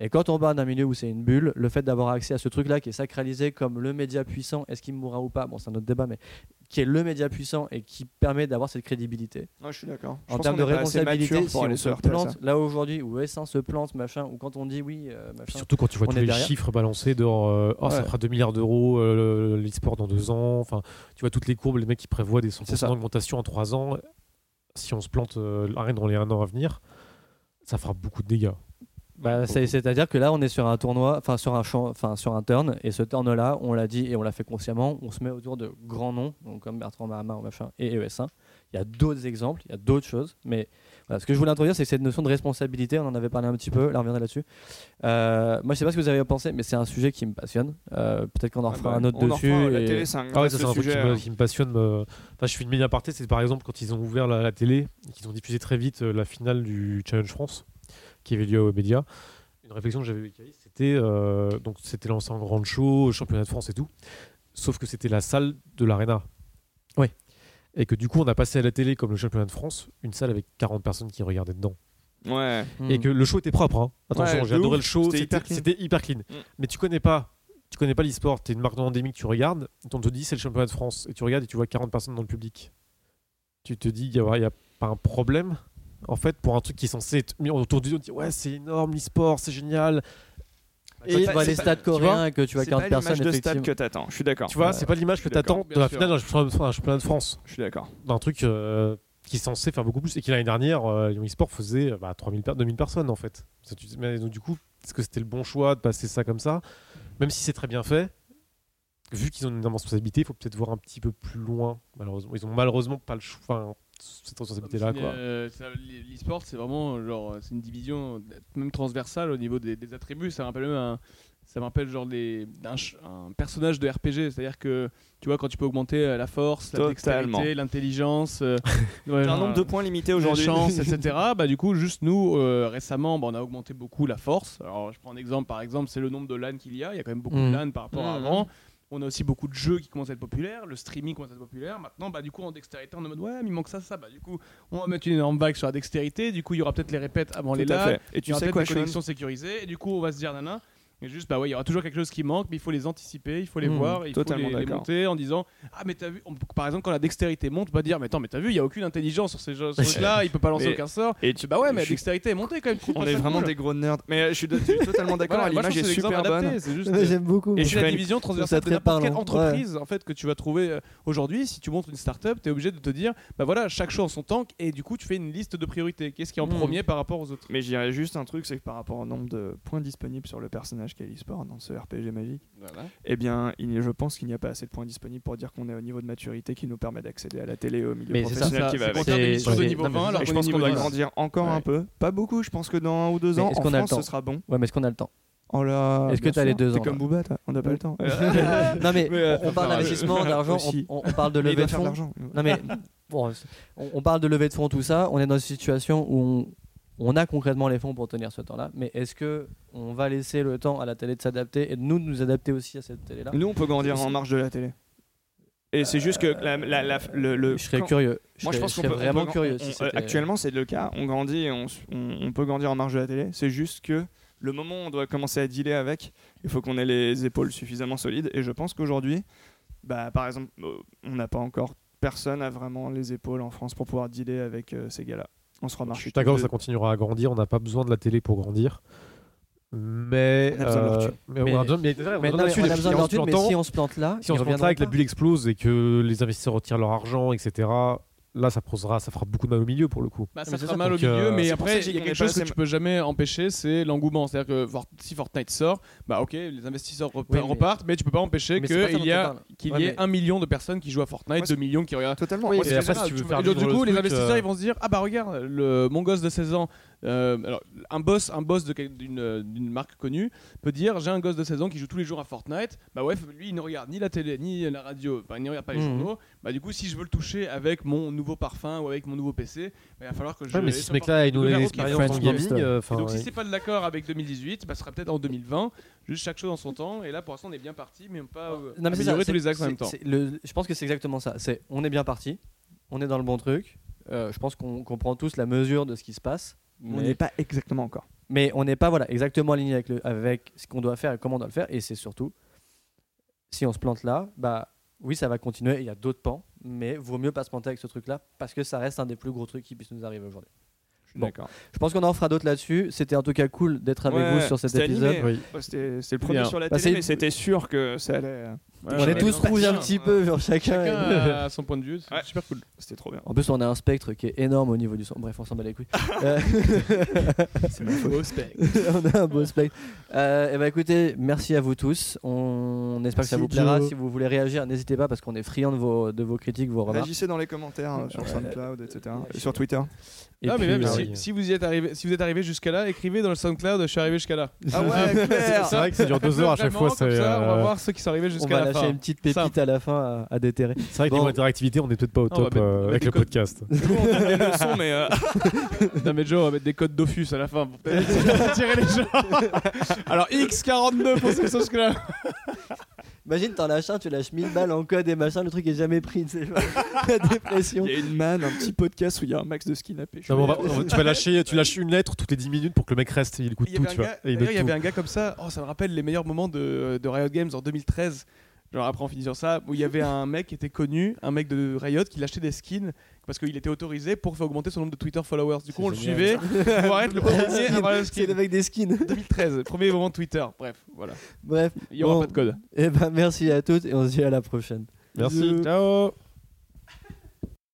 Et quand on parle d'un milieu où c'est une bulle, le fait d'avoir accès à ce truc-là qui est sacralisé comme le média puissant, est-ce qu'il mourra ou pas Bon, c'est un autre débat, mais qui est le média puissant et qui permet d'avoir cette crédibilité. Ouais, je suis d'accord. Je En termes de responsabilité, si on se plante là aujourd'hui, où S1 se plante, machin, ou quand on dit oui, euh, Puis machin. surtout quand tu vois tous les derrière. chiffres balancés de euh, oh, ça fera 2 milliards d'euros euh, l'e-sport dans 2 ans. Enfin, tu vois toutes les courbes, les mecs qui prévoient des 100% C'est ça. d'augmentation en 3 ans. Si on se plante euh, rien dans les 1 an à venir, ça fera beaucoup de dégâts. Bah, c'est- C'est-à-dire que là, on est sur un tournoi, enfin sur un champ, enfin sur un turn, et ce turn-là, on l'a dit et on l'a fait consciemment, on se met autour de grands noms, donc comme Bertrand Mahama ou machin, et ES1. Il y a d'autres exemples, il y a d'autres choses, mais voilà, ce que je voulais introduire, c'est cette notion de responsabilité. On en avait parlé un petit peu, là on reviendra là-dessus. Euh, moi, je sais pas ce que vous avez pensé, mais c'est un sujet qui me passionne. Euh, Peut-être qu'on en Ah refera bah, un autre on en dessus. La télé, c'est un Ah ouais, ça c'est un truc qui sujet. me, hein. qui me passionne. me- Enfin, je fais une mini aparté, c'est par exemple quand ils ont ouvert la, la télé et qu'ils ont diffusé très vite euh, la finale du Challenge France qui avait lieu aux médias. Une réflexion que j'avais avec Alice, c'était euh, donc c'était lancé en grande show, championnat de France et tout. Sauf que c'était la salle de l'Arena. Oui. Et que du coup, on a passé à la télé comme le championnat de France, une salle avec 40 personnes qui regardaient dedans. Ouais. Et que le show était propre. hein. Attention, Ouais, j'ai adoré ouf. le show, C'était hyper clean. c'était hyper clean. Mm. Mais tu connais pas, tu connais pas l'e-sport, t'es une marque endémique, tu regardes, on te dit c'est le championnat de France, et tu regardes et tu vois 40 personnes dans le public. Tu te dis, il y, a- y a pas un problème en fait pour un truc qui est censé être mis autour du dos, on dit ouais c'est énorme l'e-sport, c'est génial. Et tu vois c'est les stades coréens et que tu vois C'est 40 pas l'image personnes, de stade que t'attends. Je suis d'accord. Tu vois, c'est pas l'image que t'attends de la finale d'un championnat de- France, Je suis d'accord. d'un truc euh, qui est censé faire beaucoup plus et qui l'année dernière, euh, Lyon e-sport faisait euh, bah, 3000 per- 2000 personnes en fait. Donc, du coup, est-ce que c'était le bon choix de passer ça comme ça? Même si c'est très bien fait, vu qu'ils ont une énorme responsabilité, il faut peut-être voir un petit peu plus loin. Malheureusement, ils ont malheureusement pas le choix. Cette responsabilité-là, quoi. Euh, L'e-sport, c'est vraiment genre, c'est une division même transversale au niveau des, des attributs. Ça me rappelle même un, ça me rappelle genre les, un, personnage de RPG. C'est-à-dire que tu vois quand tu peux augmenter euh, la force, la Totalement. dextérité, l'intelligence, euh, ouais, un genre, nombre de points limité la aujourd'hui. chance, etc. bah du coup, juste nous euh, récemment, bah, on a augmenté beaucoup la force. Alors je prends un exemple, par exemple, c'est le nombre de LAN qu'il y a. Il y a quand même beaucoup de LAN par rapport à Mhm. avant. On a aussi beaucoup de jeux qui commencent à être populaires, le streaming commence à être populaire. Maintenant, bah, du coup, en dextérité, on est en mode ouais, mais il manque ça, ça. Bah, du coup, on va mettre une énorme vague sur la dextérité. Du coup, il y aura peut-être les répètes avant les Tout fait. Et tu sais quoi, des Sean? connexions sécurisées. Et du coup, on va se dire nana. Et juste, bah ouais, il y aura toujours quelque chose qui manque, mais il faut les anticiper, il faut les Mhm, voir, il faut les, monter en disant Ah, mais t'as vu, on- par exemple, quand la dextérité monte, on va dire Mais attends, mais t'as vu, il y a aucune intelligence sur ces jeux- truc-là, il peut pas lancer Mais- aucun sort. Et Tu bah ouais, mais la suis- dextérité est montée quand même. On est vraiment cool des gros nerds. Mais euh, je suis, de- je suis totalement d'accord. Voilà, L'image est c'est super bonne. C'est J'aime beaucoup. Et je puis la division transversale de n'importe quelle entreprise en fait que tu vas trouver euh, aujourd'hui, si tu montres une startup, tu es obligé de te dire bah voilà, chaque chose en son tank et du coup tu fais une liste de priorités. Qu'est-ce qui est en Mm. premier par rapport aux autres? Mais je dirais juste un truc, c'est que par rapport au nombre de points disponibles sur le personnage qu'est l'e-sport dans ce RPG magique, eh bien, il- je pense qu'il n'y a pas assez de points disponibles pour dire qu'on est au niveau de maturité qui nous permet d'accéder à la télé au milieu Mais professionnel Ça, qui va c'est avec. de c'est- niveau non, mais 20 c'est alors je pense qu'on doit 10. grandir encore Ouais. un peu. Pas beaucoup, je pense que dans un ou deux Mais ans, en le France, ce sera bon. Ouais, mais est-ce qu'on a le temps Oh là, Est-ce que t'as les deux ans, comme toi. on n'a pas le temps. Non mais, Mais, euh, on, on parle d'investissement, d'argent, on, aussi. on- parle de levée de fonds. Non mais bon, on parle de levée de fonds, tout ça. On est dans une situation où on, a concrètement les fonds pour tenir ce temps-là. Mais est-ce que on va laisser le temps à la télé de s'adapter et de nous de nous adapter aussi à cette télé-là? Nous, on peut grandir en marge de la télé. Et c'est juste que la, la- la- le, le- Je serais quand- curieux. Je Moi, je pense qu'on peut vraiment on peut- curieux. on- si on- c'était- actuellement, c'est le cas. On grandit et on, s- on- on peut grandir en marge de la télé. C'est juste que le moment où on doit commencer à dealer avec, il faut qu'on ait les épaules suffisamment solides. Et je pense qu'aujourd'hui, bah, par exemple, euh, on n'a pas encore personne a vraiment les épaules en France pour pouvoir dealer avec euh, ces gars-là. On se Je remarque. suis d'accord ça continuera à grandir. On n'a pas besoin de la télé pour grandir. Mais, On a besoin de euh, mais Mais- on a besoin, mais, on a Mais besoin non, de mais on a besoin de si on se plante là, Si on se reviendront plantera et que la bulle explose et que les investisseurs retirent leur argent, etc., là, ça posera, ça fera beaucoup de mal au milieu pour le coup. Bah, ça Mais fera ça, mal au milieu, euh, mais après, il y a quelque chose que tu peux jamais empêcher, c'est l'engouement. C'est-à-dire que si Fortnite sort, bah ok, les investisseurs rep- Oui, mais- repartent, mais tu peux pas empêcher qu'il y, a- parle. qu'il Ouais, y ait mais- un million de personnes qui jouent à Fortnite, Ouais, 2 millions qui regardent. Totalement. Oui, et après, si tu veux Et donc, du le coup, les investisseurs euh, ils vont se dire ah bah regarde le mon gosse de 16 ans euh, alors, un boss un boss d'une euh, d'une marque connue peut dire j'ai un gosse de 16 ans qui joue tous les jours à Fortnite bah ouais lui il ne regarde ni la télé ni la radio enfin, il ne regarde pas les Mhm. journaux bah du coup si je veux le toucher avec mon nouveau parfum ou avec mon nouveau PC bah, il va falloir que je Ouais, mais si ce mec-là a une Il devient nouvelle ok, expérience French en gaming, euh, donc si ouais. c'est pas de l'accord avec 2018 bah, ce sera peut-être en 2020 juste chaque chose en son temps et là pour l'instant on est bien parti mais on pas euh, Non, mais c'est ça, tous les axes en même temps le- je pense que c'est exactement ça. C'est on est bien parti, on est dans le bon truc. Je pense qu'on comprend tous la mesure de ce qui se passe. On n'est pas exactement encore. mais on n'est pas voilà, exactement aligné avec, le- avec ce qu'on doit faire et comment on doit le faire. Et c'est surtout, si on se plante là, bah oui, ça va continuer. Il y a d'autres pans, mais vaut mieux pas se planter avec ce truc-là parce que ça reste un des plus gros trucs qui puisse nous arriver aujourd'hui. Je suis Bon. d'accord. Je pense qu'on en fera d'autres là-dessus. C'était en tout cas cool d'être avec Ouais, vous sur cet épisode. Oui. C'était le premier Bien. sur la Bah, télé, mais c'était sûr que ça allait. Euh, Ouais, on est tous rouges un petit peu, genre chacun. chacun a son point de vue c'est Ouais. super cool C'était trop bien. En plus, on a un spectre qui est énorme au niveau du son. Bref, on s'en bat les couilles. Euh, on a un beau spectre. Euh, et bah écoutez, merci à vous tous. On espère que ça Merci, vous plaira. Joe. Si vous voulez réagir, n'hésitez pas parce qu'on est friand de vos, de vos critiques, vos remarques. Réagissez dans les commentaires hein, sur. SoundCloud, etc. Et sur Twitter. Et non, mais puis, même euh, si, oui. si vous y êtes arrivé, si vous êtes arrivé jusqu'à là, écrivez dans le SoundCloud, je suis arrivé jusqu'à là. Ah ouais, clair C'est vrai que ça dure deux heures à chaque Vraiment, fois. comme c'est, ça, on va euh, voir ceux qui sont arrivés on jusqu'à va la lâcher fin. une petite pépite Simple. à la fin à, à déterrer. C'est vrai que Bon. niveau interactivité, on n'est peut-être pas au top mettre- euh, avec le codes. podcast. on donne des leçons, mais euh, non mais Joe, on va mettre des codes Dofus à la fin pour peut-être attirer les gens. Alors X42 pour qui sont jusque-là. Imagine, t'en lâches un, tu lâches 1000 balles en code et machin, le truc est jamais pris. tu sais, genre, La dépression. il y a une manne, un petit podcast où il y a un max de skin à pêcher. Non, mais on va- on va- tu vas lâcher, tu lâches une lettre toutes les 10 minutes pour que le mec reste, il écoute tout, il y avait un gars comme ça, oh, ça me rappelle les meilleurs moments de, de Riot Games en 2013. Genre après on finit sur ça, où il y avait un mec qui était connu, un mec de Riot qui l'achetait des skins parce qu'il était autorisé pour faire augmenter son nombre de Twitter followers. Du coup on le suivait pour être le premier à avoir le skin. mec des skins. 2013, premier moment de Twitter. Bref, voilà. Bref, Il y aura Bon. pas de code. et ben merci à toutes et on se dit à la prochaine. Merci. Ciao